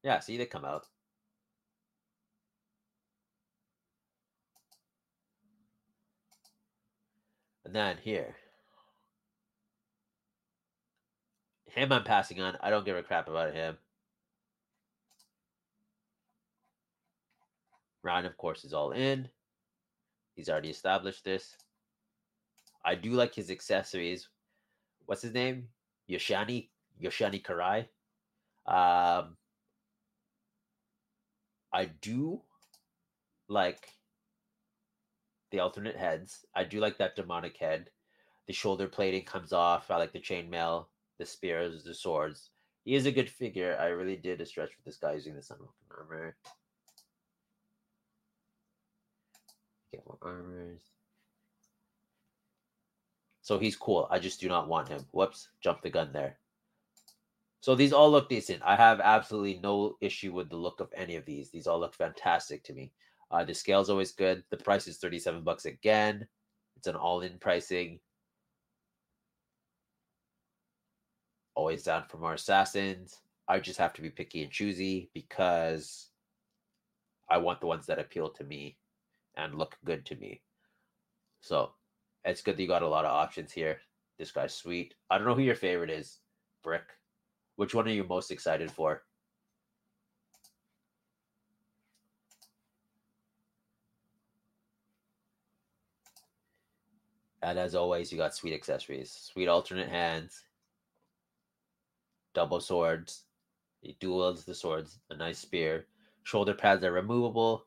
Yeah, see, they come out. And then here. Him I'm passing on. I don't give a crap about him. Ryan, of course, is all in. He's already established this. I do like his accessories. What's his name? Yoshani Yoshani Karai. Um, I do like the alternate heads. I do like that demonic head. The shoulder plating comes off. I like the chainmail, the spears, the swords. He is a good figure. I really did a stretch with this guy using the sunwalking armor. Get more armors. So he's cool. I just do not want him. Whoops, jump the gun there. So these all look decent. I have absolutely no issue with the look of any of these. These all look fantastic to me. Uh, the is always good. The price is 37 bucks again. It's an all-in pricing. Always down for more assassins. I just have to be picky and choosy because I want the ones that appeal to me and look good to me. So it's good that you got a lot of options here. This guy's sweet. I don't know who your favorite is, Brick. Which one are you most excited for? And as always, you got sweet accessories, sweet alternate hands, double swords, he duels the swords, a nice spear. Shoulder pads are removable.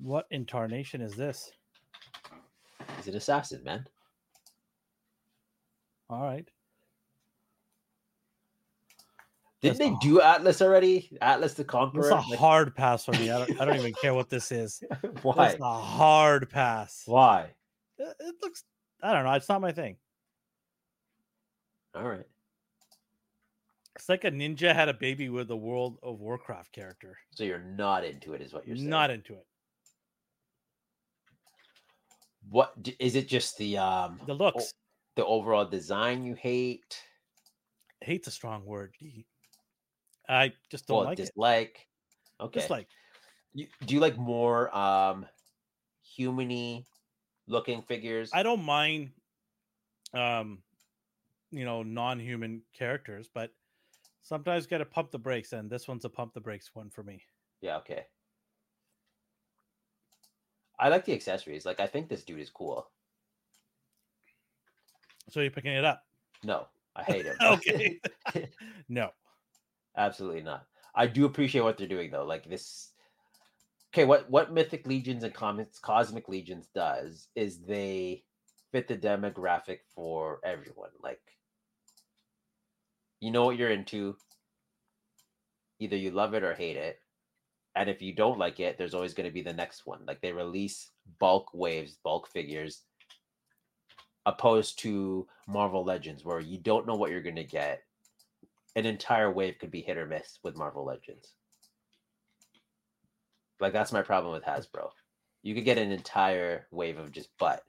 What incarnation is this? He's an assassin, man. All right. Didn't That's they a- do Atlas already? Atlas the Conqueror. It's a Like, hard pass for me. I don't, I don't even care what this is. why? It's a hard pass. Why? It, it looks. I don't know. It's not my thing. All right. It's like a ninja had a baby with a World of Warcraft character. So you're not into it, is what you're saying? Not into it. What is it? Just the um The looks. the overall design you hate? Hate's a strong word. D. I just don't Well, like it. Okay. Just like You, do you like more um humany looking figures? I don't mind, um, you know, non-human characters, but sometimes got to pump the brakes, and this one's a pump the brakes one for me. Yeah, okay. I like the accessories. Like I think this dude is cool. So you're picking it up? No, I hate him. okay. no. Absolutely not. I do appreciate what they're doing though. Like this Okay, what what Mythic Legions and Comics Cosmic Legions does is they fit the demographic for everyone. Like you know what you're into. Either you love it or hate it. And if you don't like it, there's always going to be the next one. Like they release bulk waves, bulk figures opposed to Marvel Legends where you don't know what you're going to get an entire wave could be hit or miss with Marvel Legends. Like that's my problem with Hasbro. You could get an entire wave of just butt.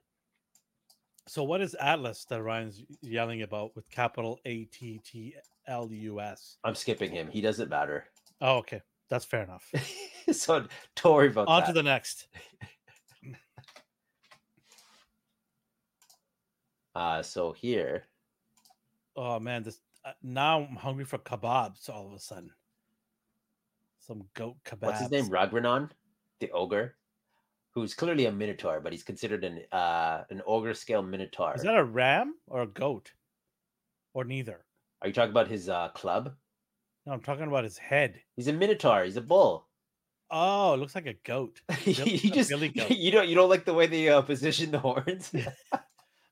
So what is Atlas that Ryan's yelling about with capital A T T L U S? I'm skipping him. He doesn't matter. Oh, okay. That's fair enough. so don't worry about On that. to the next. uh, so here, Oh man, this now I'm hungry for kebabs all of a sudden. Some goat kebabs. what's his name? Ragnaron, the ogre, who's clearly a minotaur, but he's considered an uh an ogre scale minotaur. Is that a ram or a goat? Or neither? Are you talking about his uh club? No, I'm talking about his head. He's a minotaur. He's a bull. Oh, it looks like a goat. You a just goat. you don't you don't like the way they uh, position the horns.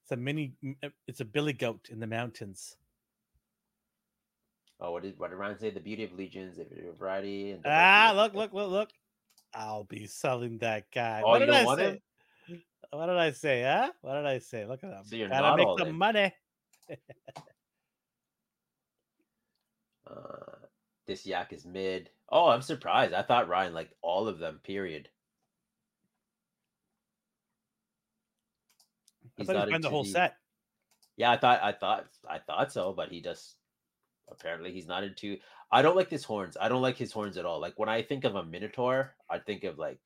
It's a mini. uh, It's a billy goat in the mountains. Oh, what did what did Ryan say? The beauty of legions, the beauty of variety. And Ah, look, look, look, look. I'll be selling that guy. Oh, what you did don't I want say? him? What did I say? Huh? What did I say? Look at that. So you're Gotta make the money. Uh, this yak is mid. Oh, I'm surprised. I thought Ryan liked all of them. Period. I He's thought not he'd find the whole the- set. Yeah, I thought, I thought, I thought so, but he just apparently he's not into. I don't like his horns. I don't like his horns at all. Like when I think of a minotaur, I think of like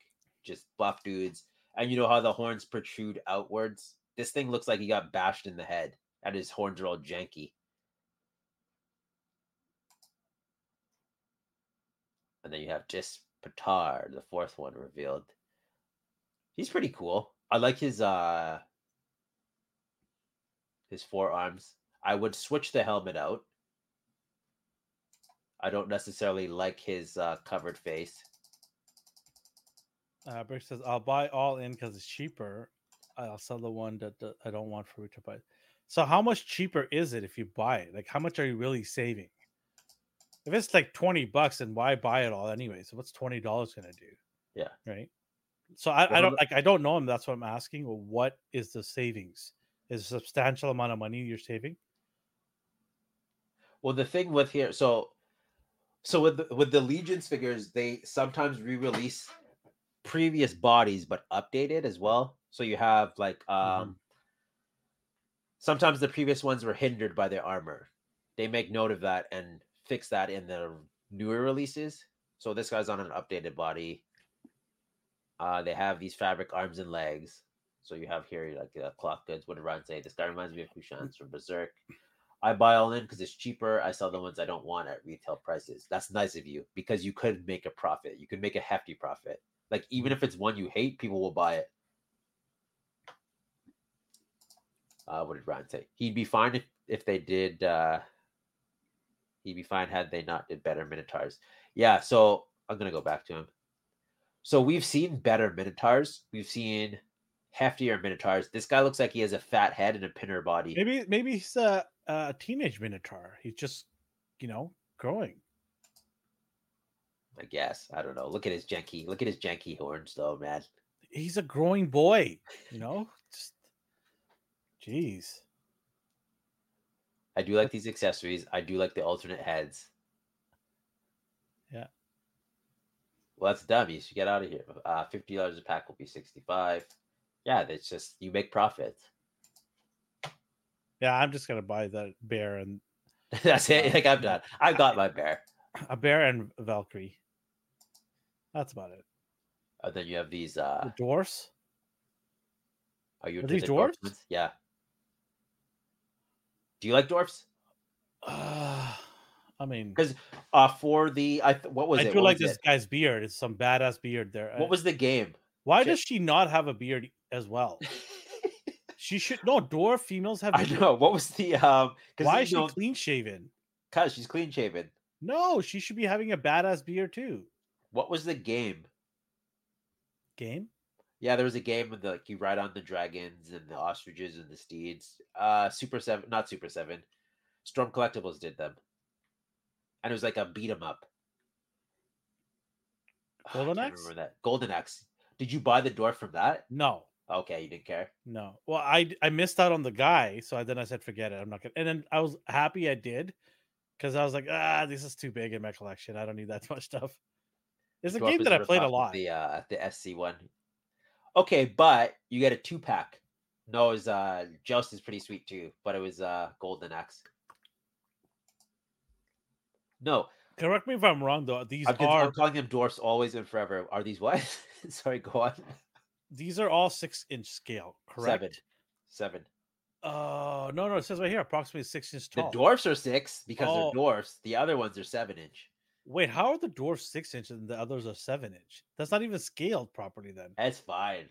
just buff dudes, and you know how the horns protrude outwards. This thing looks like he got bashed in the head, and his horns are all janky. And then you have just Petard, the fourth one revealed. He's pretty cool. I like his uh his forearms. I would switch the helmet out. I don't necessarily like his uh, covered face. Uh, Brick says, "I'll buy all in because it's cheaper. I'll sell the one that, that I don't want for retail price." So, how much cheaper is it if you buy it? Like, how much are you really saving? If it's like twenty bucks, then why buy it all anyway? So, what's twenty dollars gonna do? Yeah. Right. So I, I don't like I don't know him. That's what I'm asking. Well, what is the savings? Is a substantial amount of money you're saving? Well, the thing with here, so so with the, with the Legions figures, they sometimes re-release previous bodies but updated as well. So you have like um sometimes the previous ones were hindered by their armor. They make note of that and fix that in the newer releases. So this guy's on an updated body. Uh, they have these fabric arms and legs. So you have here like uh, cloth goods. What did Ryan say? This guy reminds me of Kushans from Berserk. I buy all in because it's cheaper. I sell the ones I don't want at retail prices. That's nice of you because you could make a profit. You could make a hefty profit. Like even if it's one you hate, people will buy it. Uh, what did Ryan say? He'd be fine if, if they did. Uh, he'd be fine had they not did better Minotaurs. Yeah, so I'm gonna go back to him. So we've seen better Minotaurs. We've seen heftier Minotaurs. This guy looks like he has a fat head and a pinner body. Maybe maybe he's a, a teenage minotaur. He's just you know growing. I guess. I don't know. Look at his janky. Look at his janky horns, though, man. He's a growing boy. You know, just jeez. I do like these accessories. I do like the alternate heads. Yeah. Well, that's dumb. You should get out of here. Uh, Fifty dollars a pack will be sixty-five. Yeah, that's just you make profit. Yeah, I'm just gonna buy that bear and that's it. Like I'm done. I've got my bear. a bear and Valkyrie. That's about it. And then you have these. uh The dwarfs. Are you Are these the dwarfs? ones? Yeah. Do you like dwarfs? Uh, I mean, Because uh for the I th- what was I it? do What like this it? guy's beard. It's some badass beard there. What Uh, was the game? Why shit. does she not have a beard as well? She should no dwarf females have. I know. What was the um? Because Why is she clean shaven? Cause she's clean shaven. No, she should be having a badass beard too. What was the game? Game. Yeah, there was a game with the like you ride on the dragons and the ostriches and the steeds. Uh Super Seven, not Super Seven. Storm Collectibles did them, and it was like a beat 'em up. Golden Axe? Remember that Golden Axe? Did you buy the dwarf from that? No, Okay, you didn't care. no. Well, I I missed out on the guy, so I, then I said forget it. I'm not gonna. And then I was happy I did because I was like, ah, this is too big in my collection. I don't need that much stuff. It's a game that I played a lot. The uh the SC one. Okay, but you get a two pack. No, it was uh Joust is pretty sweet too, but it was uh Golden Axe. No, Correct me if I'm wrong though. These I'm, are I'm calling them dwarfs always and forever. Are these what? Sorry, go on. These are all six inch scale, correct? Seven. Seven. Uh no, no, it says right here approximately six inch tall. The dwarfs are six because Oh. they're dwarfs. The other ones are seven inch. Wait, how are the dwarfs six inch and the others are seven inch? That's not even scaled properly then. That's fine.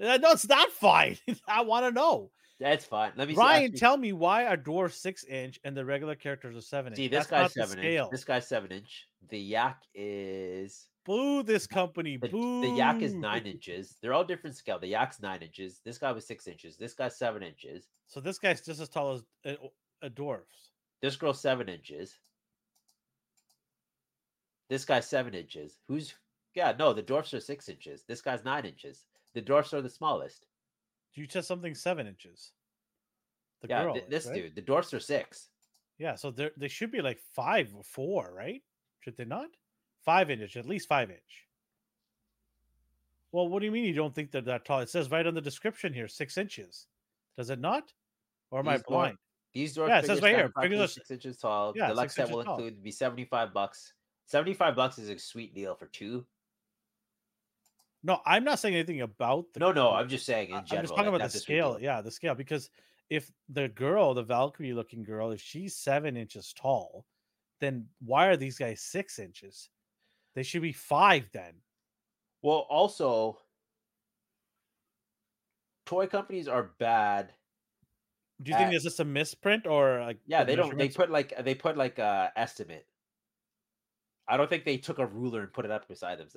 Uh, No, it's not fine. I want to know. That's fine. Let me see. Ryan, actually- tell me why are dwarfs six inch and the regular characters are seven see this That's guy's seven inch. This guy's seven inch. The yak is Boo this company. The, Boo. the yak is nine inches. They're all different scale. The yak's nine inches. This guy was six inches. This guy's seven inches. So this guy's just as tall as a, a dwarfs. This girl's seven inches. This guy's seven inches. Who's yeah? No, the dwarfs are six inches. This guy's nine inches. The dwarfs are the smallest. Do you said something seven inches. The yeah, girl. th- this right? dude. The dwarfs are six. Yeah, so they they should be like five or four, right? Should they not? Five inch, at least five inch. Well, what do you mean you don't think they're that tall? It says right on the description here, six inches. Does it not? Or am I These dwarf- blind? These dwarf Yeah, it says right here, figures are- six inches tall. Yeah, Deluxe six set will tall. include be seventy five bucks. Seventy five bucks is a sweet deal for two. No, I'm not saying anything about the. No, no. I'm just saying in I- I'm just talking like, about the scale. Yeah, the scale. Because if the girl, the Valkyrie looking girl, if she's seven inches tall, then why are these guys six inches? They should be five then. Well, also, toy companies are bad. Do you think Uh, there's just a misprint or like? Yeah, they don't. They put like they put like a estimate. I don't think they took a ruler and put it up beside them.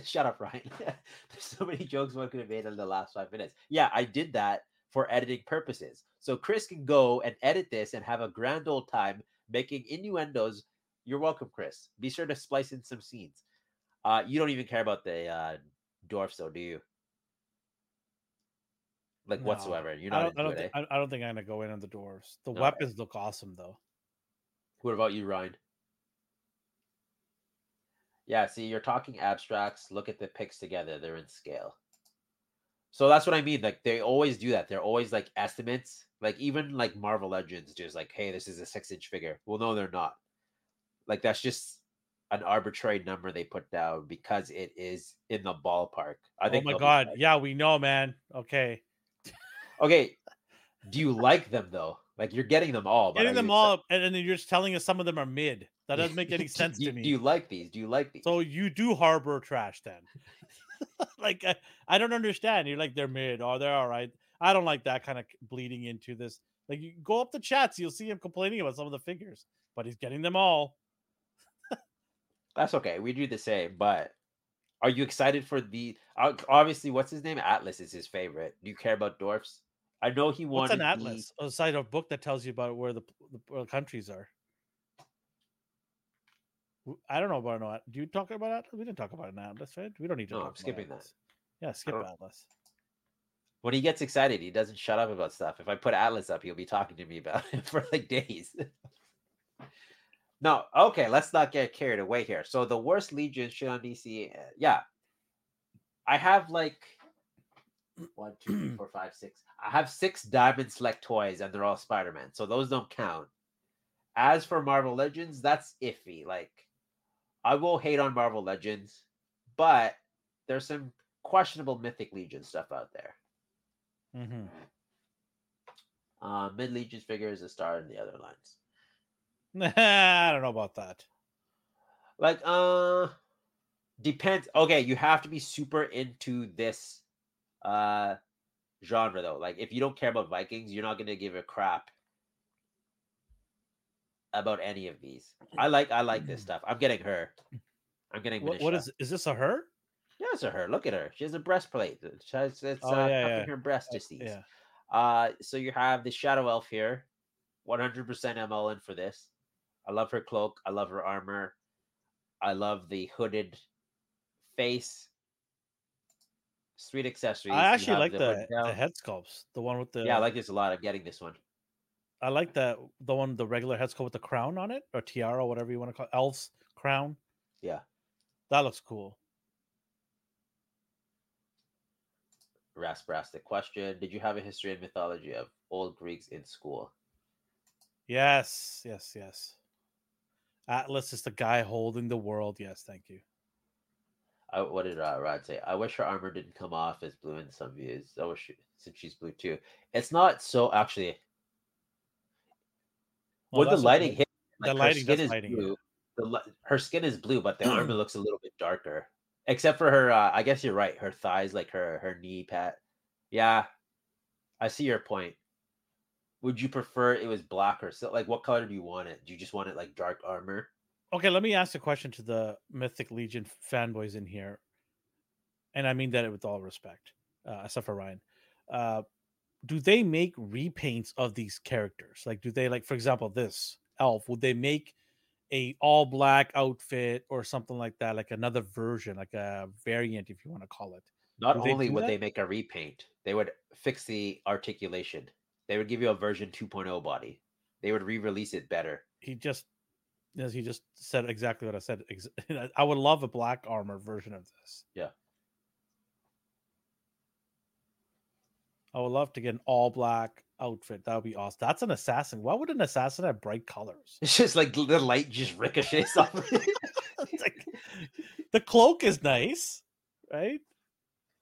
Shut up, Ryan. There's so many jokes one could have made in the last five minutes. Yeah, I did that for editing purposes. So Chris can go and edit this and have a grand old time making innuendos. You're welcome, Chris. Be sure to splice in some scenes. Uh, you don't even care about the uh, dwarfs, though, do you? Like No, whatsoever. You're I not don't, I don't, it. think, eh? I, I don't think I'm gonna go in on the dwarfs. The weapons look awesome though. What about you, Ryan? Yeah, see, you're talking abstracts. Look at the pics together; they're in scale. So that's what I mean. Like they always do that. They're always like estimates. Like even like Marvel Legends, just like, hey, this is a six-inch figure. Well, no, they're not. Like that's just an arbitrary number they put down because it is in the ballpark. I think. oh think. my god, fine. yeah, we know, man. Okay, Okay. Do you like them though? Like you're getting them all. but getting them all, and, and then you're just telling us some of them are mid. That doesn't make any sense do, to me. Do you like these? Do you like these? So you do harbor trash then? like I, I don't understand. You're like they're mid or they're all right. I don't like that kind of bleeding into this. Like you go up the chats, you'll see him complaining about some of the figures, but he's getting them all. That's okay. We do the same, but are you excited for the uh, obviously what's his name? Atlas is his favorite. Do you care about dwarfs? I know he wants an the- atlas? A side of book that tells you about where the, the where the countries are. I don't know about no. Do you talk about Atlas? We didn't talk about an atlas, right? We don't need to. No, talk I'm skipping that. Yeah, skip Atlas. when he gets excited, he doesn't shut up about stuff. If I put Atlas up, he'll be talking to me about it for like days. no, okay, let's not get carried away here. So the worst Legion shit on DC, uh, yeah. I have like one, two, three, four, five, six. I have six Diamond Select toys, and they're all Spider Man, so those don't count. As for Marvel Legends, that's iffy. Like, I will hate on Marvel Legends, but there's some questionable Mythic Legion stuff out there. Mm-hmm. Uh, Mid Legion's figure is a star in the other lines. I don't know about that. Like, uh, depends. Okay, you have to be super into this uh genre though. Like, if you don't care about Vikings, you're not gonna give a crap about any of these. I like, I like this stuff. I'm getting her. I'm getting. What, what is is this a her? Yeah, it's a her. Look at her. She has a breastplate. She has, it's Oh, uh, yeah, yeah. her breast disease. Yeah. Uh, so you have the Shadow Elf here. 100% I'm all in for this. I love her cloak. I love her armor. I love the hooded face. Sweet accessories. I actually like the, down. the head sculpts. The one with the Yeah, I like this a lot. I'm getting this one. I like that the one the regular head sculpt with the crown on it or tiara, whatever you want to call it. Elf's crown. Yeah. That looks cool. Rasprastic question. Did you have a history and mythology of old Greeks in school? Yes, yes, yes. Atlas is the guy holding the world. Yes, thank you. I, what did uh, Rod say? I wish her armor didn't come off as blue in some views. I wish she, since she's blue too. It's not so actually. Well, when the lighting the- hit, the like, her lighting skin is lighting it. blue. The her skin is blue, but the armor looks a little bit darker. Except for her, uh, I guess you're right. Her thighs, like her her knee pad. Yeah, I see your point. Would you prefer it was black or so? Like, what color do you want it? Do you just want it like dark armor? Okay, let me ask a question to the Mythic Legion fanboys in here, and I mean that with all respect, uh, except for Ryan. Uh, do they make repaints of these characters? Like, do they like, for example, this elf? Would they make a all black outfit or something like that, like another version, like a variant, if you want to call it? Not only do would that? they make a repaint, they would fix the articulation. They would give you a version 2.0 body. They would re-release it better. He just, as he just said exactly what I said. I would love a black armor version of this. Yeah. I would love to get an all black outfit. That would be awesome. That's an assassin. Why would an assassin have bright colors? It's just like the light just ricochets off. like, the cloak is nice, right?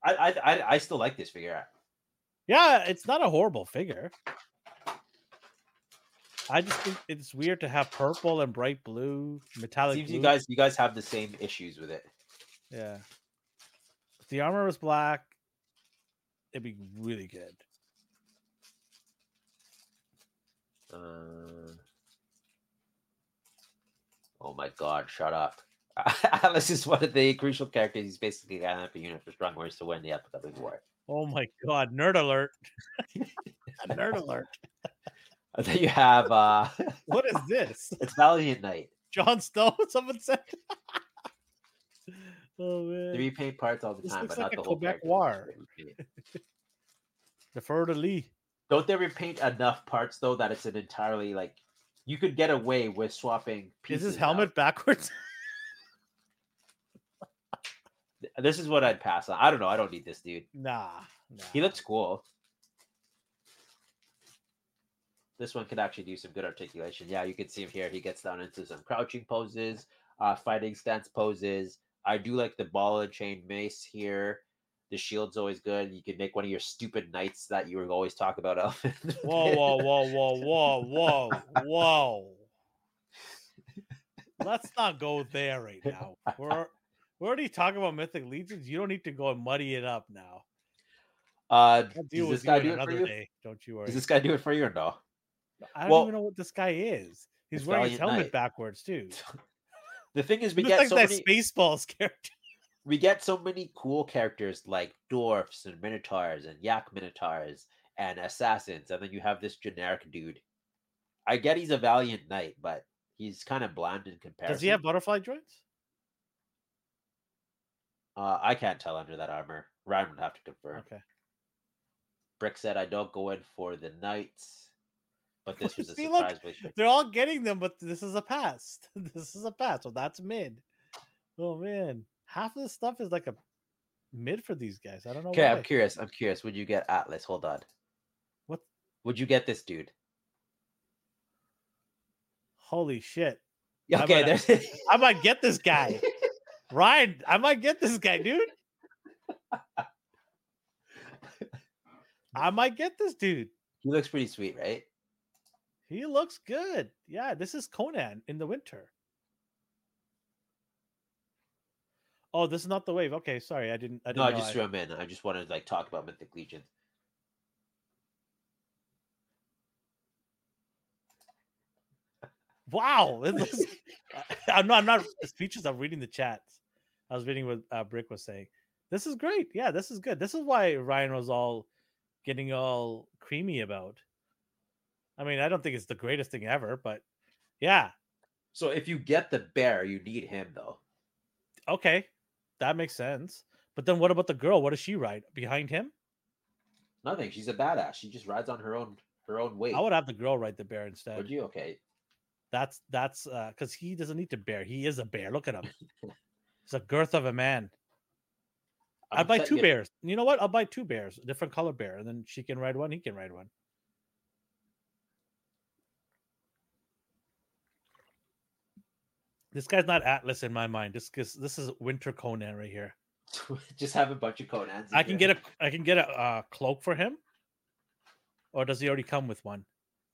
I, I I I still like this figure. Yeah, it's not a horrible figure. I just think it's weird to have purple and bright blue, metallic. Seems you guys you guys have the same issues with it. Yeah. If the armor was black, it'd be really good. Uh, oh my god, shut up. Alice is one of the crucial characters. He's basically an unit for strong words to win the epic of the war. Oh my god, nerd alert. nerd alert. And then you have uh What is this? it's Valiant Knight. Jon Snow? Someone said. Oh man. They repaint parts all the This time, looks but like not a the whole Quebec character. war. They repaint. The Fleur de Lis. Don't they repaint enough parts though that it's an entirely like you could get away with swapping Is pieces. his out. helmet backwards? This is what I'd pass on. I don't know. I don't need this dude. nah, nah. He looks cool. This one could actually do some good articulation. Yeah, you can see him here. He gets down into some crouching poses, uh, fighting stance poses. I do like the ball and chain mace here. The shield's always good. You can make one of your stupid knights that you were always talk about. Elfin. Whoa, whoa, whoa, whoa, whoa, whoa, whoa. Let's not go there right now. We're we're already talking about Mythic Legions. You don't need to go and muddy it up now. Uh, I'll does deal this guy do it for you? day. Don't you worry. Does this guy do it for you or no? I don't well, even know what this guy is. He's wearing his helmet Knight. backwards too. The thing is, we get looks so like many. Spaceballs character. we get so many cool characters like dwarfs and minotaurs and yak minotaurs and assassins, and then you have this generic dude. I get he's a valiant knight, but he's kind of bland in comparison. Does he have butterfly joints? Uh, I can't tell under that armor. Ryan would have to confirm. Okay. Brick said, "I don't go in for the knights, but this was a See, surprise." wish." They're all getting them, but this is a pass. this is a pass, so that's mid. Oh man, half of the stuff is like a mid for these guys. I don't know. Okay, I'm curious. I'm curious. Would you get Atlas? Hold on. What? Would you get this dude? Holy shit! Yeah, I Okay, might- there's. I might get this guy, Ryan. I might get this guy, dude. I might get this dude. he looks pretty sweet, right? He looks good. Yeah, this is Conan in the winter. Oh, this is not the wave. Okay, sorry, I didn't. I didn't No, I just threw him in. I just wanted to like talk about Mythic Legion. Wow, I'm not. I'm not speeches. I'm reading the chats. I was reading what uh, Brick was saying. This is great. Yeah, this is good. This is why Ryan was all getting all creamy about. I mean, I don't think it's the greatest thing ever, but yeah, So if you get the bear, you need him though. okay, that makes sense. But then, what about the girl? What does she ride behind him? Nothing. She's a badass. She just rides on her own her own weight. I would have the girl ride the bear instead. Would you? Okay. That's that's uh because he doesn't need to bear. He is a bear. Look at him. He's a girth of a man. I'm I'd buy two you- bears. You know what? I'll buy two bears, a different color bear, and then she can ride one. He can ride one. This guy's not Atlas in my mind. This is this is Winter Conan right here. just have a bunch of Conans. I can get a I can get a uh, cloak for him, or does he already come with one?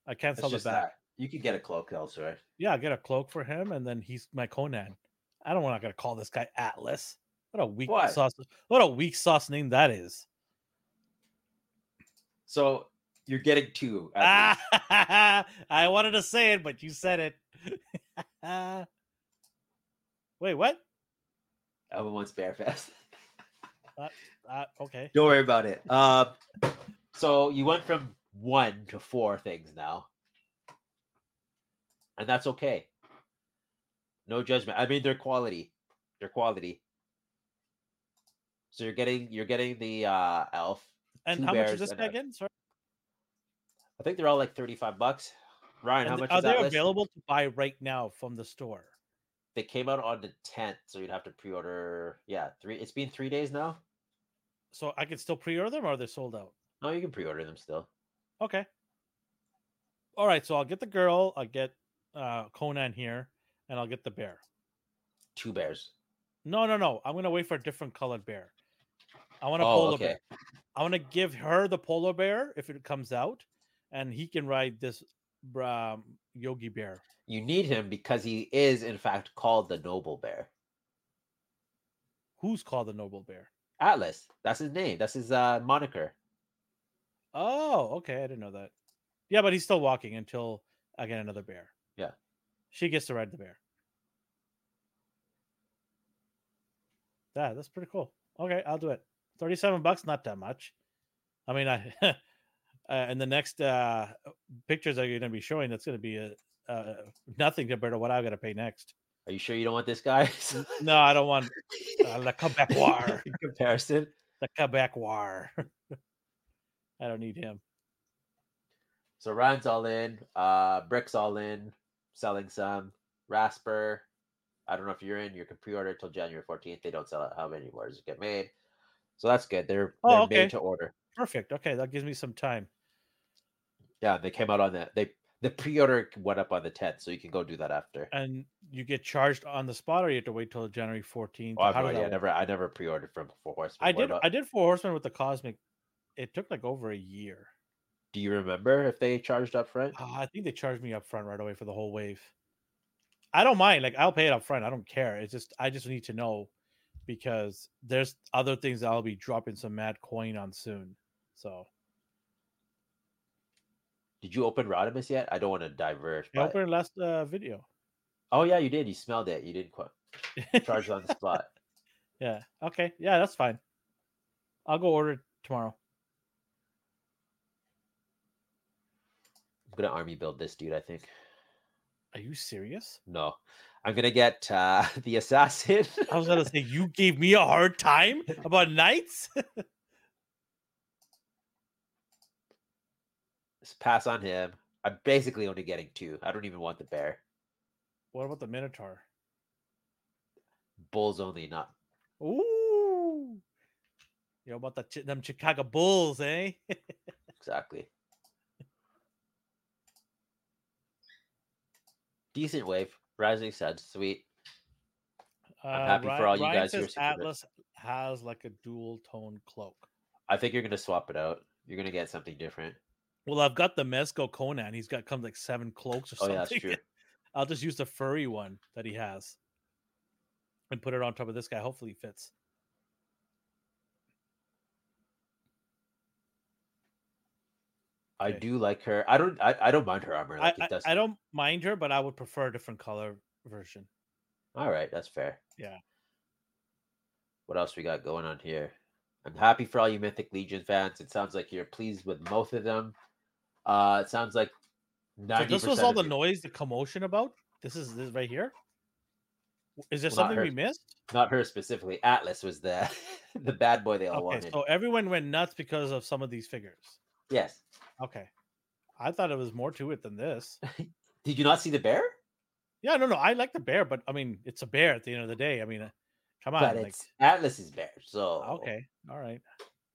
I can't It's sell the back. that. You could get a cloak elsewhere. Yeah, get a cloak for him, and then he's my Conan. I don't want to call this guy Atlas. What a weak Why? sauce! What a weak sauce name that is. So you're getting two. Ah, I wanted to say it, but you said it. Wait, what? Elvin wants Bear Fest. Uh, okay. Don't worry about it. Um, so you went from one to four things now, and that's okay. No judgment. I mean, they're quality. They're quality. So you're getting you're getting the uh elf. And how much is this and guy a- again? Sorry. I think they're all like thirty five bucks. Ryan, And how much are is they that? list? available to buy right now from the store? They came out on the tenth, so you'd have to pre order. Yeah, three. It's been three days now. So I can still pre-order them, or are they sold out? No, you can pre order them still. Okay. All right, so I'll get the girl, I'll get uh Conan here, and I'll get the bear. Two bears. No, no, no. I'm gonna wait for a different colored bear. I want a Oh, polar okay. bear. I want to give her the polar bear if it comes out, and he can ride this um, Yogi bear. You need him because he is, in fact, called the Noble Bear. Who's called the noble bear? Atlas. That's his name. That's his uh, moniker. Oh, okay. I didn't know that. Yeah, but he's still walking until I get another bear. She gets to ride the bear. Yeah, that's pretty cool. Okay, I'll do it. 37 bucks, not that much. I mean, I uh, and the next uh pictures that you're going to be showing, that's going to be a, uh, nothing compared to what I've got to pay next. Are you sure you don't want this guy? No, I don't want uh, the comeback war. In comparison. The comeback war. I don't need him. So Ryan's all in. Uh, Brick's all in. Selling some. Rasper. I don't know if you're in. You can pre-order till January 14th. They don't sell it. How many it get made? So that's good. They're, Oh, they're okay. made to order. Perfect. Okay, that gives me some time. Yeah, they came out on that. They the pre-order went up on the 10th, so you can go do that after. And you get charged on the spot, or you have to wait till January 14th. Oh, How no idea. I never I never pre-ordered from Four Horsemen. I did. I did Four Horsemen with the Cosmic. It took like over a year. Do you remember if they charged up front? Uh, I think they charged me up front right away for the whole wave. I don't mind. Like I'll pay it up front. I don't care. It's just I just need to know because there's other things that I'll be dropping some mad coin on soon. So Did you open Rodimus yet? I don't want to diverge. I But... opened last uh, video. Oh yeah, you did. You smelled it. You didn't quite charge it on the spot. yeah. Okay. Yeah, that's fine. I'll go order tomorrow. Gonna army build this dude. I think. Are you serious? No, I'm gonna get uh, the assassin. I was gonna say you gave me a hard time about knights. Just pass on him. I'm basically only getting two. I don't even want the bear. what about the Minotaur? Bulls only, not. Ooh. You know about the them Chicago Bulls, eh? Exactly. Decent wave. Rising said, sweet. I'm uh, happy for all you Ryan guys who are super. Atlas has like a dual tone cloak. I think you're gonna swap it out. You're gonna get something different. Well, I've got the Mezco Conan. He's got comes like seven cloaks or Oh something. yeah, that's true. I'll just use the furry one that he has and put it on top of this guy. Hopefully, he fits. I Okay. do like her. I don't. I, I don't mind her armor. I, Like I, it does. I don't mind her, but I would prefer a different color version. All right, that's fair. Yeah. What else we got going on here? I'm happy for all you Mythic Legion fans. It sounds like you're pleased with both of them. Uh, it sounds like So this was all the noise, the commotion about. This is this right here. Is there Well, something we missed? Not her specifically. Atlas was the the bad boy they all Okay, wanted. so everyone went nuts because of some of these figures. Yes. Okay, I thought it was more to it than this. Did you not see the bear? Yeah, no, no, I like the bear, but I mean, it's a bear at the end of the day. I mean, uh, come on, but like, it's Atlas's bear. So okay, all right.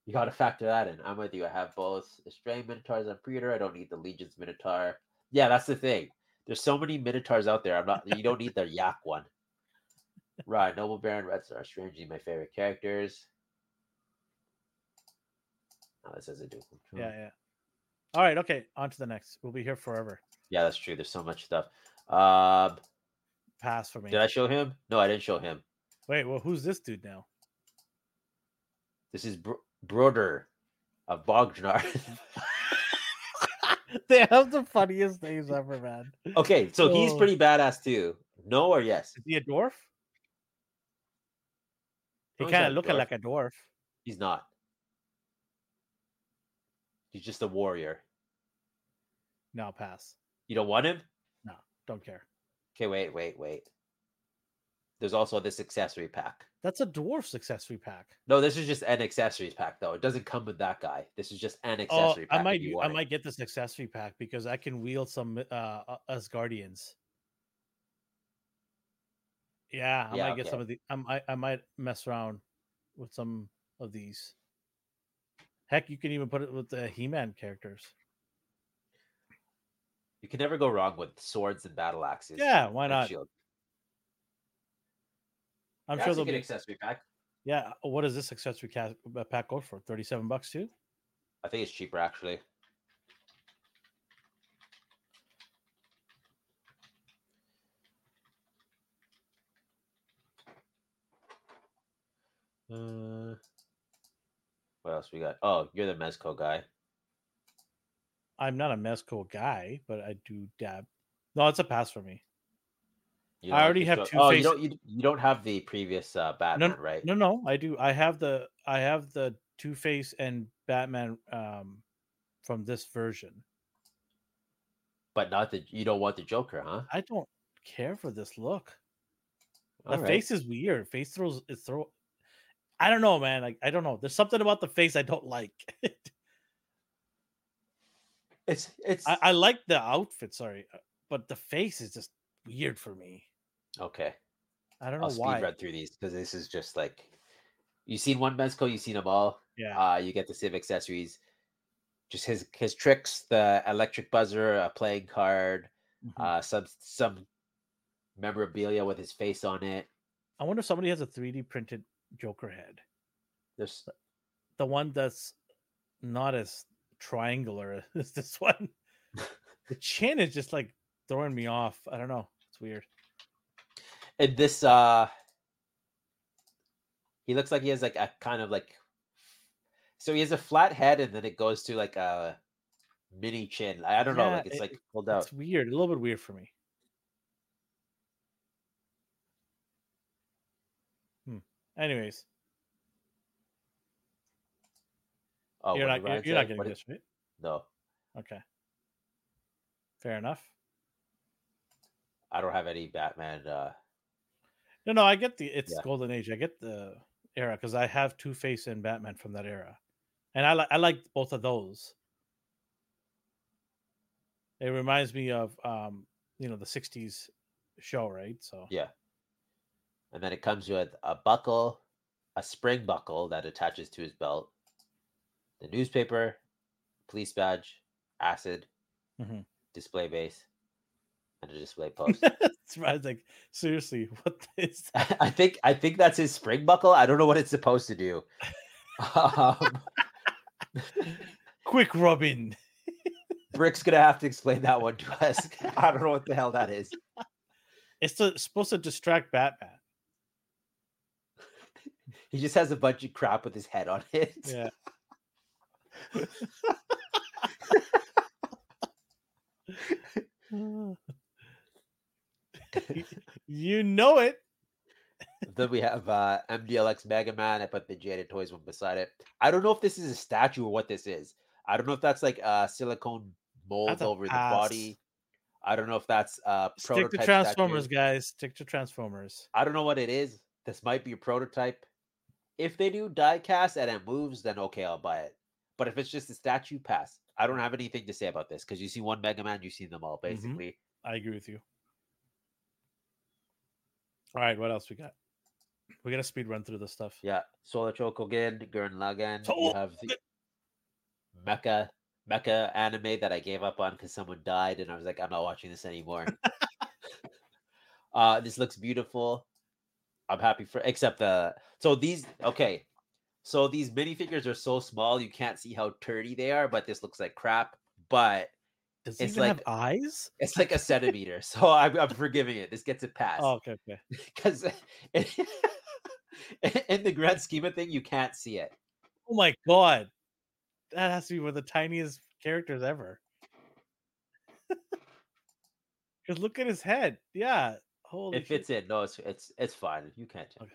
You got to factor that in. I'm with you. I have both Estranged Minotaurs on pre-order. I don't need the Legion's Minotaur. Yeah, that's the thing. There's so many Minotaurs out there. I'm not. You don't need the Yak one. Right, Noble Baron, Red Star, strangely my favorite characters. Oh, this is a dual. Yeah, yeah. All right, okay. On to the next. We'll be here forever. yeah, that's true. There's so much stuff. Um, Pass for me. did I show him? No, I didn't show him. Wait, well, who's this dude now? This is Bro- Broder of Bognar. they have the funniest names ever, man. okay, so he's Oh. pretty badass too. No or yes? Is he a dwarf? He No, kind of looking like a dwarf. He's not. He's just a warrior. No, pass. You don't want him? No, don't care. Okay, wait, wait, wait. There's also this accessory pack. That's a dwarf's accessory pack. No, this is just an accessories pack, though. It doesn't come with that guy. This is just an Oh, accessory pack. I might, I might get this accessory pack because I can wield some uh uh, Asgardians. Yeah, I Yeah, might get some of the. I might, I might mess around with some of these. Heck, you can even put it with the He-Man characters. You can never go wrong with swords and battle axes. Yeah, why not? shield. I'm Yeah, sure they'll be. accessory pack. Yeah, what does this accessory uh, pack go for? Thirty-seven bucks too. I think it's cheaper actually. Uh, what else we got? Oh, you're the Mezco guy. I'm not a Mezco guy, but I do dab. No, it's a pass for me. You I already have Two Oh, you don't. You, you don't have the previous uh, Batman, right? No, no, I do. I have the I have the Two Face and Batman um from this version. But not the. You don't want the Joker, huh? I don't care for this look. The All right. face is weird. Face throws it throw. I don't know, man. Like I don't know. There's something about the face I don't like. It's it's I, I like the outfit, sorry, uh, but the face is just weird for me. okay. I don't know I'll speed why. run through these because this is just like you've seen one Mezco, you've seen them all. Yeah, Uh, you get the Civ accessories, just his his tricks, the electric buzzer, a playing card, Mhm. uh, some some memorabilia with his face on it. I wonder if somebody has a 3D printed Joker head. This The one that's not as triangular as this one. the chin is just like throwing me off. I don't know. It's weird. and this uh he looks like he has like a kind of like so he has a flat head and then it goes to like a mini chin. I don't know, like it's it- like pulled out. It's weird. A little bit weird for me. Hmm. Anyways, Oh, you're not you're, you're not getting this, right? No, Okay. Fair enough. I don't have any Batman. uh No, no, I get the it's Yeah. golden age. I get the era because I have Two Face and Batman from that era, and I like I like both of those. It reminds me of um, you know, the '60s show, right? So Yeah. And then it comes with a buckle, a spring buckle that attaches to his belt, the newspaper, police badge, acid, Mhm. display base, and a display post. it's I was like, seriously, what is that? I think I think that's his spring buckle. I don't know what it's supposed to do. Um, Quick Robin. Brick's gonna have to explain that one to us. I don't know what the hell that is. It's to, supposed to distract Batman. He just has a bunch of crap with his head on it. Yeah. you know it. then we have uh, MDLX Mega Man. I put the Jada Toys one beside it. I don't know if this is a statue or what this is. I don't know if that's like a silicone mold That's over the body. I don't know if that's a Stick to statue. Transformers, guys. Stick to Transformers. I don't know what it is. This might be a prototype. If they do die cast and it moves, then okay, I'll buy it. But if it's just a statue, pass. I don't have anything to say about this because you see one Mega Man, you see them all Mhm. basically. I agree with you. All right, what else we got? We got to speed run through this stuff. Yeah, Soul of Chogokin, Gurren Lagann. You have the Mecha Mecha anime that I gave up on because someone died, and I was like, I'm not watching this anymore. uh, this looks beautiful. I'm happy for except the so these okay. So these minifigures are so small you can't see how turdy they are, but this looks like crap. But Does It's have like- eyes? it's like a centimeter, so I'm, I'm forgiving it. This gets a pass Oh, okay, okay. because in the grand scheme of thing, you can't see it. Oh my god, that has to be one of the tiniest characters ever. Because look at his head. Yeah, holy. It fits in. No, it's it's it's fine. You can't. Okay.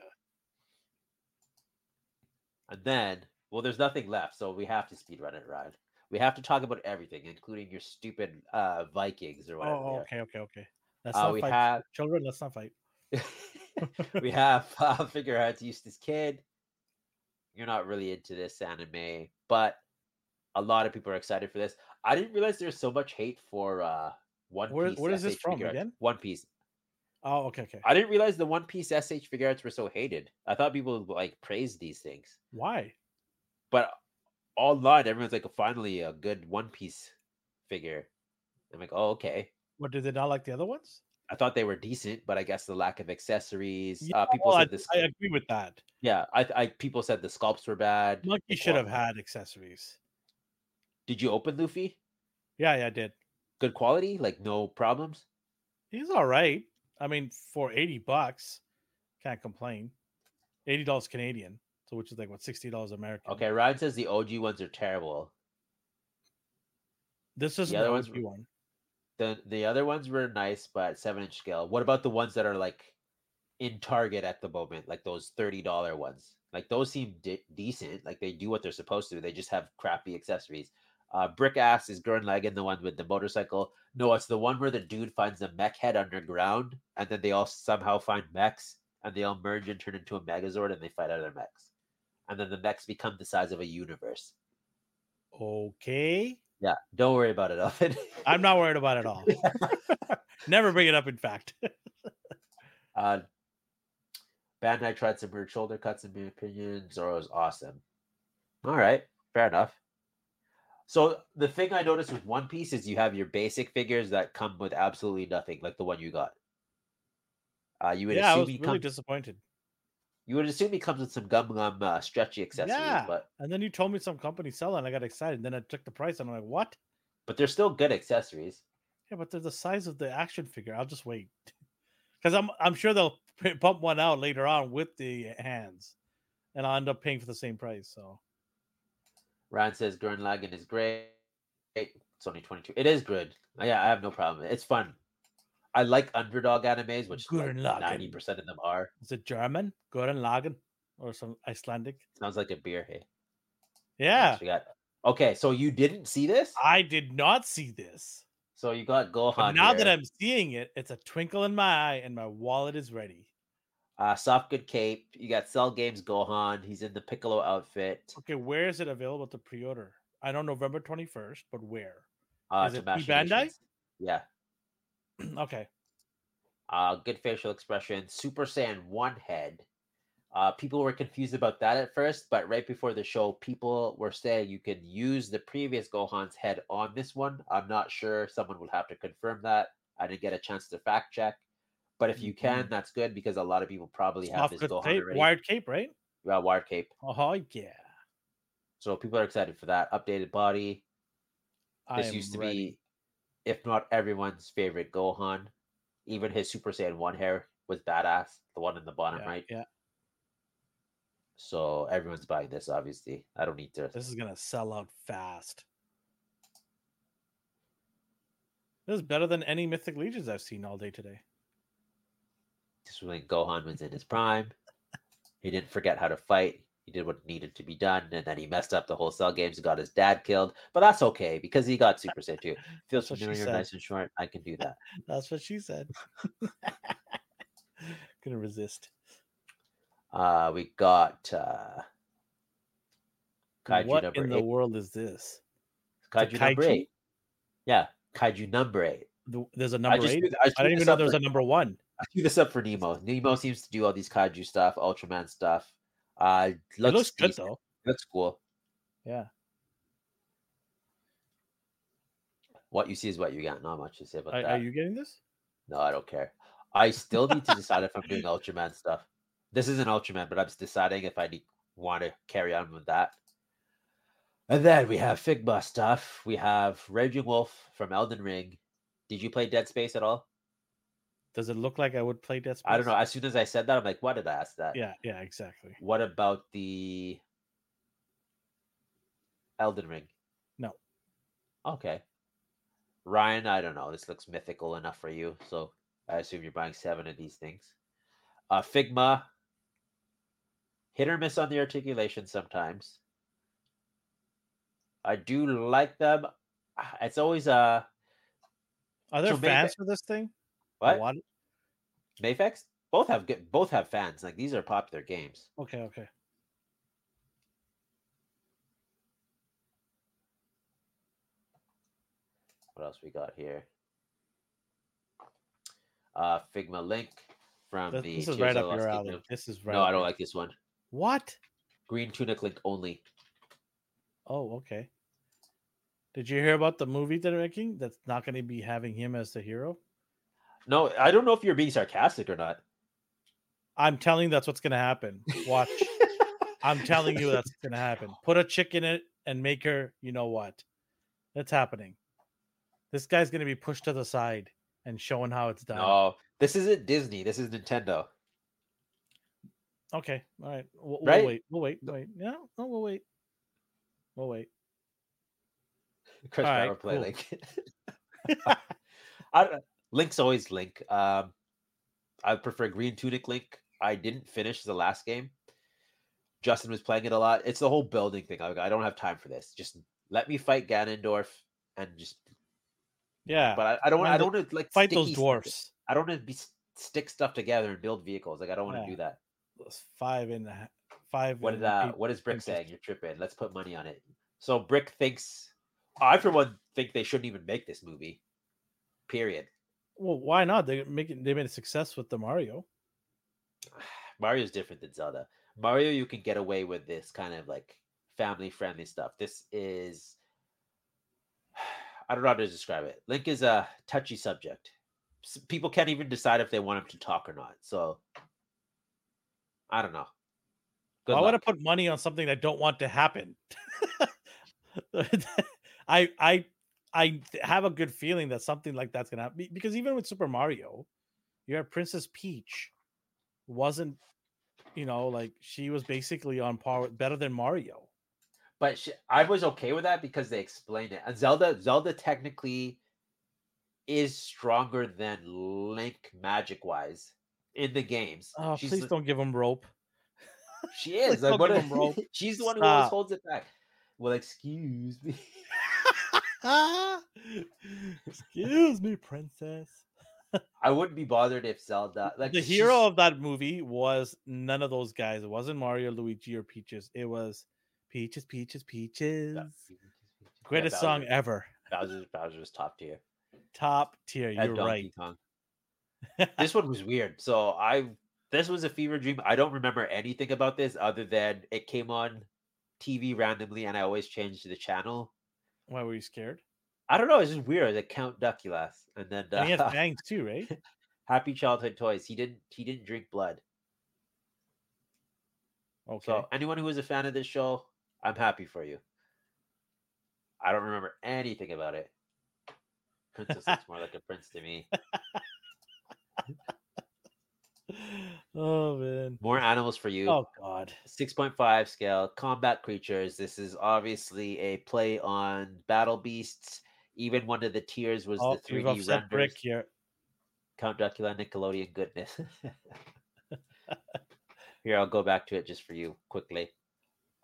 And then, well, there's nothing left, so we have to speed run it, Ryan. We have to talk about everything, including your stupid uh Vikings or whatever. oh, okay, okay, okay. Let's Uh, not we fight. have- Children, let's not fight. we have uh, figure out Eustass Kid. You're not really into this anime, but a lot of people are excited for this. I didn't realize there's so much hate for uh One Where- Piece. where is this from again? One Piece. Oh, okay, okay. I didn't realize the One Piece SH Figuarts were so hated. I thought people would, like praise these things. Why? but online everyone's like finally a good one piece figure i'm like oh okay What did they not like the other ones? i thought they were decent but i guess the lack of accessories Yeah, uh people well, said this I agree with that. yeah I, I people said the sculpts were bad Monkey should have had accessories. did you open luffy Yeah, yeah, I did. good quality like no problems He's all right. I mean, for 80 bucks, can't complain. $80 Canadian. So which is like what $60 American. okay ryan says the og ones are terrible This is the the other ones were- one. the the other ones were nice but seven inch scale what about the ones that are like in target at the moment like those $30 ones like those seem de- decent like they do what they're supposed to they just have crappy accessories uh brick ass is Gurren Lagann the one with the motorcycle no it's the one where the dude finds the mech head underground and then they all somehow find mechs and they all merge and turn into a Megazord, and they fight other mechs, and then the mechs become the size of a universe. Okay. Yeah, don't worry about it, Elvin. I'm not worried about it at all. Never bring it up, in fact. uh, Bandai tried some weird shoulder cuts, in my opinion. Zoro is awesome. All right, fair enough. So the thing I noticed with One Piece is you have your basic figures that come with absolutely nothing, like the one you got. Uh, you would yeah, I assume was he really comes. disappointed. You would assume he comes with some gum gum uh, stretchy accessories, Yeah. but And then you told me some company selling. I got excited. Then I took the price and I'm like, what? but they're still good accessories. Yeah, but they're the size of the action figure. I'll just wait. Because I'm I'm sure they'll pump one out later on with the hands. And I'll end up paying for the same price. So Ryan says Gurren Lagann is great. It's only 22. It is good. Uh, Yeah, I have no problem. It's fun. I like underdog animes, which like Gurren 90% of them are. is it German? Gurren Lagann? Or some Icelandic? Sounds like a beer. Hey. Yeah. got. Okay, so you didn't see this? I did not see this. So you got But Gohan. now that. I'm seeing it, it's a twinkle in my eye and my wallet is ready. Uh soft good cape. You got Cell Games Gohan. He's in the Piccolo outfit. Okay, where is it available to pre-order? I know November 21st, but where? Uh Is it Bandai? Yeah. okay. Uh good facial expression. Super Saiyan one head. Uh people were confused about that at first, but right before the show, people were saying you can use the previous Gohan's head on this one. I'm not sure. Someone would have to confirm that. I didn't get a chance to fact check. But if you can, that's good because a lot of people probably have this Gohan tape, already. wired cape, right? Uh, wired cape. Oh yeah. So people are excited for that. Updated body. This used to ready. be, if not everyone's favorite Gohan. Even his Super Saiyan 1 hair was badass. The one in the bottom yeah, right. yeah. So everyone's buying this, obviously. I don't need to. This is gonna sell out fast. This is better than any Mythic Legions I've seen all day today. This was when Gohan was in his prime. He didn't forget how to fight. He did what needed to be done, and then he messed up the whole cell games and got his dad killed. But that's okay because he got Super Saiyan 2. Feels That's familiar, nice and short. I can do that. That's what she said. Gonna resist. Uh, we got uh, Kaiju what number in eight. the world is this? Kaiju number eight. Yeah, Kaiju number eight. The- There's a number just eight. I I didn't even know there was a number one. I threw this up for Nemo. Nemo seems to do all these kaiju stuff, Ultraman stuff. Uh, It looks, looks good though. Looks cool. Yeah. What you see is what you got. Not much to say about Are, that. are you getting this? No, I don't care. I still need to decide if I'm doing Ultraman stuff. This isn't Ultraman, but I'm deciding if I need, want to carry on with that. And then we have Figma stuff. We have Raging Wolf from Elden Ring. Did you play Dead Space at all? Does it look like I would play Dead Space? I don't know. As soon as I said that, I'm like, why did I ask that? Yeah, yeah, exactly. What about the Elden Ring? No. Okay. Ryan, I don't know. This looks mythical enough for you, so I assume you're buying seven of these things. Uh Figma. Hit or miss on the articulation sometimes. I do like them. Ah, It's always uh Are there fans for this thing? What? What? Mafex? Both have good both have fans. Like these are popular games. Okay, okay. What else we got here? Uh Figma Link from This, the this is Tears right up your alley. Kingdom. This is right. No, I don't like this one. What? Green Tunic Link only. Oh, okay. Did you hear about the movie they're making? That's not going to be having him as the hero. No, I don't know if you're being sarcastic or not. I'm telling you, that's what's going to happen. Watch. I'm telling you, that's going to happen. Put a chick in it and make her. You know what? That's happening. This guy's going to be pushed to the side and showing how it's done. no, this isn't Disney. This is Nintendo. Okay. All right. We'll, Right? we'll wait. We'll wait. Wait. No, no, we'll wait. We'll wait. Chris All right, play cool. Link. I don't, Link's always Link. Um, I prefer Green Tunic Link. I didn't finish the last game. Justin was playing it a lot. It's the whole building thing. I, I don't have time for this. Just let me fight Ganondorf and just. Yeah. But I, I don't. want. I don't want to like Fight those dwarfs. I don't want to be stick stuff together and build vehicles. Like I don't want to Yeah. do that. Five and a five. What is uh, eight what is Brick saying? You're tripping. Let's put money on it. So Brick thinks I for one think they shouldn't even make this movie. Period. Well, why not? They make it, they made a success with the Mario. Mario's different than Zelda. Mario, you can get away with this kind of like family friendly stuff. This is, I don't know how to describe it. Link is a touchy subject. People can't even decide if they want him to talk or not. So, I don't know. Good Why would I luck. put money on something I don't want to happen? I I I have a good feeling that something like that's gonna happen because even with Super Mario, you have Princess Peach wasn't, you know, like she was basically on par with better than Mario. But sh- I was okay with that because they explained it. And Zelda, Zelda technically is stronger than Link magic wise in the games. Oh, She's please don't give him rope. She is. Like, what give a- him rope. she's the one who always holds it back. Well, excuse me. Ah. Excuse me, princess. I wouldn't be bothered if Zelda like the she's- hero of that movie was none of those guys. It wasn't Mario, Luigi, or Peaches. It was Peaches, Peaches, Peaches. Yeah, Greatest song Bowser- ever. Bowser's Bowser's top tier. Top tier. You're Donkey right. Kong. this one was weird. So I this was a fever dream. I don't remember anything about this other than it came on TV randomly and I always changed the channel. Why were you scared? I don't know, it's just weird. Like Count Duckula's. And then And he has uh, fangs too, right? Happy Childhood Toys. He didn't he didn't drink blood. Okay. So anyone who is a fan of this show, I'm happy for you. I don't remember anything about it. Princess looks more like a prince to me. oh man. More animals for you. Oh god. 6.5 scale combat creatures. This is obviously a play on battle beasts. Even one of the tiers was Oh, the 3D upset renders. Brick here. Count Duckula Nickelodeon goodness. Here, I'll go back to it just for you quickly.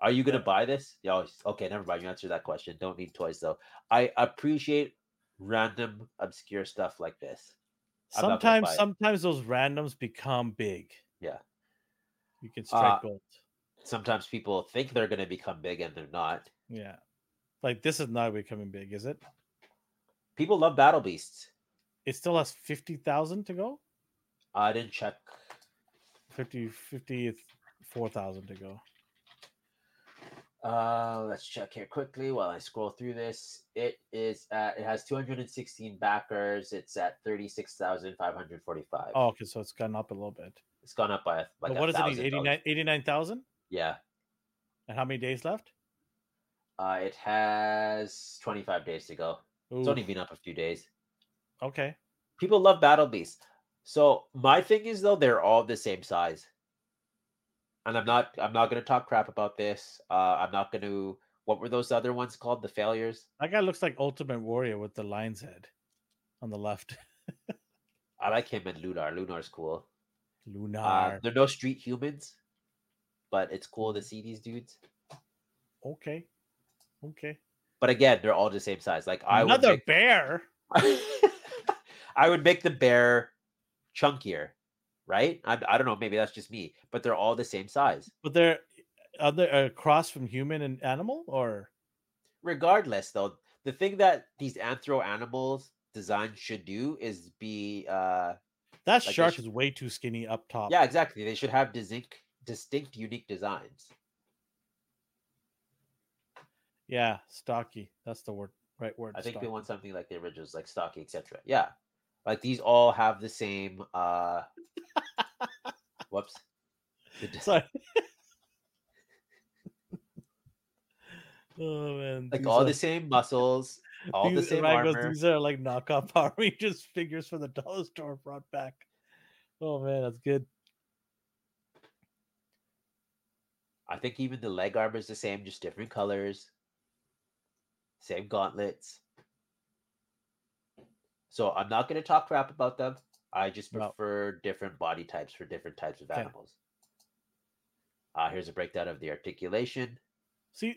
Are you gonna buy this? Yeah, oh, okay, never mind. You answered that question. Don't need toys though. I appreciate random obscure stuff like this. I'm not gonna Sometimes sometimes those randoms become big. Yeah. You can strike Uh, gold. Sometimes people think they're gonna become big and they're not. Yeah. Like this is not becoming big, is it? People love battle beasts. It still has 50,000 to go? I didn't check 50 54,000 to go. Uh, let's check here quickly while I scroll through this. It is at it has 216 backers. It's at 36,545. Oh, okay, so it's gone up a little bit. It's gone up by like what does it need? thousand 89 89,000? Yeah. and how many days left? Uh, it has 25 days to go. It's only been up a few days. okay. People love Battle Beasts. So my thing is though, they're all the same size. And I'm not I'm not gonna talk crap about this. Uh I'm not gonna what were those other ones called? The failures? That guy looks like Ultimate Warrior with the lion's head on the left. I like him and Lunar. Lunar's cool. Uh, Lunar. they're no street humans, but it's cool to see these dudes. okay. Okay. But again, they're all the same size. Like I Another would bear. I would make the bear chunkier, right? I, I don't know. Maybe that's just me, but they're all the same size. But they're are they a cross from human and animal or Regardless, though, the thing that these anthro animals design should do is be uh that they shark should- is way too skinny up top. yeah, exactly. They should have distinct distinct unique designs. Yeah, stocky. That's the word. Right word. I think they want something like the originals, like stocky, etc. Yeah, like these all have the same. uh Whoops. Sorry. oh man. like these all are- the same muscles, all the these- same Ryan goes, armor. These are like knockoff Power Rangers figures for the dollar store brought back. Oh man, that's good. I think even the leg armor is the same, just different colors. Same gauntlets. So I'm not going to talk crap about them. I just No. prefer different body types for different types of animals. Uh, here's a breakdown of the articulation. See,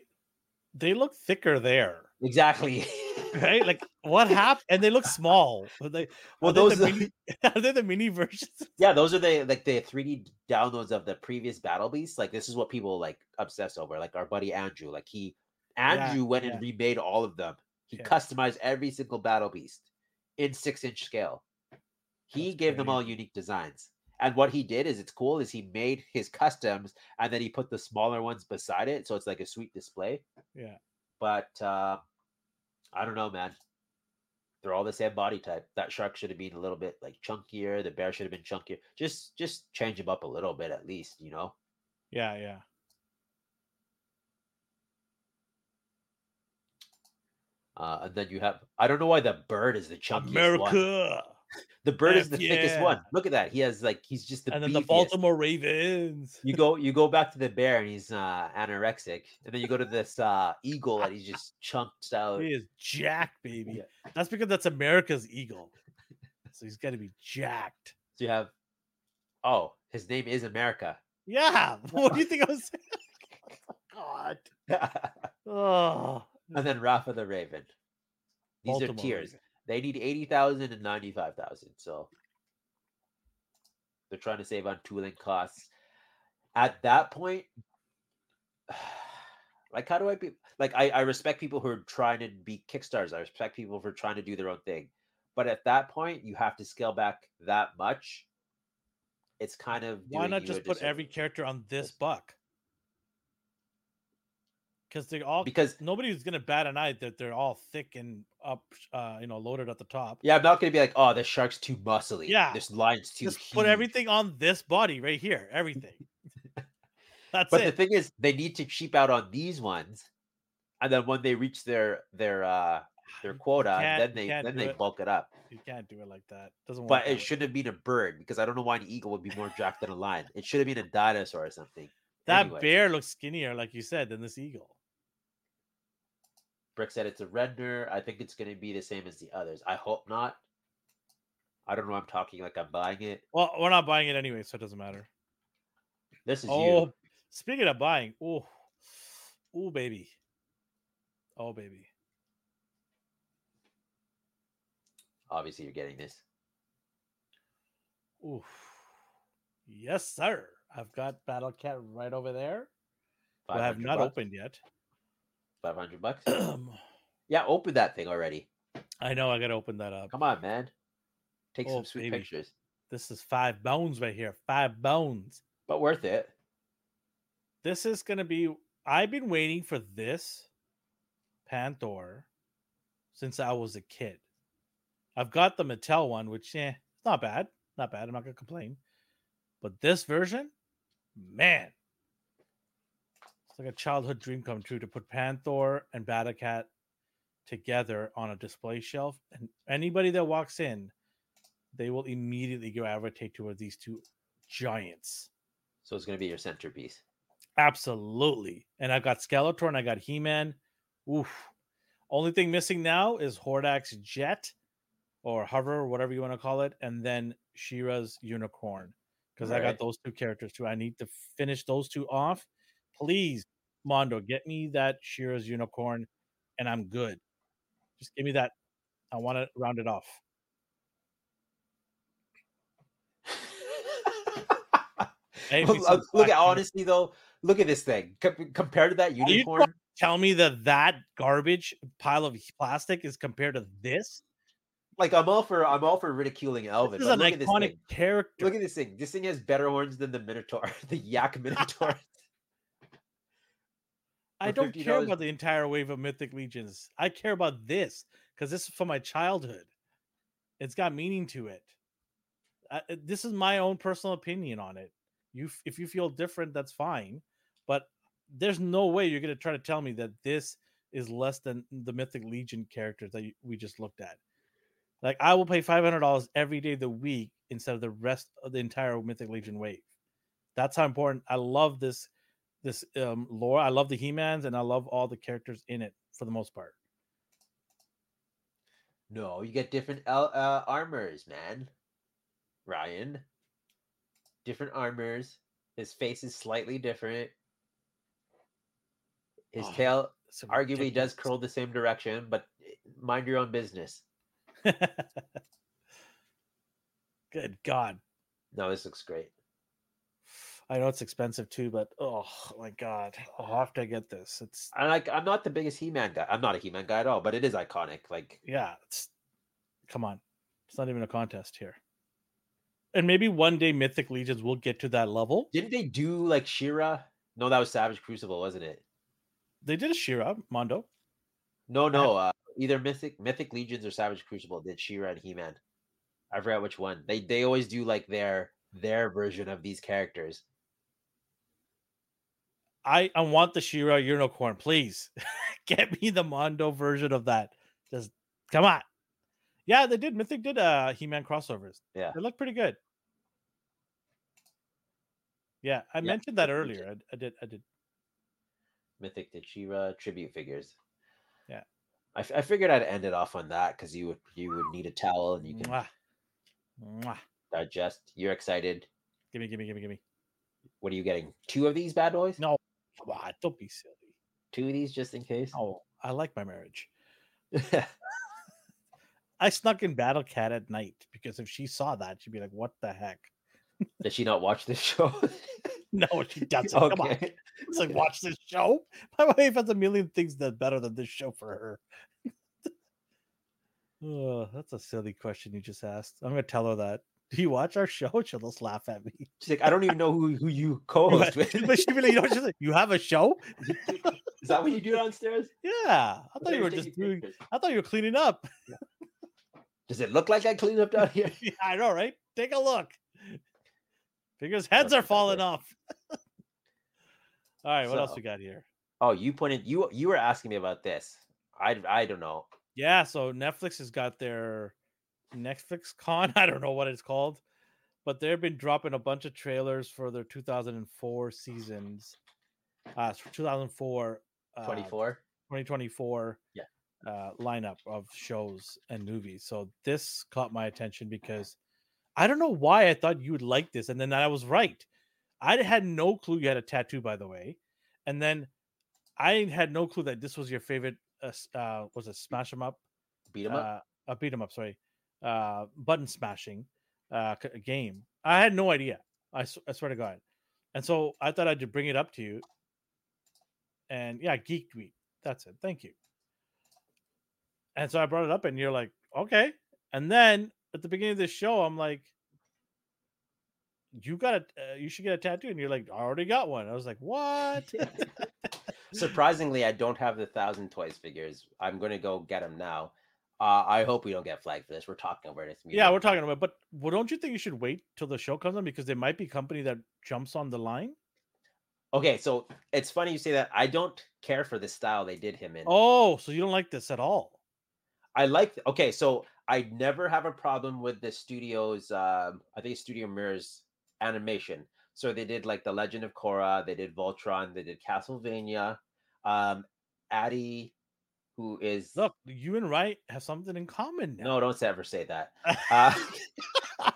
they look thicker there. Exactly. right? Like what happened? And they look small. Are they, Well, are they those the are- mini, are they the mini versions? Yeah, those are the like the 3D downloads of the previous Battle Beasts. Like this is what people like obsess over. Like our buddy Andrew, like he Andrew went yeah. and remade all of them. He Yeah. customized every single Battle Beast in six inch scale. He That's gave them all unique designs. And what he did is it's cool is he made his customs and then he put the smaller ones beside it, so it's like a sweet display. Yeah. But uh, I don't know, man. They're all the same body type. That shark should have been a little bit like chunkier. The bear should have been chunkier. Just just change them up a little bit at least, you know. Yeah, yeah. Uh, and then you have I don't know why the bird is the chunkiest one. The bird is Heck the thickest one. Look at that. He has like he's just the and then the. Baltimore Ravens. You go you go back to the bear and he's uh anorexic, and then you go to this uh eagle and he's just chunked out. He is jacked, baby. Yeah. That's because that's America's eagle. So he's got to be jacked. So you have oh, his name is America. Yeah. What do you think I was saying? God. Oh. and then Rafa the Raven. These are tears. tiers. They need 80,000 and 95,000. So they're trying to save on tooling costs. At that point, like, how do I be like? I, I respect people who are trying to be Kickstarters. I respect people for trying to do their own thing. But at that point, you have to scale back that much. It's kind of Why not just put every character on this buck? Because they're all because nobody's gonna bat an eye that they're all thick and up, uh, you know, loaded at the top. yeah, I'm not gonna be like, oh, the shark's too muscly. Yeah. this line's too. Just put everything on this body right here. Everything. That's But the thing is, they need to cheap out on these ones, and then when they reach their their uh their quota, then they then they it. bulk it up. You can't do it like that. Doesn't. But it shouldn't have been a bird because I don't know why an eagle would be more jacked than a lion. It should have been a dinosaur or something. That Anyways, bear looks skinnier, like you said, than this eagle. Brick said it's a render. I think it's going to be the same as the others. I hope not. I don't know. I'm talking like I'm buying it. Well, we're not buying it anyway, so it doesn't matter. This is Oh, you. speaking of buying, oh, oh, baby, oh, baby. Obviously, you're getting this. Ooh, yes, sir. I've got Battle Cat right over there. I have not bucks? opened yet. 500 bucks. Yeah, open that thing already. I know I got to open that up. Come on, man. Take Oh, some sweet baby. pictures. This is five bones right here. Five bones. But worth it. This is gonna be. I've been waiting for this Panther since I was a kid. I've got the Mattel one, which eh, it's not bad. Not bad. I'm not gonna complain. But this version, man, it's like a childhood dream come true to put Panther and Battlecat together on a display shelf, and anybody that walks in, they will immediately gravitate towards these two giants. So it's going to be your centerpiece. Absolutely. And I've got Skeletor and I got He Man. Oof. Only thing missing now is Hordak's Jet or Hover, or whatever you want to call it, and then She-Ra's Unicorn. Because I got those two characters too. I need to finish those two off. Please, Mondo, get me that She-Ra's Unicorn and I'm good. Just give me that. I want to round it off. Hey, Well, uh, look- look at honestly though. Look at this thing Com- compared to that you unicorn. Tell me that that garbage pile of plastic is compared to this. Like I'm all for I'm all for ridiculing Elvin. This is an look at this iconic character. Look at this thing. This thing has better horns than the Minotaur, the Yak Minotaur. I don't care about the entire wave of Mythic Legions. I care about this because this is from my childhood. It's got meaning to it. I, uh, this is my own personal opinion on it. You, if you feel different, that's fine. But there's no way you're going to try to tell me that this is less than the Mythic Legion characters that we just looked at. Like I will pay five hundred dollars every day of the week instead of the rest of the entire Mythic Legion wave. That's how important. I love this this um, lore. I love the He-Mans and I love all the characters in it for the most part. no, you get different uh, armors, man. Ryan, different armors. His face is slightly different. His Oh, tail arguably does curl the same direction, but mind your own business. Good God. No, this looks great. I know it's expensive too, but oh my God. I'll have to get this. It's, I like. I'm not the biggest He-Man guy. I'm not a He-Man guy at all, but it is iconic. Like, yeah, it's, come on. It's not even a contest here. And maybe one day Mythic Legions will get to that level. didn't they do like She-Ra? No, that was Savage Crucible, wasn't it? They did a She-Ra, Mondo. No, no. Uh, either Mythic Mythic Legions or Savage Crucible did She-Ra and He-Man. I forgot which one. They they always do like their their version of these characters. I, I want the She-Ra Unicorn, please. Get me the Mondo version of that. Just come on. Yeah, they did. Mythic did uh He-Man crossovers. Yeah. They look pretty good. Yeah, I Yeah, mentioned that Mythic earlier. I, I did. I did. Mythic did She-Ra tribute figures. Yeah. I, f- I figured I'd end it off on that because you would you would need a towel and you can Mwah. Mwah. digest. You're excited. Gimme, gimme, gimme, gimme. What are you getting? Two of these bad boys? No, come on, don't be silly. Two of these just in case. Oh, I like my marriage. I snuck in Battle Cat at night because if she saw that, she'd be like, "What the heck?" Did she not watch this show? No, she doesn't. Come on, okay. it's like watch this show. My wife has a million things that better than this show for her. oh, that's a silly question you just asked. I'm gonna tell her that. Do you watch our show? She'll just laugh at me. She's like, I don't even know who, who you co-host with. But she'd be like, you know, like, you have a show? Is that what you do downstairs? Yeah, I thought you were just doing. pictures. I thought you were cleaning up. Does it look like I cleaned up down here? Yeah, I know, right? Take a look. Because heads are falling off. All right, what else we got here? Oh, you pointed you you were asking me about this. I I don't know. Yeah, so Netflix has got their Netflix Con. I don't know what it's called, but they've been dropping a bunch of trailers for their 2004 seasons. Uh, 2004, uh, 24. 2024 Yeah. uh, lineup of shows and movies. So this caught my attention because I don't know why I thought you would like this, and then I was right. I had no clue you had a tattoo, by the way, and then I had no clue that this was your favorite. Uh, uh was it Smash 'em Up? Beat 'em up. Uh, uh, beat 'em up. Sorry, uh, button smashing uh game. I had no idea. I I swear to God, and so I thought I'd bring it up to you. And yeah, Geeked Week. That's it. Thank you. And so I brought it up, and you're like, okay. And then at the beginning of the show, I'm like, you got a, uh, you should get a tattoo, and you're like, I already got one. I was like, what? Surprisingly, I don't have the thousand toys figures. I'm gonna go get them now. Uh, I hope we don't get flagged for this. We're talking about it. yeah, we're talking about, but well, don't you think you should wait till the show comes on because there might be company that jumps on the line? Okay, so it's funny you say that. I don't care for the style they did him in. Oh, so you don't like this at all? I like. Okay, so I never have a problem with the studio's. Um, I think Studio Mir's animation. So they did like the Legend of Korra. They did Voltron. They did Castlevania. Um, Adi, who is Look, you and Wright have something in common now. no, don't ever say that. Uh,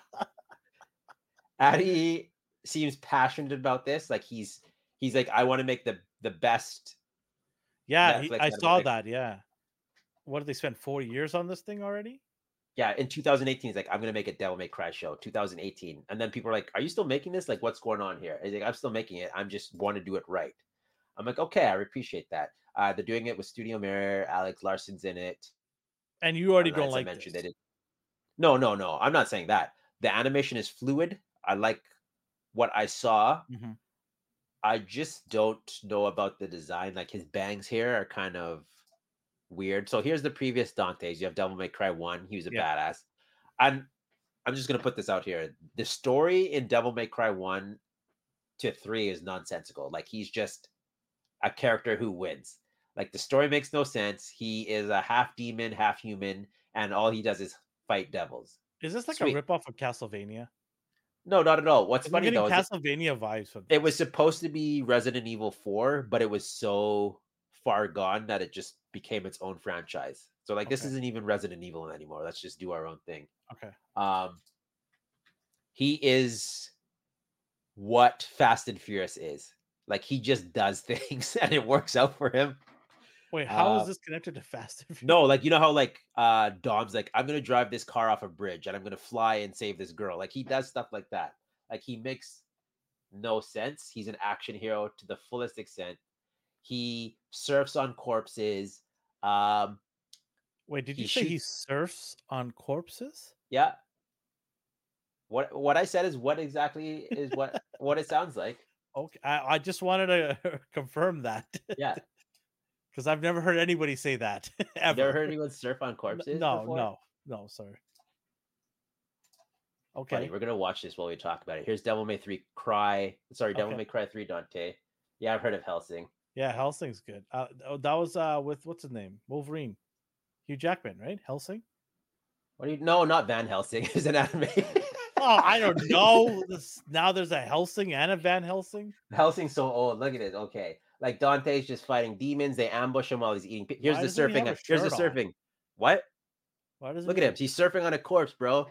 Adi seems passionate about this. Like he's he's like, I want to make the the best. yeah, he, I saw that. Yeah. What did they spend four years on this thing already? Yeah, in 2018, he's like, I'm gonna make a Devil May Cry show. 2018, and then people are like, Are you still making this? Like, what's going on here? He's like, I'm still making it. I'm just want to do it right. I'm like, okay, I appreciate that. Uh, they're doing it with Studio Mir. Alex Larson's in it. And you already And don't as I like mentioned, this. they did. No, no, no. I'm not saying that. The animation is fluid. I like what I saw. Mhm. I just don't know about the design. Like his bangs here are kind of weird. So here's the previous Dante's. You have Devil May Cry 1. He was a Yeah. badass. And I'm just gonna put this out here. The story in Devil May Cry 1 to 3 is nonsensical. Like he's just a character who wins. Like the story makes no sense. He is a half demon, half human, and all he does is fight devils. Is this like Sweet. a ripoff of Castlevania? No, not at all. What's I'm funny though Castlevania vibes from it was supposed to be Resident Evil 4, but it was so far gone that it just became its own franchise. So like this isn't even Resident Evil anymore. Let's just do our own thing. okay. Um he is what Fast and Furious is. Like he just does things and it works out for him. Wait, how is Uh, this connected to Fast and Furious? No, like you know how like uh Dom's like, I'm gonna drive this car off a bridge and I'm gonna fly and save this girl. Like he does stuff like that. Like he makes no sense. He's an action hero to the fullest extent. He surfs on corpses. Um, Wait, did he you say he surfs on corpses? yeah. What what I said is what exactly is what what it sounds like. Okay, I, I just wanted to confirm that. Yeah. Because I've never heard anybody say that ever. Never heard anyone surf on corpses? No, before? no, no, sorry. Funny, Okay, we're gonna watch this while we talk about it. Here's Devil May 3 Cry. Sorry, Devil Okay. May Cry 3 Dante. Yeah, I've heard of Hellsing. yeah, Hellsing's good. Uh, oh, that was uh with what's his name, Wolverine, Hugh Jackman, right? Hellsing. What do you no, not Van Helsing. It's an anime. Oh, I don't know. This, now there's a Hellsing and a Van Helsing. Hellsing's so old. Look at it. Okay. Like Dante's just fighting demons. They ambush him while he's eating. Here's Why the doesn't he surfing. Here's the shirt on? surfing. What? Why does Look at him. He's surfing on a corpse, bro.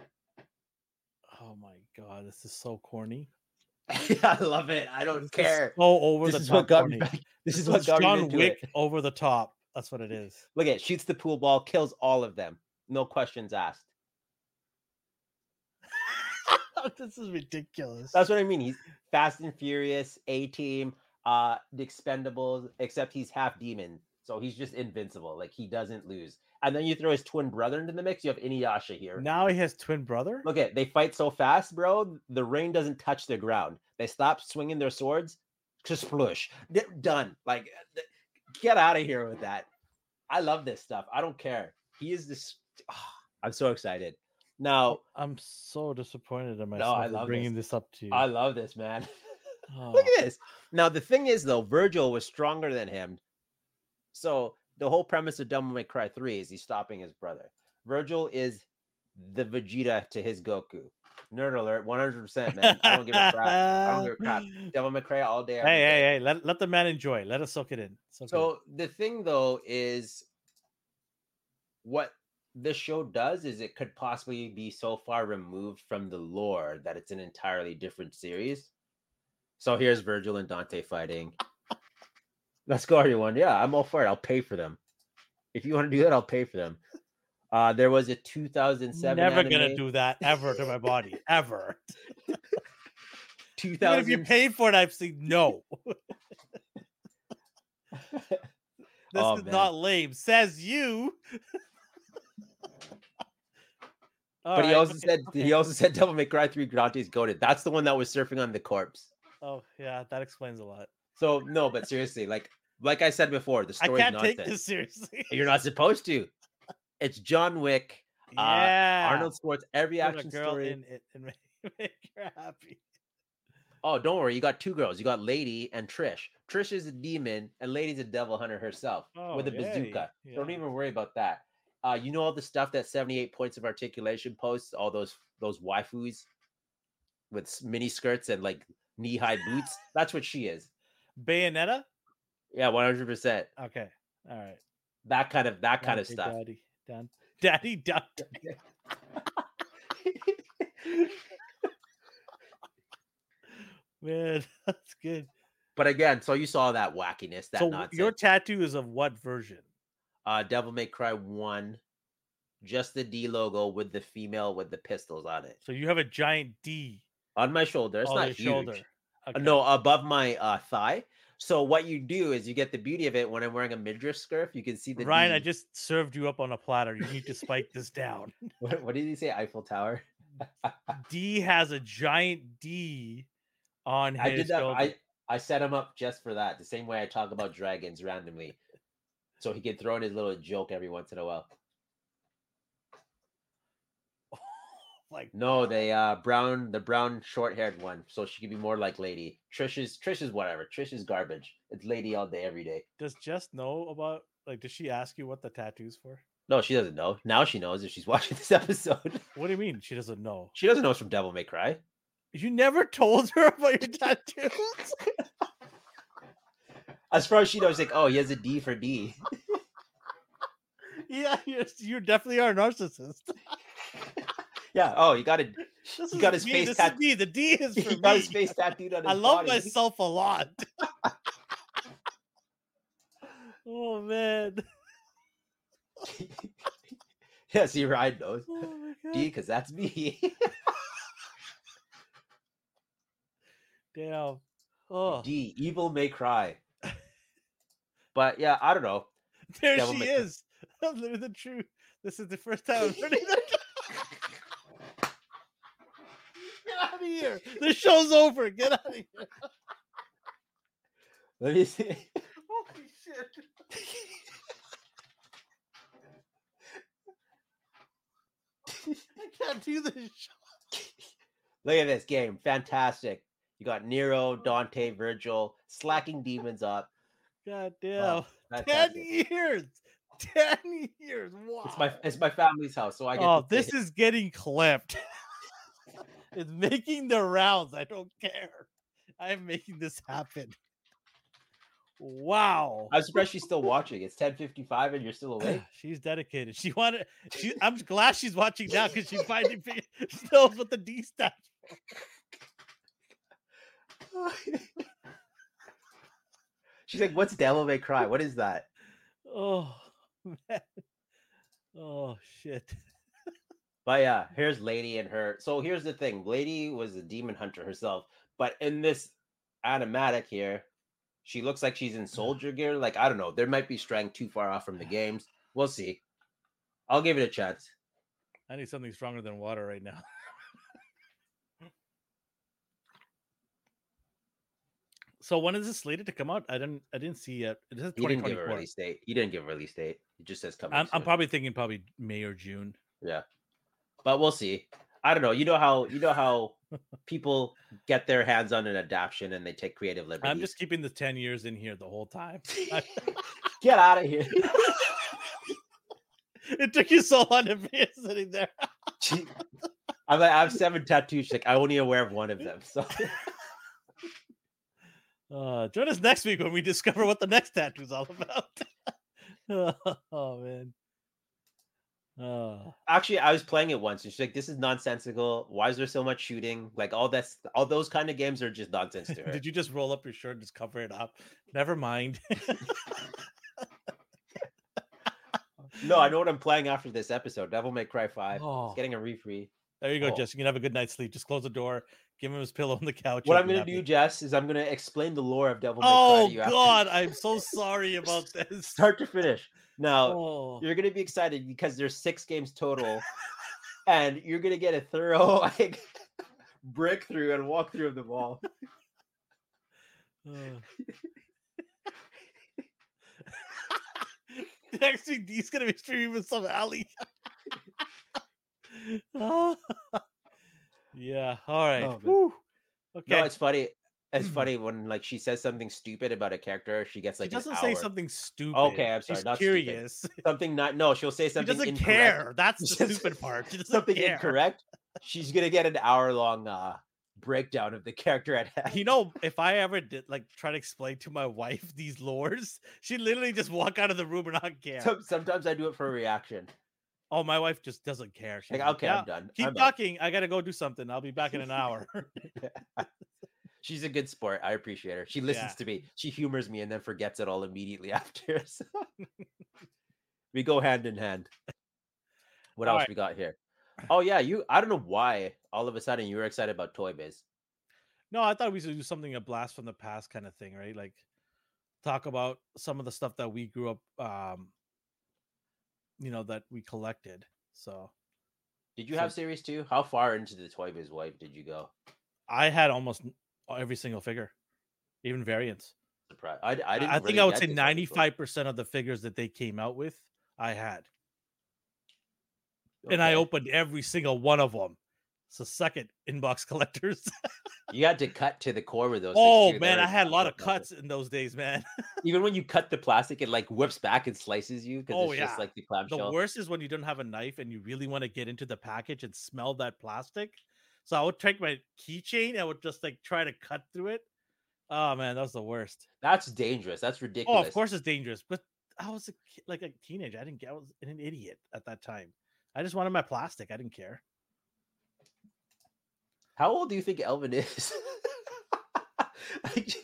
Oh my god, this is so corny. I love it. I don't This is care. So over This the is top what got me corny. back. This is This what is got me John into Wick it. over the top. That's what it is. Look at it. Shoots the pool ball, kills all of them. No questions asked. this is ridiculous. That's what I mean. He's Fast and Furious, A Team, uh, the Expendables, except he's half demon, so he's just invincible. Like he doesn't lose. And then you throw his twin brother into the mix. You have Inuyasha here. now he has twin brother. Look at they fight so fast, bro. The ring doesn't touch the ground. They stop swinging their swords. Just. They're done. Like, get out of here with that. I love this stuff. I don't care. He is this. I'm so excited. Now, I'm so disappointed in No, myself I love bringing this, up to you. I love this man. Oh, Look at oh. this. Now the thing is though, Vergil was stronger than him. So the whole premise of Devil May Cry 3 is he's stopping his brother. Vergil is the Vegeta to his Goku. Nerd alert, 100%, man. I don't give a crap. I don't give a crap. Devil May Cry all day. every Hey, day. hey, hey! Let, let the man enjoy. Let us soak it in. Soak it in. So the thing though is what this show does is it could possibly be so far removed from the lore that it's an entirely different series. So here's Vergil and Dante fighting. Let's go, everyone. Yeah, I'm all for it. I'll pay for them. If you want to do that, I'll pay for them. Uh, there was a 2007 never gonna do that ever to my body ever. Even 2000 if you paid for it, I've seen no. This Oh, is man. not lame. Says you. but he also said he also said Devil May Cry 3 Dante's goaded. That's the one that was surfing on the corpse. Oh yeah, that explains a lot. So no, but seriously, like like I said before, the I story's can't nonsense. take this seriously. You're not supposed to. It's John Wick, uh, yeah, Arnold Sports, every Put action story. in it and make, make her happy. Oh, don't worry, you got two girls. You got Lady and Trish. Trish is a demon, and Lady's a devil hunter herself with a Oh, yay, bazooka. Don't even worry about that. Uh, you know all the stuff that 78 points of articulation posts, all those those waifus with mini skirts and like knee high boots. That's what she is. Bayonetta. Yeah, 100. percent Okay, all right. That kind of that kind of stuff. Daddy, Dan, Daddy, Dante. Man, that's good. But again, so you saw that wackiness, that so nonsense. your tattoo is of what version? uh Devil May Cry one, just the D logo with the female with the pistols on it So you have a giant D on my shoulder. It's on not huge. shoulder. Uh, Okay. No, above my uh thigh. So what you do is you get the beauty of it when I'm wearing a midriff scarf. You can see the Ryan, I D. just served you up on a platter. You need to spike this down. What, what did he say? Eiffel Tower. D has a giant D on his I did that. I I set him up just for that. The same way I talk about dragons randomly, so he can throw in his little joke every once in a while. Like No, they uh brown the brown short haired one, so she could be more like Lady. Trish is Trish is whatever. Trish is garbage. It's Lady all day, every day. does Jess know about like does she ask you what the tattoo's for? No, she doesn't know. Now she knows if she's watching this episode. What do you mean she doesn't know? she doesn't know it's from Devil May Cry. You never told her about your tattoos? As far as she knows, like, oh, he has a D for D. yeah, you're, you definitely are a narcissist. Yeah. Oh, you got a This is got his me, face this tat- is me. The D is for he got his face tattooed on his I love body. myself a lot. oh man. yeah, see, Ryan knows. Oh. D, because that's me. Damn. Oh, D, evil may cry. But yeah, I don't know. there Devil she May is. I'm living the truth. This is the first time I'm that. Get out of here. The show's over. Get out of here. Let me see. Holy shit. I can't do this. show. Look at this game. Fantastic. You got Nero, Dante, Vergil, slacking demons up. God oh, damn. Wow, Ten years. Ten years. Wow. It's my it's my family's house, so I get oh, this is getting clipped. it's making the rounds. I don't care. I'm making this happen. Wow. I'm surprised she's still watching. It's 10:55 and you're still awake. she's dedicated. She wanted. She. I'm glad she's watching now because she finally figured, she knows what the D stands. She's like, "What's Devil May Cry? What is that?" Oh man. Oh shit. But yeah, here's Lady and her. So here's the thing: Lady was a demon hunter herself, but in this animatic here, she looks like she's in soldier gear. Like I don't know, there might be straying too far off from the games. We'll see. I'll give it a chance. I need something stronger than water right now. so when is this slated to come out? I didn't. I didn't see yet. It says He didn't give a 2024. release date. He didn't give a release date. It just says coming. I'm, I'm probably thinking probably May or June. Yeah. But we'll see. I don't know. You know how you know how people get their hands on an adaptation and they take creative liberties. I'm just keeping the 10 years in here the whole time. Get out of here. it took you so long to be sitting there. I'm like, I have seven tattoos. Like I'm only aware of one of them. So Uh, join us next week when we discover what the next tattoo's all about. oh man. Uh, actually, I was playing it once, and she's like, "This is nonsensical. Why is there so much shooting? Like all that's all those kind of games are just nonsense to her." did you just roll up your shirt and just cover it up? Never mind. No, I know what I'm playing after this episode. Devil May Cry Five. Oh. It's getting a refree. there you go, Oh. Jess. You can have a good night's sleep. Just close the door. Give him his pillow on the couch. What I'm gonna happy. do, Jess, is I'm gonna explain the lore of Devil May Cry Oh to God, I'm so sorry about this. start to finish. Now, Oh. you're gonna be excited because there's six games total, and you're gonna get a thorough like breakthrough and walkthrough of them all. Uh. Next week, D's gonna be streaming with some alley. Oh. yeah. All right. Oh, Okay. No, it's funny. It's funny when like she says something stupid about a character, she gets like she doesn't say something stupid. Okay, I'm sorry, She's not stupid. curious. something not no, she'll say something. She doesn't incorrect. care. That's the stupid part. She doesn't something care. incorrect. She's gonna get an hour long uh breakdown of the character at hand. You know, if I ever did like try to explain to my wife these lores, she literally just walk out of the room and not care. Some- sometimes I do it for a reaction. oh, my wife just doesn't care. She's Like, like, okay, "Yeah, I'm done. Keep I'm out." talking. I gotta go do something. I'll be back in an hour. She's a good sport. I appreciate her. She listens Yeah. to me. She humors me and then forgets it all immediately after. So we go hand in hand. What All else right. we got here? Oh yeah, you. I don't know why all of a sudden you were excited about Toy Biz. No, I thought we should do something a blast from the past kind of thing, right? Like talk about some of the stuff that we grew up um you know that we collected. So Did you So- have series two? How far into the Toy Biz wipe did you go? I had almost every single figure, even variants. Surprise! I, I I, didn't. I think I would say Biz wipe. 95% of the figures that they came out with, I had. And I opened every single one of them. So second inbox collectors. You had to cut to the core with those. oh man, I had a lot of cuts in those days, man. Even when you cut the plastic, it like whips back and slices you because Oh, it's yeah. just like the clamshell. The worst is when you don't have a knife and you really want to get into the package and smell that plastic. So I would take my keychain, I would just like try to cut through it. Oh man, that was the worst. That's dangerous. That's ridiculous. Oh, of course it's dangerous, but I was a, like a teenager. I didn't get. I was an idiot at that time. I just wanted my plastic. I didn't care. How old do you think Elvin is? Like,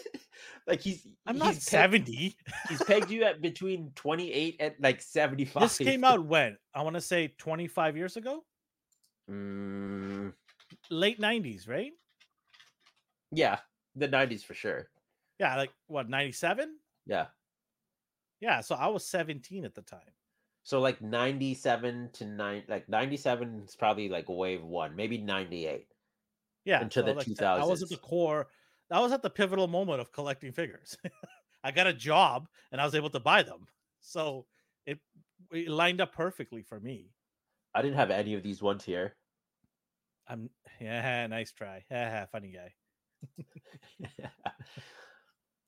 Like he's I'm not he's pegged, 70. he's pegged you at between 28 and like 75. This came out when? I want to say 25 years ago? Mm, Late 90s, right? yeah, the 90s for sure. Yeah, like what, 97? Yeah. Yeah, so I was 17 at the time. So like 97 to 9 like 97 is probably like wave 1, maybe 98. Yeah, Into the like, I was at the core. I was at the pivotal moment of collecting figures. I got a job and I was able to buy them. So it, it lined up perfectly for me. I didn't have any of these ones here. I'm yeah, nice try. Funny guy.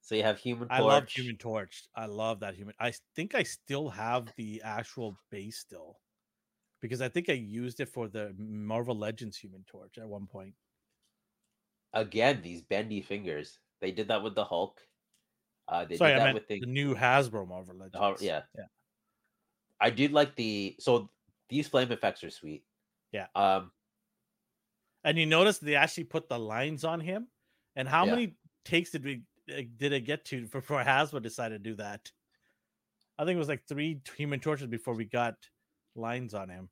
so you have Human Torch. I love Human Torch. I love that human. I think I still have the actual base still, because I think I used it for the Marvel Legends Human Torch at one point. Again, these bendy fingers. They did that with the Hulk. Uh, they Sorry, did I that meant with the, the new Hasbro Marvel Legends. yeah. yeah. I did like the so these flame effects are sweet. Yeah. Um, And you notice they actually put the lines on him. And how Yeah. many takes did we uh, did it get to before Hasbro decided to do that? I think it was like three Human Torches before we got lines on him.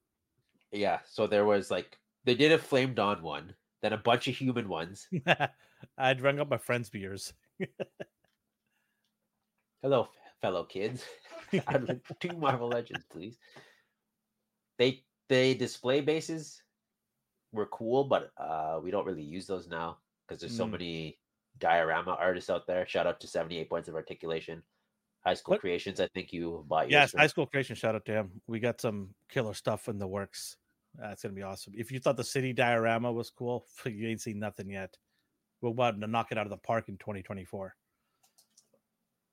yeah. So there was like they did a flame dawn one, then a bunch of human ones. I'd rung up my friends' beers. Hello, fellow kids. I'd like two Marvel Legends, please. They they display bases were cool, but uh we don't really use those now because there's so Mm. many diorama artists out there. Shout out to 78 points of articulation. High school What- creations. I think you bought. Yes, high school creation. Shout out to him. We got some killer stuff in the works. That's gonna be awesome. If you thought the city diorama was cool, you ain't seen nothing yet. We're about to knock it out of the park in 2024.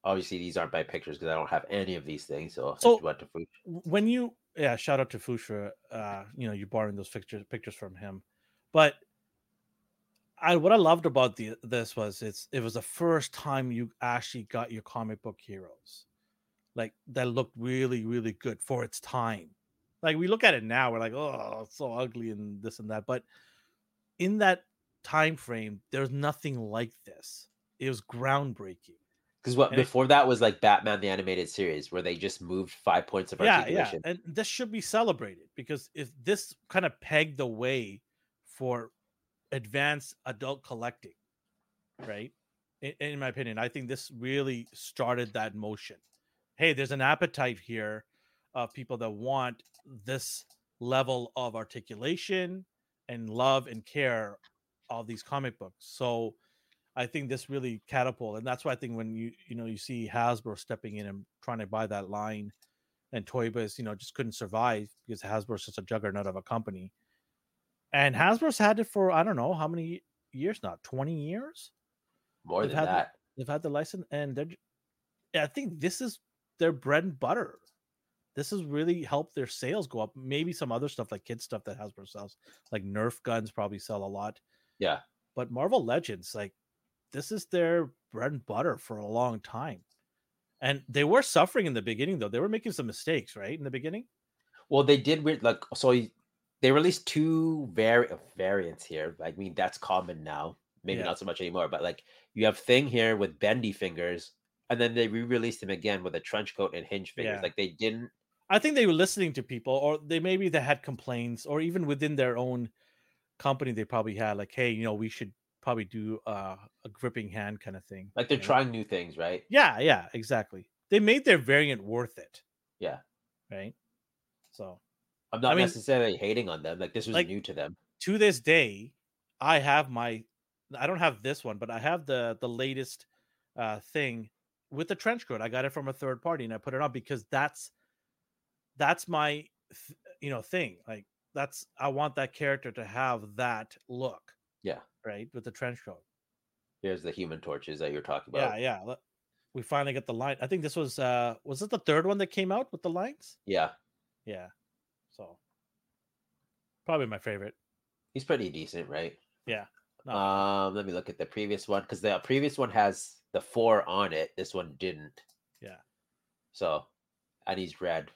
Obviously, these aren't by pictures because I don't have any of these things. So, So- to When you, yeah, shout out to for, uh, you know, you're borrowing those pictures pictures from him. But I, what I loved about the this was it's it was the first time you actually got your comic book heroes, like that looked really really good for its time. Like we look at it now, we're like, oh, it's so ugly and this and that. But in that time frame, there's nothing like this. It was groundbreaking. Because what And it- before that was like Batman the animated series, where they just moved five points of yeah, articulation. yeah, and this should be celebrated because if this kind of pegged the way for advanced adult collecting, right? In, in my opinion, I think this really started that motion. Hey, there's an appetite here of people that want this level of articulation and love and care of these comic books. So I think this really catapult, and that's why I think when you you know you see Hasbro stepping in and trying to buy that line, and Toy Biz, you know, just couldn't survive because Hasbro's such a juggernaut of a company. And Hasbro's had it for I don't know how many years now, twenty years. More They've than the- that. They've had the license, and they're. I think this is their bread and butter. This has really helped their sales go up. Maybe some other stuff like kid stuff that Hasbro sells, like Nerf guns, probably sell a lot. Yeah. But Marvel Legends, like this is their bread and butter for a long time. And they were suffering in the beginning, though. They were making some mistakes, right? In the beginning. Well, they did weird like so. They released two vari- uh, variants here. I mean, that's common now. Maybe Yeah. not so much anymore. But like, you have Thing here with bendy fingers, and then they re-released him again with a trench coat and hinge fingers. Yeah. Like they didn't. I think they were listening to people, or they maybe they had complaints, or even within their own company, they probably had like, hey, you know, we should probably do uh, a gripping hand kind of thing. Like they're trying new things, right? Yeah, yeah, exactly. They made their variant worth it. Yeah. Right. So I'm not I mean- necessarily hating on them. Like this was Like- new to them. to this day, I have my I don't have this one, but I have the the latest uh thing with the trench coat. I got it from a third party and I put it on because that's that's my th- you know thing. Like that's I want that character to have that look, Yeah. right? With the trench coat. Here's the Human Torches that you're talking about. yeah. yeah. We finally got the line. I think this was uh was it the third one that came out with the lines? Yeah. Yeah. So probably my favorite. He's pretty decent, right? No. Um, let me look at the previous one because the previous one has the four on it. This one didn't. Yeah. So, and he's red,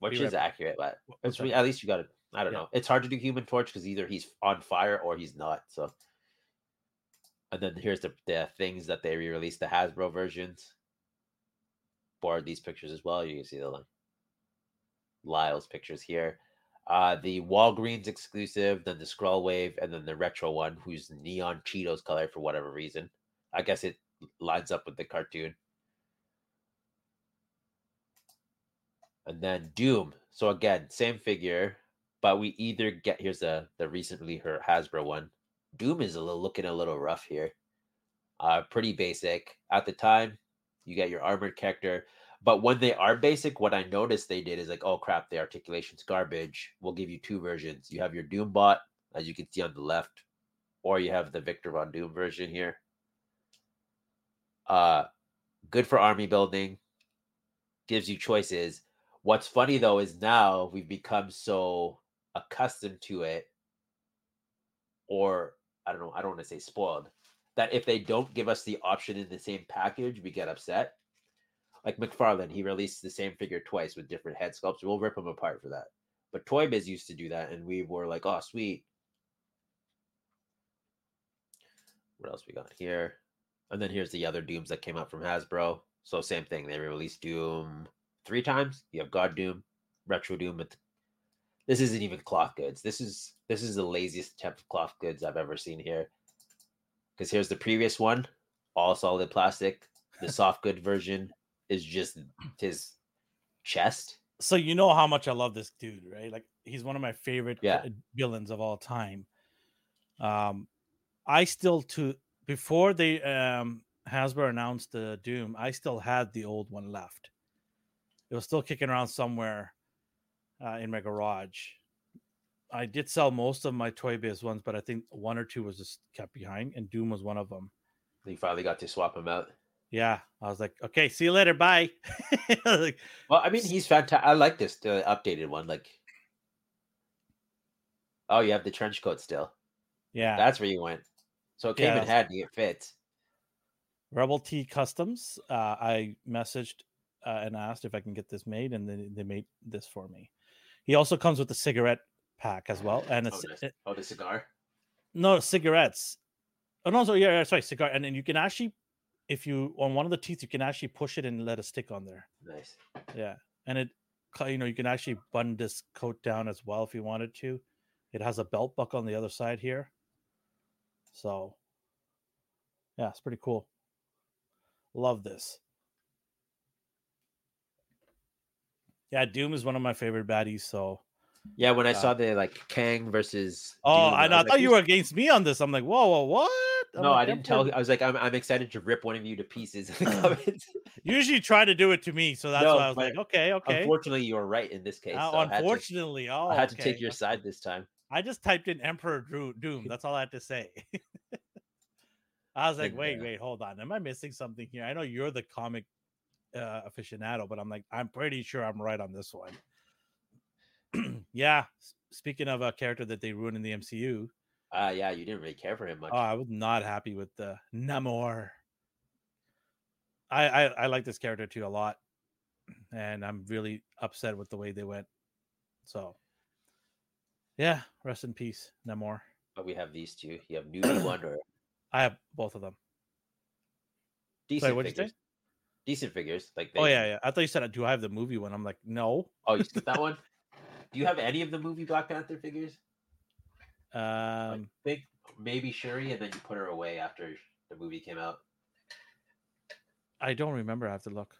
which Be is right- accurate, but it's what's re- that? at least you got it. I don't Yeah. know. It's hard to do Human Torch because either he's on fire or he's not. So And then here's the, the things that they re-released, the Hasbro versions. Board these pictures as well. You can see the like, Lyle's pictures here. Uh, the Walgreens exclusive, then the Skrull Wave, and then the retro one, who's neon Cheetos color for whatever reason. I guess it lines up with the cartoon. And then Doom. So again, same figure, but we either get here's the the recently her Hasbro one. Doom is a little looking a little rough here. Uh, pretty basic at the time. You get your armored character, but when they are basic, what I noticed they did is like, oh crap, the articulation's garbage. We'll give you two versions. You have your Doom bot, as you can see on the left, or you have the Victor Von Doom version here. Uh, good for army building. Gives you choices. What's funny though is now we've become so accustomed to it, or I don't know, I don't want to say spoiled, that if they don't give us the option in the same package, we get upset. Like McFarlane, he released the same figure twice with different head sculpts. We'll rip them apart for that. But Toy Biz used to do that, and we were like, oh, sweet. What else we got here? And then here's the other Dooms that came out from Hasbro. So same thing. They released Doom three times. You have God Doom, Retro Doom. This isn't even cloth goods. This is this is the laziest attempt of cloth goods I've ever seen here. Because here's the previous one, all solid plastic. The soft good version is just his chest. So you know how much I love this dude, right? Like he's one of my favorite Yeah. uh, villains of all time. Um, I still to before they um Hasbro announced the Doom, I still had the old one left. It was still kicking around somewhere uh, in my garage. I did sell most of my Toy Biz ones, but I think one or two was just kept behind, and Doom was one of them. You finally got to swap him out. Yeah, I was like, okay, see you later, bye. like, Well, I mean, he's fantastic. I like this the updated one. Like, oh, you have the trench coat still. yeah, That's where you went. So it came Yeah. in handy. It fits. Rebel T Customs. Uh, I messaged uh, and asked if I can get this made, and they, they made this for me. He also comes with a cigarette pack as well, and Oh, it's nice. oh, the cigar. no cigarettes. Oh no, so yeah, yeah, sorry, cigar, and then you can actually, if you on one of the teeth, you can actually push it and let it stick on there. Nice. Yeah, and it, you know, you can actually button this coat down as well if you wanted to. It has a belt buckle on the other side here, so yeah, it's pretty cool. Love this. Yeah, Doom is one of my favorite baddies. So, Yeah, when I Uh, saw the like Kang versus. oh, Doom, I, know, I was like, thought you were against me on this. I'm like, whoa, whoa, what? I'm No, like, I didn't tell. I was like, I'm, I'm excited to rip one of you to pieces in the comments. Usually, try to do it to me, so that's No, why I was like, okay, okay. Unfortunately, you were right in this case. Uh, so I had to- unfortunately, oh, I had to okay, take your side this time. I just typed in Emperor Drew Doom. That's all I had to say. I was like, wait, wait, hold on. Am I missing something here? I know you're the comic uh, aficionado, but I'm like, I'm pretty sure I'm right on this one. yeah. Speaking of a character that they ruined in the MCU, Uh yeah, you didn't really care for him much. oh, I was not happy with the Namor. I, I I like this character too a lot, and I'm really upset with the way they went. So, yeah, rest in peace, Namor. but we have these two. You have newbie Wonder. I have both of them. decent what'd you say? Decent figures. Like Oh yeah, yeah. I thought you said, "Do I have the movie one?" I'm like, no. Oh, you skipped that one. Do you have any of the movie Black Panther figures? I Um, think maybe Shuri, and then you put her away after the movie came out. I don't remember. I have to look.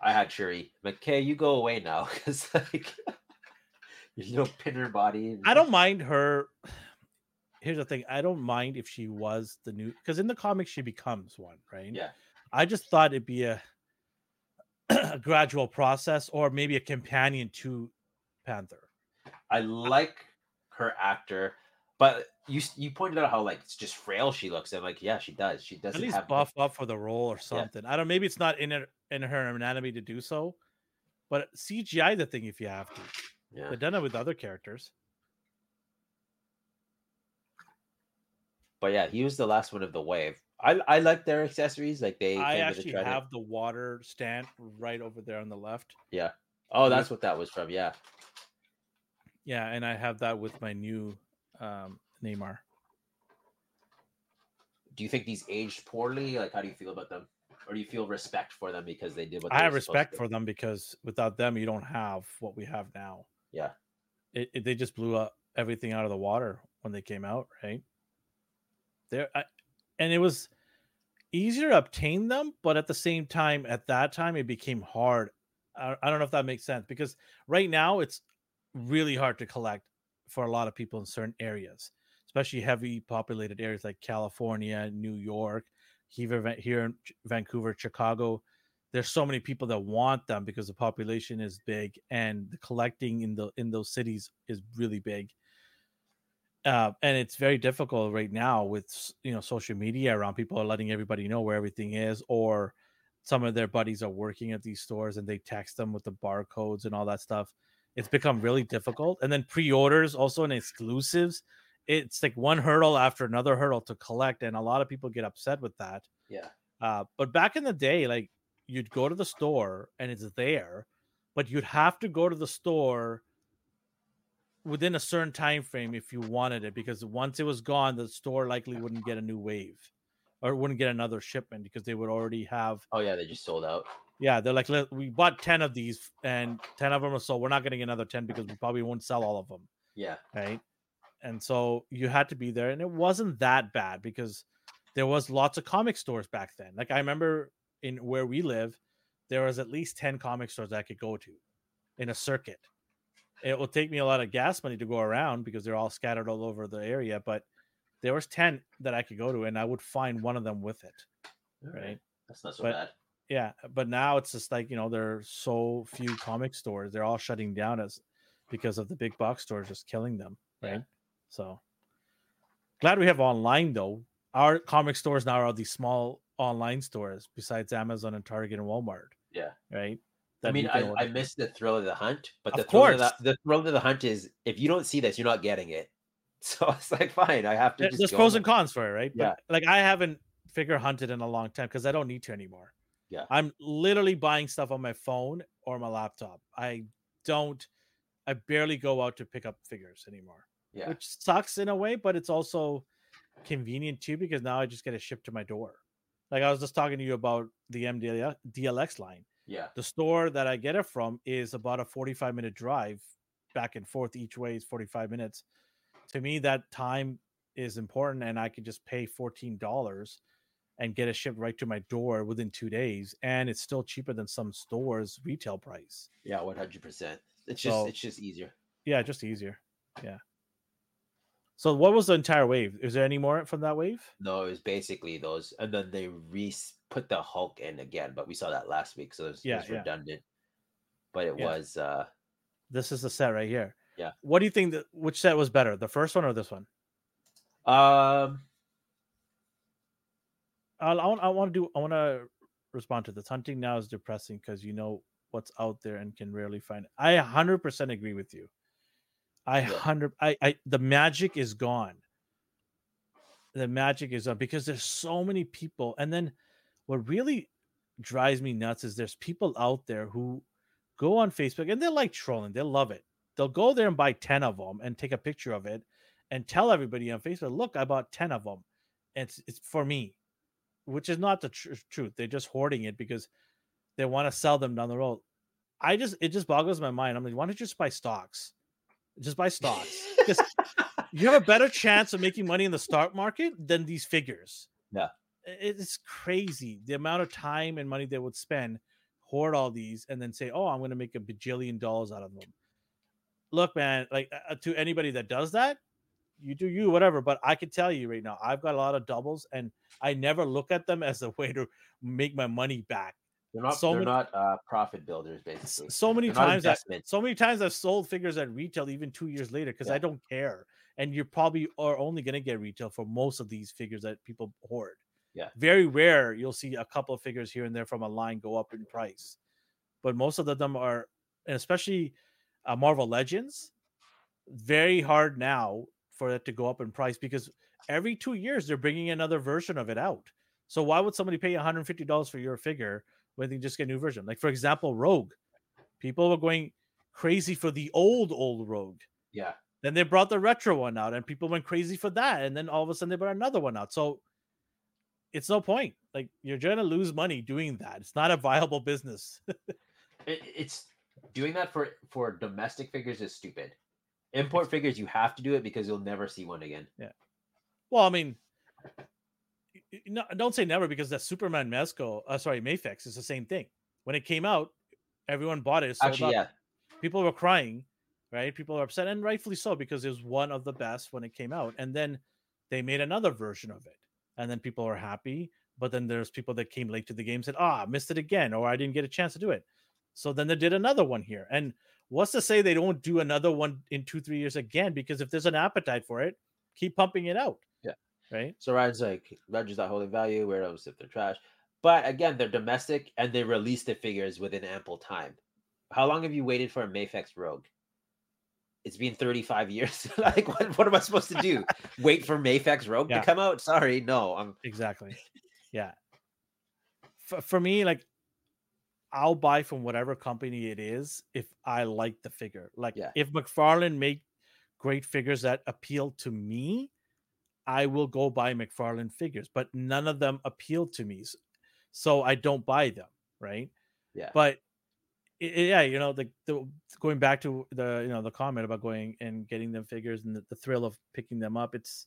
I had Shuri. McKay, you go away now because like you don't pin her body. and- I don't mind her. Here's the thing: I don't mind if she was the new because in the comics she becomes one, right? Yeah. I just thought it'd be a, a gradual process, or maybe a companion to Panther. I like her actor, but you you pointed out how like it's just frail she looks. And like, yeah, she does. She doesn't At least have buff up for the role or something. I don't. Maybe it's not in her in her anatomy to do so, but CGI the thing if you have to. Yeah. They've done it with other characters. But yeah, he was the last one of the wave. I I like their accessories. Like they. I came with a actually have the water stand right over there on the left. Yeah. Oh, that's what that was from. Yeah. Yeah, and I have that with my new um Namor. do you think these aged poorly? Like, how do you feel about them? Or do you feel respect for them because they did what I have respect for them because without them, you don't have what we have now. Yeah. It, it they just blew up everything out of the water when they came out, right? There, I, and it was easier to obtain them, but at the same time, at that time, it became hard. I, I don't know if that makes sense because right now it's really hard to collect for a lot of people in certain areas, especially heavy populated areas like California, New York, here, here in Vancouver, Chicago. There's so many people that want them because the population is big and the collecting in the in those cities is really big. Uh, and it's very difficult right now with you know social media around people are letting everybody know where everything is or some of their buddies are working at these stores and they text them with the barcodes and all that stuff it's become really difficult and then pre-orders also and exclusives it's like one hurdle after another hurdle to collect and a lot of people get upset with that Yeah. uh, but back in the day like you'd go to the store and it's there but you'd have to go to the store within a certain time frame if you wanted it because once it was gone the store likely wouldn't get a new wave or wouldn't get another shipment because they would already have Oh yeah, they just sold out. yeah they're like we bought 10 of these and 10 of them are sold. We're not getting another 10 because we probably won't sell all of them Yeah. right? And so you had to be there and it wasn't that bad because there was lots of comic stores back then. Like i remember in where we live there was at least 10 comic stores i could go to in a circuit it will take me a lot of gas money to go around because they're all scattered all over the area but there was 10 that i could go to and i would find one of them with it right That's not so But- bad. yeah but now it's just like you know there are so few comic stores they're all shutting down as because of the big box stores just killing them Yeah. right so glad we have online though our comic stores now are all these small online stores besides amazon and target and walmart Yeah. right I mean, I, I miss the thrill of the hunt, but the thrill of the, the thrill of the hunt is if you don't see this, you're not getting it. So it's like fine, I have to there's pros and cons for it right Yeah. but like i haven't figure hunted in a long time because i don't need to anymore Yeah. i'm literally buying stuff on my phone or my laptop i don't i barely go out to pick up figures anymore Yeah. which sucks in a way, but it's also convenient too because now I just get it shipped to my door. Like I was just talking to you about the MDL DLX line. Yeah. The store that I get it from is about a 45 minute drive back and forth each way is 45 minutes. To me, that time is important, and I could just pay $14 and get it shipped right to my door within two days, and it's still cheaper than some stores' retail price. Yeah, one hundred percent. It's just So- it's just easier. Yeah, just easier. Yeah. So, what was the entire wave? Is there any more from that wave? No, it was basically those, and then they re put the Hulk in again, but we saw that last week, so it was, it was yeah. redundant. But it Yeah. was uh This is the set right here. Yeah. What do you think that which set was better, the first one or this one? um I'll, I want I want to do I want to respond to this. Hunting now is depressing because you know what's out there and can rarely find it. I 100% agree with you. I Yeah. 100 I I the magic is gone. The magic is gone because there's so many people and then what really drives me nuts is there's people out there who go on Facebook and they like trolling. They love it. They'll go there and buy 10 of them and take a picture of it and tell everybody on Facebook, look, I bought 10 of them. And it's, it's for me, which is not the tr- truth. They're just hoarding it because they want to sell them down the road. I just, it just boggles my mind. I'm like, why don't you just buy stocks? Just buy stocks. You have a better chance of making money in the stock market than these figures. Yeah. It's crazy the amount of time and money they would spend hoard all these and then say, "Oh, I'm going to make a bajillion dollars out of them." Look, man, like uh, to anybody that does that, you do you, whatever. But I can tell you right now, I've got a lot of doubles, and I never look at them as a way to make my money back. they're not So they're many- not uh profit builders basically. So many They're times, I, so many times I've sold figures at retail even two years later because Yeah. I don't care. And you probably are only going to get retail for most of these figures that people hoard. Yeah. Very rare you'll see a couple of figures here and there from a line go up in price, but most of them are, and especially uh, Marvel Legends, very hard now for it to go up in price because every two years they're bringing another version of it out. So why would somebody pay $150 for your figure when they just get a new version? Like for example, Rogue. People were going crazy for the old old Rogue. Yeah. Then they brought the retro one out, and people went crazy for that. And then all of a sudden they brought another one out. So it's no point. Like you're gonna lose money doing that. It's not a viable business. It, it's doing that for for domestic figures is stupid. Import figures, you have to do it because you'll never see one again. Yeah. Well, I mean, no, don't say never because that Superman Mezco, uh, sorry, Mafex is the same thing. When it came out, everyone bought it. Actually, yeah, people were crying, right? People were upset, and rightfully so because it was one of the best when it came out. And then they made another version of it, and then people are happy. But then there's people that came late to the game said, "Ah, missed it again," or "I didn't get a chance to do it." So then they did another one here. And what's to say they don't do another one in two, three years again? Because if there's an appetite for it, keep pumping it out. Yeah. Right. So Ryan's like, legends not holding value, weirdos if they're trash. But again, they're domestic and they release the figures within ample time. How long have you waited for a Mafex Rogue? It's been 35 years. like, what, what am I supposed to do? Wait for Mafex Rogue Yeah. to come out? Sorry, no. I'm Exactly. Yeah. For, for me, like I'll buy from whatever company it is if I like the figure. Like Yeah. if McFarlane make great figures that appeal to me, I will go buy McFarlane figures, but none of them appeal to me. So I don't buy them, right? yeah. But yeah, you know, the, the going back to the you know the comment about going and getting them figures and the, the thrill of picking them up, it's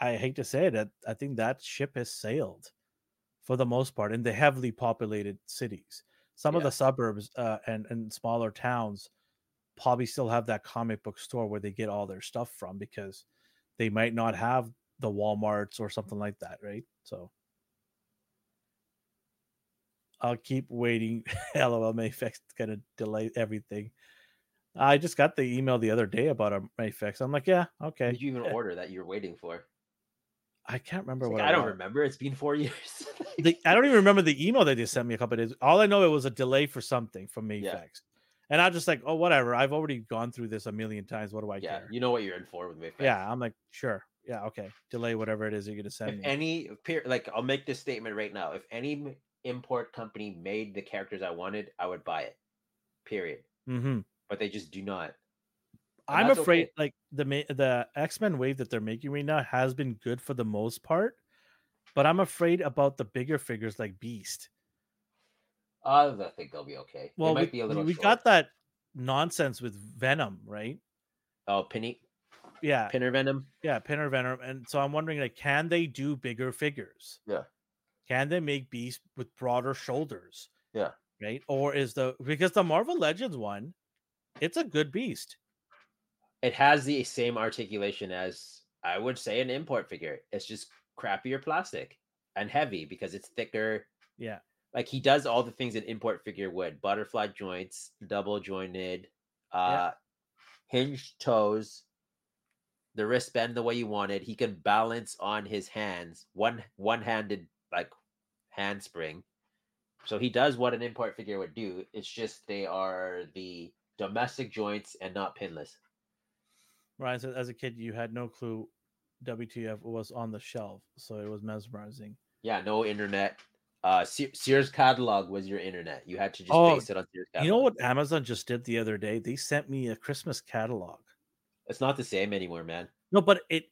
I hate to say it, that I think that ship has sailed for the most part in the heavily populated cities. Some of the suburbs uh, and and smaller towns probably still have that comic book store where they get all their stuff from because they might not have the Walmarts or something like that, right? So I'll keep waiting. LOL Mafex gonna delay everything. I just got the email the other day about a Mafex. I'm like, yeah, okay. Did you even order that you're waiting for? I can't remember It's what like, I don't remember. It's been four years. the, I don't even remember the email that they sent me a couple of days. All I know it was a delay for something from Mafex. Yeah. And I'm just like, oh, whatever. I've already gone through this a million times. What do I yeah, care? you know what you're in for with Mafex. Yeah, I'm like, sure. Yeah, okay. Delay whatever it is you're gonna send if me. any like i'll make this statement right now if any import company made the characters i wanted i would buy it period hmm but they just do not And I'm afraid okay. like the the X Men wave that they're making right now has been good for the most part, but I'm afraid about the bigger figures like Beast. uh, i think they'll be okay Well, they might we, be a little we got that nonsense with Venom, right? oh pinny Yeah, pinner venom yeah, Pinner Venom, and so I'm wondering like, can they do bigger figures? Yeah. Can they make Beast with broader shoulders? Yeah. Right. Or is the because the Marvel Legends one, it's a good Beast. it has the same articulation as i would say an import figure it's just crappier plastic and heavy because it's thicker Yeah. like he does all the things an import figure would butterfly joints double jointed uh hinged toes the wrist bend the way you want it. he can balance on his hands one one-handed like handspring. So he does what an import figure would do. It's just they are the domestic joints and not pinless. Ryan said, as a kid, you had no clue WTF was on the shelf, so it was mesmerizing. yeah no internet. Uh Se- sears catalog was your internet. You had to just Oh, base it on sears catalog You know what Amazon just did the other day? They sent me a Christmas catalog. it's not the same anymore man. No, but it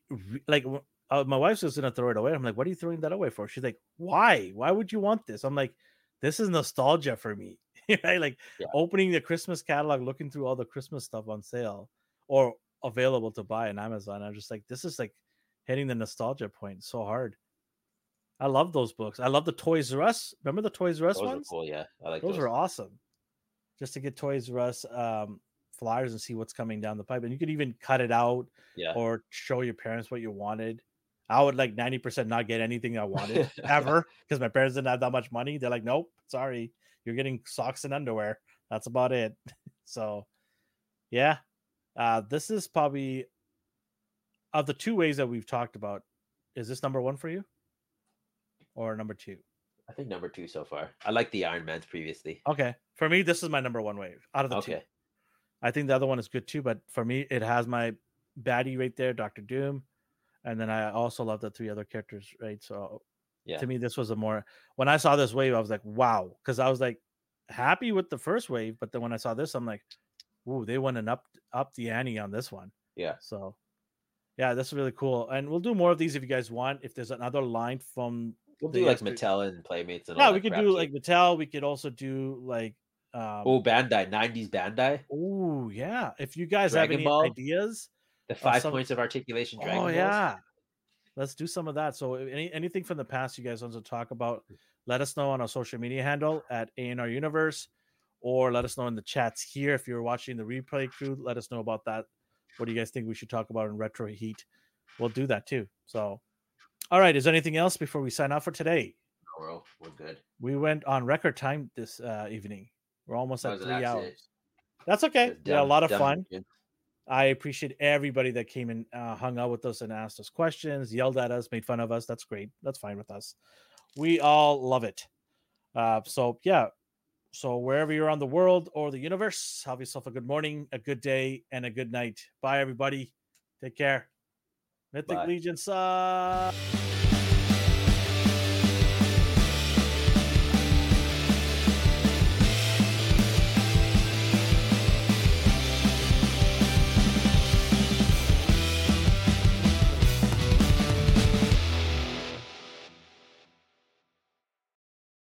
like uh, my wife's just gonna throw it away. I'm like, what are you throwing that away for? She's like, why? Why would you want this? I'm like, this is nostalgia for me, right? Like Yeah. opening the Christmas catalog, looking through all the Christmas stuff on sale or available to buy on Amazon. I'm just like, this is like hitting the nostalgia point so hard. I love those books. I love the Toys R Us. Remember the Toys R Us those ones? cool yeah i like those, those, were awesome. Just to get Toys R Us um, flyers and see what's coming down the pipe, and you could even cut it out yeah or show your parents what you wanted. I would like 90% not get anything I wanted ever because my parents didn't have that much money. They're like, nope, sorry, you're getting socks and underwear. That's about it. so, yeah, uh, this is probably of the two ways that we've talked about. Is this number one for you or number two? I think number two so far. I like the Iron Man's previously. Okay, for me, this is my number one wave out of the two. I think the other one is good too, but for me, it has my baddie right there, Doctor Doom, and then I also love the three other characters, right? So, Yeah. to me, this was a more when I saw this wave, I was like, wow, because I was like happy with the first wave, but then when I saw this, I'm like, ooh, they went and up up the ante on this one. Yeah. So, Yeah, that's really cool. And we'll do more of these if you guys want. If there's another line from We'll do like Mattel and Playmates and all Yeah, we could do like Mattel. We could also do like um oh Bandai, 90s Bandai, oh yeah. If you guys Dragon have any Ball, ideas, the five some- points of articulation. Dragon oh Balls. yeah. Let's do some of that. So any anything from the past you guys want to talk about, let us know on our social media handle at ANR Universe, or let us know in the chats here. If you're watching the replay crew, let us know about that. What do you guys think we should talk about in retro heat? We'll do that too. So all right, is there anything else before we sign off for today? Bro, we're good. We went on record time this uh, evening. We're almost at three hours. accident. That's okay. Just We a lot of dumb fun. kid. I appreciate everybody that came and uh, hung out with us and asked us questions, yelled at us, made fun of us. That's great. That's fine with us. We all love it. Uh, so yeah. So wherever you're on the world or the universe, have yourself a good morning, a good day, and a good night. Bye, everybody. Take care. Mythic Bye. Legion sucks.